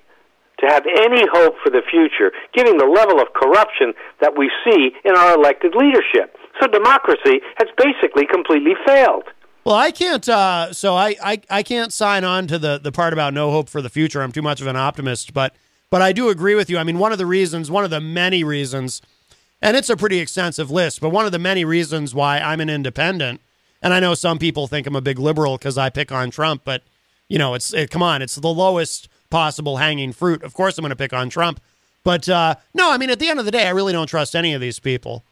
to have any hope for the future, given the level of corruption that we see in our elected leadership. So democracy has basically completely failed.
Well, I can't. Uh, so I, I, I can't sign on to the the part about no hope for the future. I'm too much of an optimist, but but I do agree with you. I mean, one of the reasons, one of the many reasons, and it's a pretty extensive list, but one of the many reasons why I'm an independent, and I know some people think I'm a big liberal because I pick on Trump, but you know, it's it, come on, it's the lowest possible hanging fruit. Of course, I'm going to pick on Trump, but uh, no, I mean, at the end of the day, I really don't trust any of these people.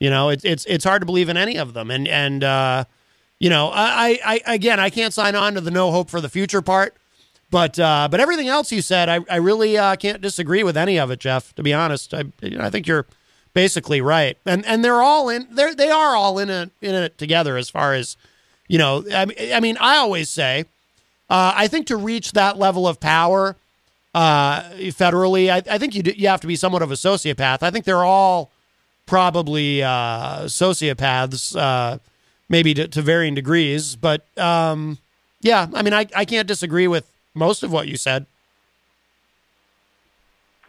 You know, it's it's it's hard to believe in any of them, and and uh, you know, I, I, I again, I can't sign on to the no hope for the future part, but uh, but everything else you said, I, I really uh, can't disagree with any of it, Jeff. To be honest, I, I think you're basically right, and and they're all in, they they are all in it in it together as far as, you know, I, I mean, I always say, uh, I think to reach that level of power, uh, federally, I, I think you do, you have to be somewhat of a sociopath. I think they're all probably uh, sociopaths, uh, maybe to, to varying degrees. But um, yeah, I mean, I, I can't disagree with most of what you said.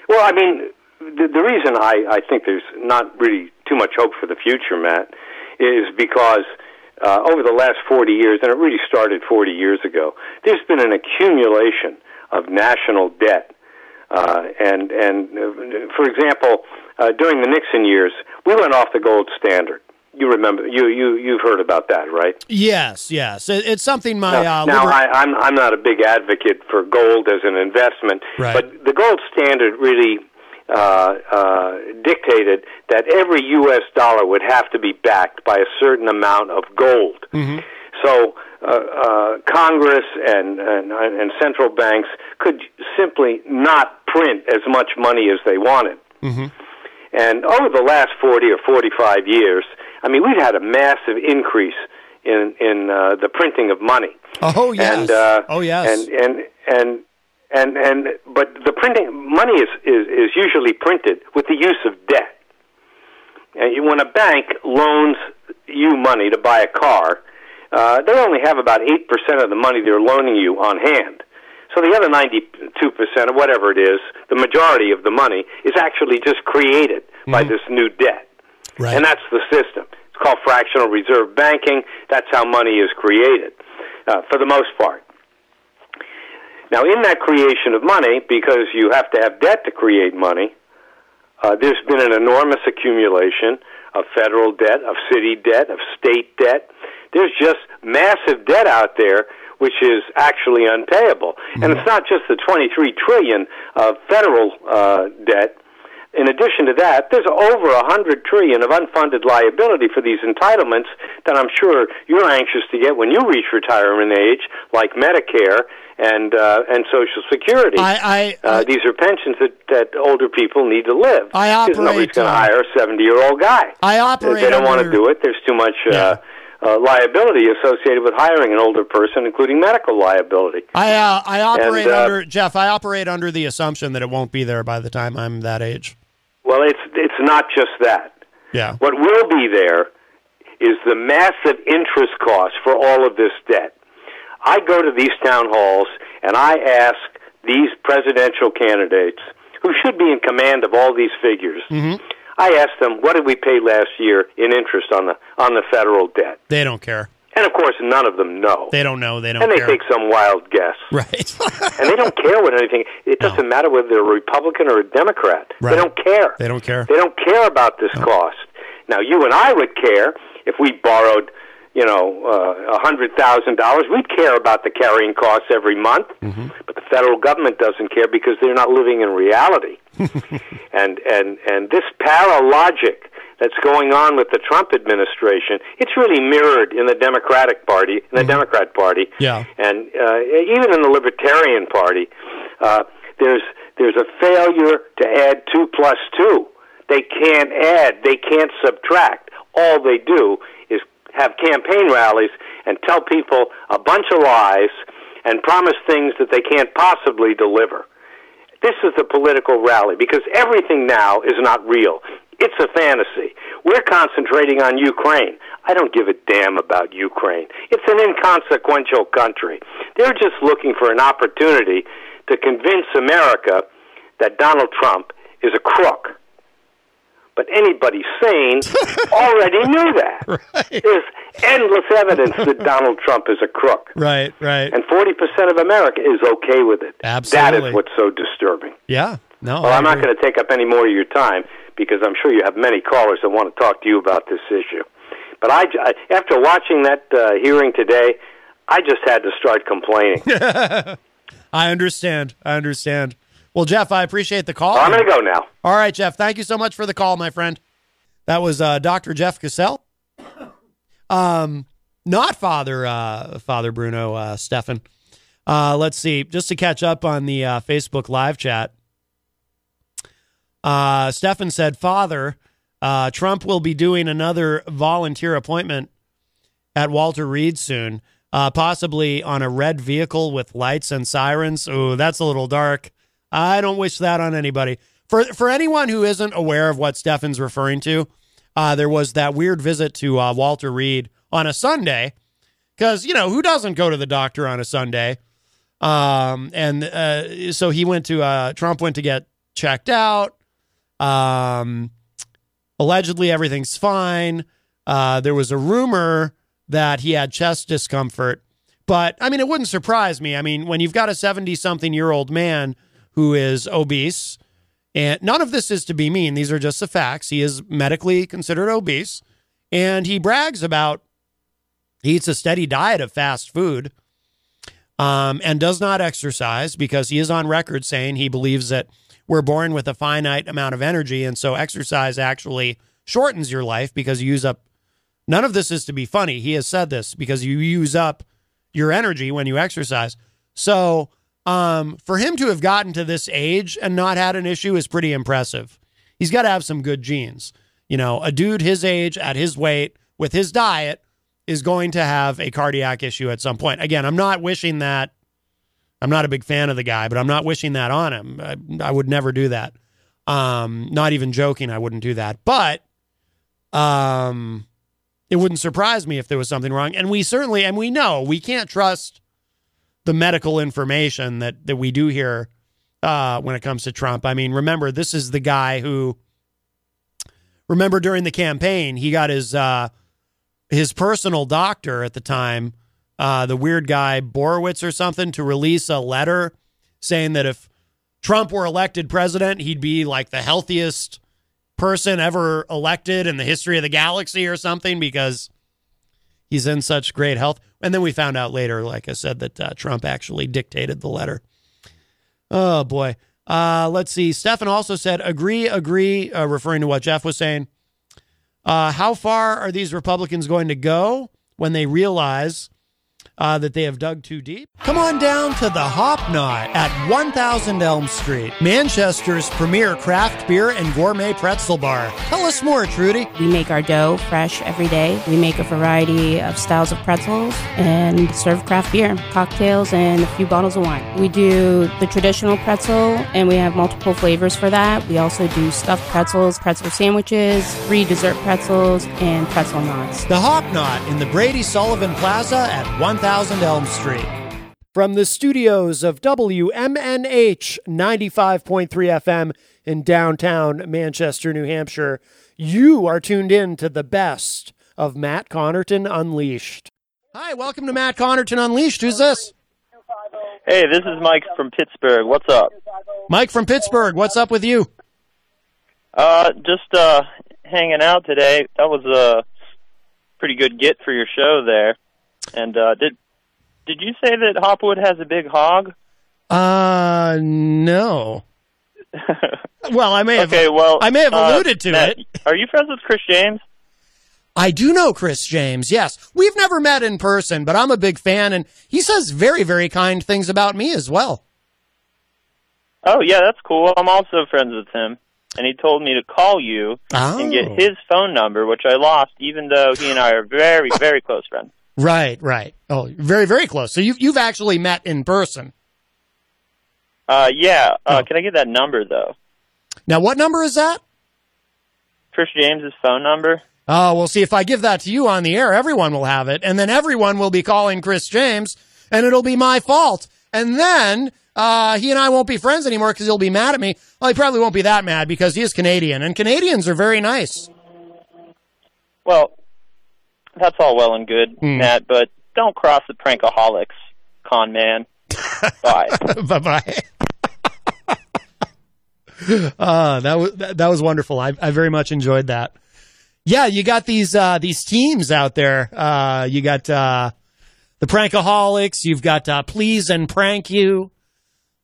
Well, I mean, the, the reason I, I think there's not really too much hope for the future, Matt, is because uh, over the last 40 years, and it really started 40 years ago, there's been an accumulation of national debt. Uh, and, and uh, for example, uh, during the Nixon years, we went off the gold standard. You remember, you, you, you've heard about that, right?
Yes, yes, it, it's something my
now,
uh,
now I, I'm I'm not a big advocate for gold as an investment,
Right.
but the gold standard really uh, uh, dictated that every U.S. dollar would have to be backed by a certain amount of gold.
Mm-hmm.
So uh, uh, Congress and, and and central banks could simply not print as much money as they wanted.
Mm-hmm.
And over the last 40 or 45 years, I mean, we've had a massive increase in in uh, the printing of money.
Oh yes.
And, uh,
oh yes.
And and and and and but the printing money is is is usually printed with the use of debt. And you- when a bank loans you money to buy a car, uh, they only have about eight percent of the money they're loaning you on hand. So the other ninety-two percent, or whatever it is, the majority of the money is actually just created by this new debt,
Right.
and that's the system. It's called fractional reserve banking. That's how money is created, uh, for the most part. Now, in that creation of money, because you have to have debt to create money, uh, there's been an enormous accumulation of federal debt, of city debt, of state debt. There's just massive debt out there which is actually unpayable. And it's not just the 23 trillion of federal uh, debt. In addition to that, there's over a hundred trillion of unfunded liability for these entitlements that I'm sure you're anxious to get when you reach retirement age, like Medicare and uh, and Social Security.
I, I,
uh, these are pensions that, that older people need to live.
I
Because nobody's
operate,
going to
uh,
hire a 70 year old guy.
I operate
They don't want to do it. There's too much uh, uh, liability associated with hiring an older person, including medical liability.
I uh, I operate
And, uh,
under Jeff. I operate under the assumption that it won't be there by the time I'm that age.
Well, it's it's not just that.
Yeah.
What will be there is the massive interest cost for all of this debt. I go to these town halls and I ask these presidential candidates who should be in command of all these figures.
Mm-hmm.
I ask them, what did we pay last year in interest on the on the federal debt?
They don't care.
And of course, none of them know.
They don't know. They don't
and they
care.
take some wild guess.
Right.
and they don't care what anything. It doesn't matter whether they're a Republican or a Democrat.
Right.
They don't care.
They don't care.
They don't care about this cost. Now, you and I would care if we borrowed, you know, uh, a hundred thousand dollars. We'd care about the carrying costs every month.
Mm-hmm.
But the federal government doesn't care because they're not living in reality. and and and this paralogic that's going on with the Trump administration, it's really mirrored in the Democratic Party, in the Democrat Party,
Yeah.
and uh, even in the Libertarian Party, uh, there's there's a failure to add two plus two. They can't add. They can't subtract. All they do is have campaign rallies and tell people a bunch of lies and promise things that they can't possibly deliver. This is the political rally because everything now is not real. It's a fantasy. We're concentrating on Ukraine. I don't give a damn about Ukraine. It's an inconsequential country. They're just looking for an opportunity to convince America that Donald Trump is a crook. But anybody sane already knew that. There's endless evidence that Donald Trump is a crook.
Right. Right.
And 40% of America is okay with it. That
Absolutely.
is what's so disturbing.
Yeah. No.
Well,
I
I'm not going to take up any more of your time because I'm sure you have many callers that want to talk to you about this issue. But I, after watching that uh, hearing today, I just had to start complaining.
I understand. I understand. Well, Jeff, I appreciate the call.
I'm going to go now.
All right, Jeff. Thank you so much for the call, my friend. That was uh, Dr. Jeff Cassell. Um, not Father uh, Father Bruno uh, Stefan. Uh, let's see, just to catch up on the uh, Facebook live chat. Uh, Stefan said, "Father, uh, Trump will be doing another volunteer appointment at Walter Reed soon, uh, possibly on a red vehicle with lights and sirens. Oh, that's a little dark. I don't wish that on anybody. For for anyone who isn't aware of what Stefan's referring to, uh, there was that weird visit to uh, Walter Reed on a Sunday, because you know who doesn't go to the doctor on a Sunday." Um, and uh, so he went to uh, Trump went to get checked out. Um, allegedly everything's fine. Uh, there was a rumor that he had chest discomfort, but I mean, it wouldn't surprise me. I mean, when you've got a 70 something year old man who is obese, and none of this is to be mean, these are just the facts. He is medically considered obese, and he brags about he eats a steady diet of fast food um, and does not exercise because he is on record saying he believes that we're born with a finite amount of energy. And so exercise actually shortens your life because you use up. None of this is to be funny. He has said this because you use up your energy when you exercise. So um, for him to have gotten to this age and not had an issue is pretty impressive. He's got to have some good genes. You know, a dude his age at his weight with his diet is going to have a cardiac issue at some point. Again, I'm not wishing that. I'm not a big fan of the guy, but I'm not wishing that on him. I, I would never do that. Um, not even joking, I wouldn't do that. But um, it wouldn't surprise me if there was something wrong. And we certainly, and we know we can't trust the medical information that that we do here uh, when it comes to Trump. I mean, remember, this is the guy who. Remember during the campaign, he got his uh, his personal doctor at the time, uh, the weird guy Borowitz or something, to release a letter saying that if Trump were elected president, he'd be like the healthiest person ever elected in the history of the galaxy or something because he's in such great health. And then we found out later, like I said, that uh, Trump actually dictated the letter. Oh boy. Uh, let's see. Stefan also said, agree, agree, uh, referring to what Jeff was saying. Uh, how far are these Republicans going to go when they realize uh, that they have dug too deep? Come on down to the Hop Knot at 1000 Elm Street, Manchester's premier craft beer and gourmet pretzel bar. Tell us more, Trudy.
We make our dough fresh every day. We make a variety of styles of pretzels and serve craft beer, cocktails, and a few bottles of wine. We do the traditional pretzel, and we have multiple flavors for that. We also do stuffed pretzels, pretzel sandwiches, free dessert pretzels, and pretzel knots.
The Hop Knot in the Brady Sullivan Plaza at 1000 Elm Street. From the studios of WMNH 95.3 FM in downtown Manchester, New Hampshire, you are tuned in to the best of Matt Connarton Unleashed. Hi, welcome to Matt Connarton Unleashed. Who's this?
Hey, this is Mike from Pittsburgh. What's up?
Mike from Pittsburgh. What's up with you?
Uh, just uh, hanging out today. That was a pretty good get for your show there. And uh, did did you say that Hopwood has a big hog?
Uh, no. well, I may have.
Okay, well,
I may have
uh,
alluded to
Matt,
it.
Are you friends with Chris James?
I do know Chris James. Yes, we've never met in person, but I'm a big fan, and he says very, very kind things about me as well.
Oh yeah, that's cool. I'm also friends with him, and he told me to call you and get
Oh.
his phone number, which I lost, even though he and I are very, very close friends.
Right, right. Oh, very, very close. So you've you've actually met in person.
Uh, yeah.
Oh.
Uh, Can I get that number though?
Now, what number is that?
Chris James's phone number.
Oh, we'll see if I give that to you on the air, everyone will have it. And then everyone will be calling Chris James, and it'll be my fault. And then uh, he and I won't be friends anymore because he'll be mad at me. Well, he probably won't be that mad because he is Canadian, and Canadians are very nice.
Well, that's all well and good,
Hmm.
Matt, but don't cross the prankaholics, con man. Bye.
bye bye. uh, that was that, that was wonderful. I, I very much enjoyed that. Yeah, you got these uh, these teams out there. Uh, you got uh, the Prankaholics. You've got uh, Please and Prank You.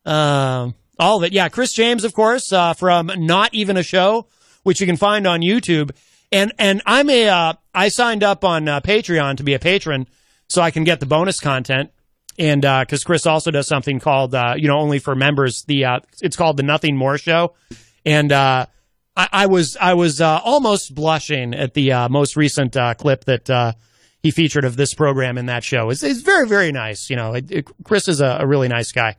Um, all of it. Yeah, Chris James, of course, uh, from Not Even a Show, which you can find on YouTube. And and I'm a uh, I signed up on uh, Patreon to be a patron so I can get the bonus content. And because Chris also does something called uh, you know only for members the uh, it's called the Nothing More Show, and uh, I, I was I was uh, almost blushing at the uh, most recent uh, clip that uh, he featured of this program in that show. It's, it's very very nice. You know, it, it- Chris is a, a really nice guy,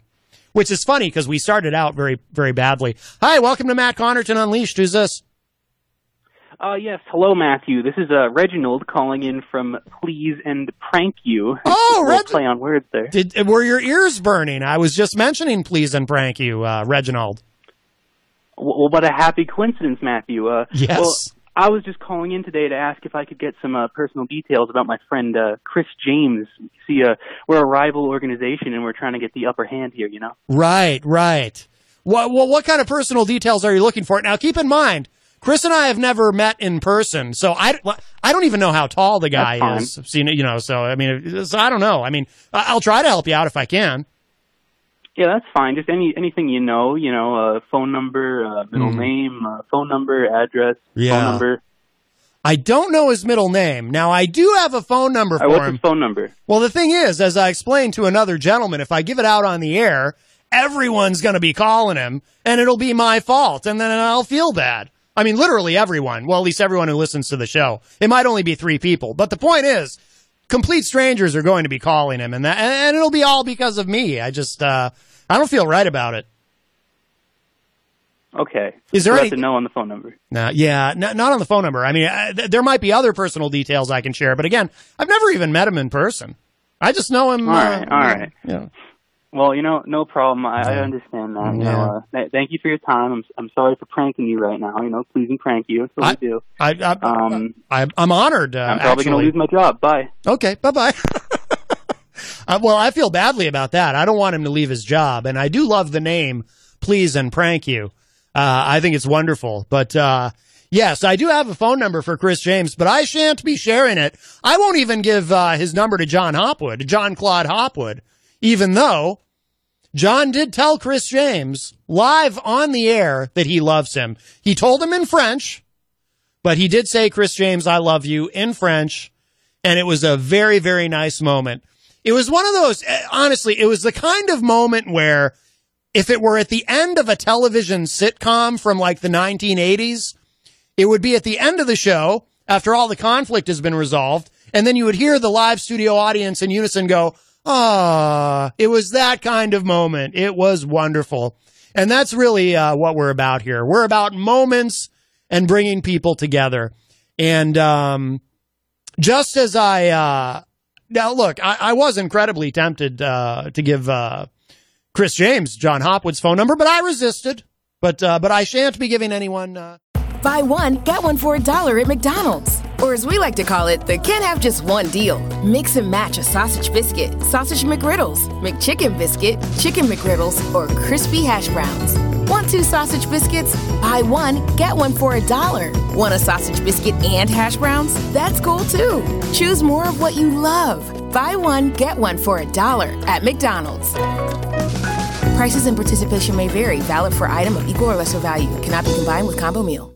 which is funny because we started out very very badly. Hi, welcome to Matt Connarton Unleashed. Who's this?
Uh, yes. Hello, Matthew. This is uh, Reginald calling in from Please and Prank You.
Oh, Reg-
play on words there.
Did were your ears burning? I was just mentioning please and prank you, uh, Reginald.
Well, what a happy coincidence, Matthew. Uh,
Yes.
Well, I was just calling in today to ask if I could get some uh, personal details about my friend uh, Chris James. See, uh, we're a rival organization, and we're trying to get the upper hand here. You know.
Right, right. What, well, what kind of personal details are you looking for? Now, keep in mind, Chris and I have never met in person, so I, I don't even know how tall the guy is. Seen it, you know, so I mean, so I don't know. I mean, I'll try to help you out if I can.
Yeah, that's fine. Just any anything you know. You know, uh, phone number, uh, middle
Hmm.
name, uh, phone number, address,
Yeah.
phone number.
I don't know his middle name. Now, I do have a phone number
Uh,
for
what's
him.
his phone number?
Well, the thing is, as I explained to another gentleman, if I give it out on the air, everyone's going to be calling him and it'll be my fault. And then I'll feel bad. I mean, literally everyone. Well, at least everyone who listens to the show. It might only be three people. But the point is, complete strangers are going to be calling him and that, and it'll be all because of me. I just, uh, I don't feel right about it.
Okay.
Is there
so
any-
that's a no on the phone number?
No, yeah, n- not on the phone number. I mean, uh, th- there might be other personal details I can share, but again, I've never even met him in person. I just know him.
All right,
uh,
all right.
Yeah.
Well, you know, no problem. I, I understand that. You know, uh, th- thank you for your time. I'm I'm sorry for pranking you right now. You know, please and prank you. That's what we do.
I, I,
Um,
I, I'm honored. Uh,
I'm probably going to lose my job. Bye.
Okay, bye bye. uh, well, I feel badly about that. I don't want him to leave his job, and I do love the name "Please and Prank You." Uh, I think it's wonderful. But uh, yes, I do have a phone number for Chris James, but I shan't be sharing it. I won't even give uh, his number to John Hopwood, John Claude Hopwood, even though John did tell Chris James live on the air that he loves him. He told him in French, but he did say, Chris James, I love you in French. And it was a very, very nice moment. It was one of those, eh, honestly, it was the kind of moment where if it were at the end of a television sitcom from like the 1980s, it would be at the end of the show after all the conflict has been resolved. And then you would hear the live studio audience in unison go, Ah, it was that kind of moment. It was wonderful. And that's really uh, what we're about here. We're about moments and bringing people together. And um, just as I, uh, now look, I, I was incredibly tempted uh, to give uh, Chris James John Hopwood's phone number, but I resisted. But uh, but I shan't be giving anyone. Uh,
Buy one, get one for a dollar at McDonald's. Or as we like to call it, the can't have just one deal. Mix and match a sausage biscuit, sausage McGriddles, McChicken biscuit, chicken McGriddles, or crispy hash browns. Want two sausage biscuits? Buy one, get one for a dollar. Want a sausage biscuit and hash browns? That's cool too. Choose more of what you love. Buy one, get one for a dollar at McDonald's. Prices and participation may vary, valid for item of equal or lesser value. Cannot be combined with combo meal.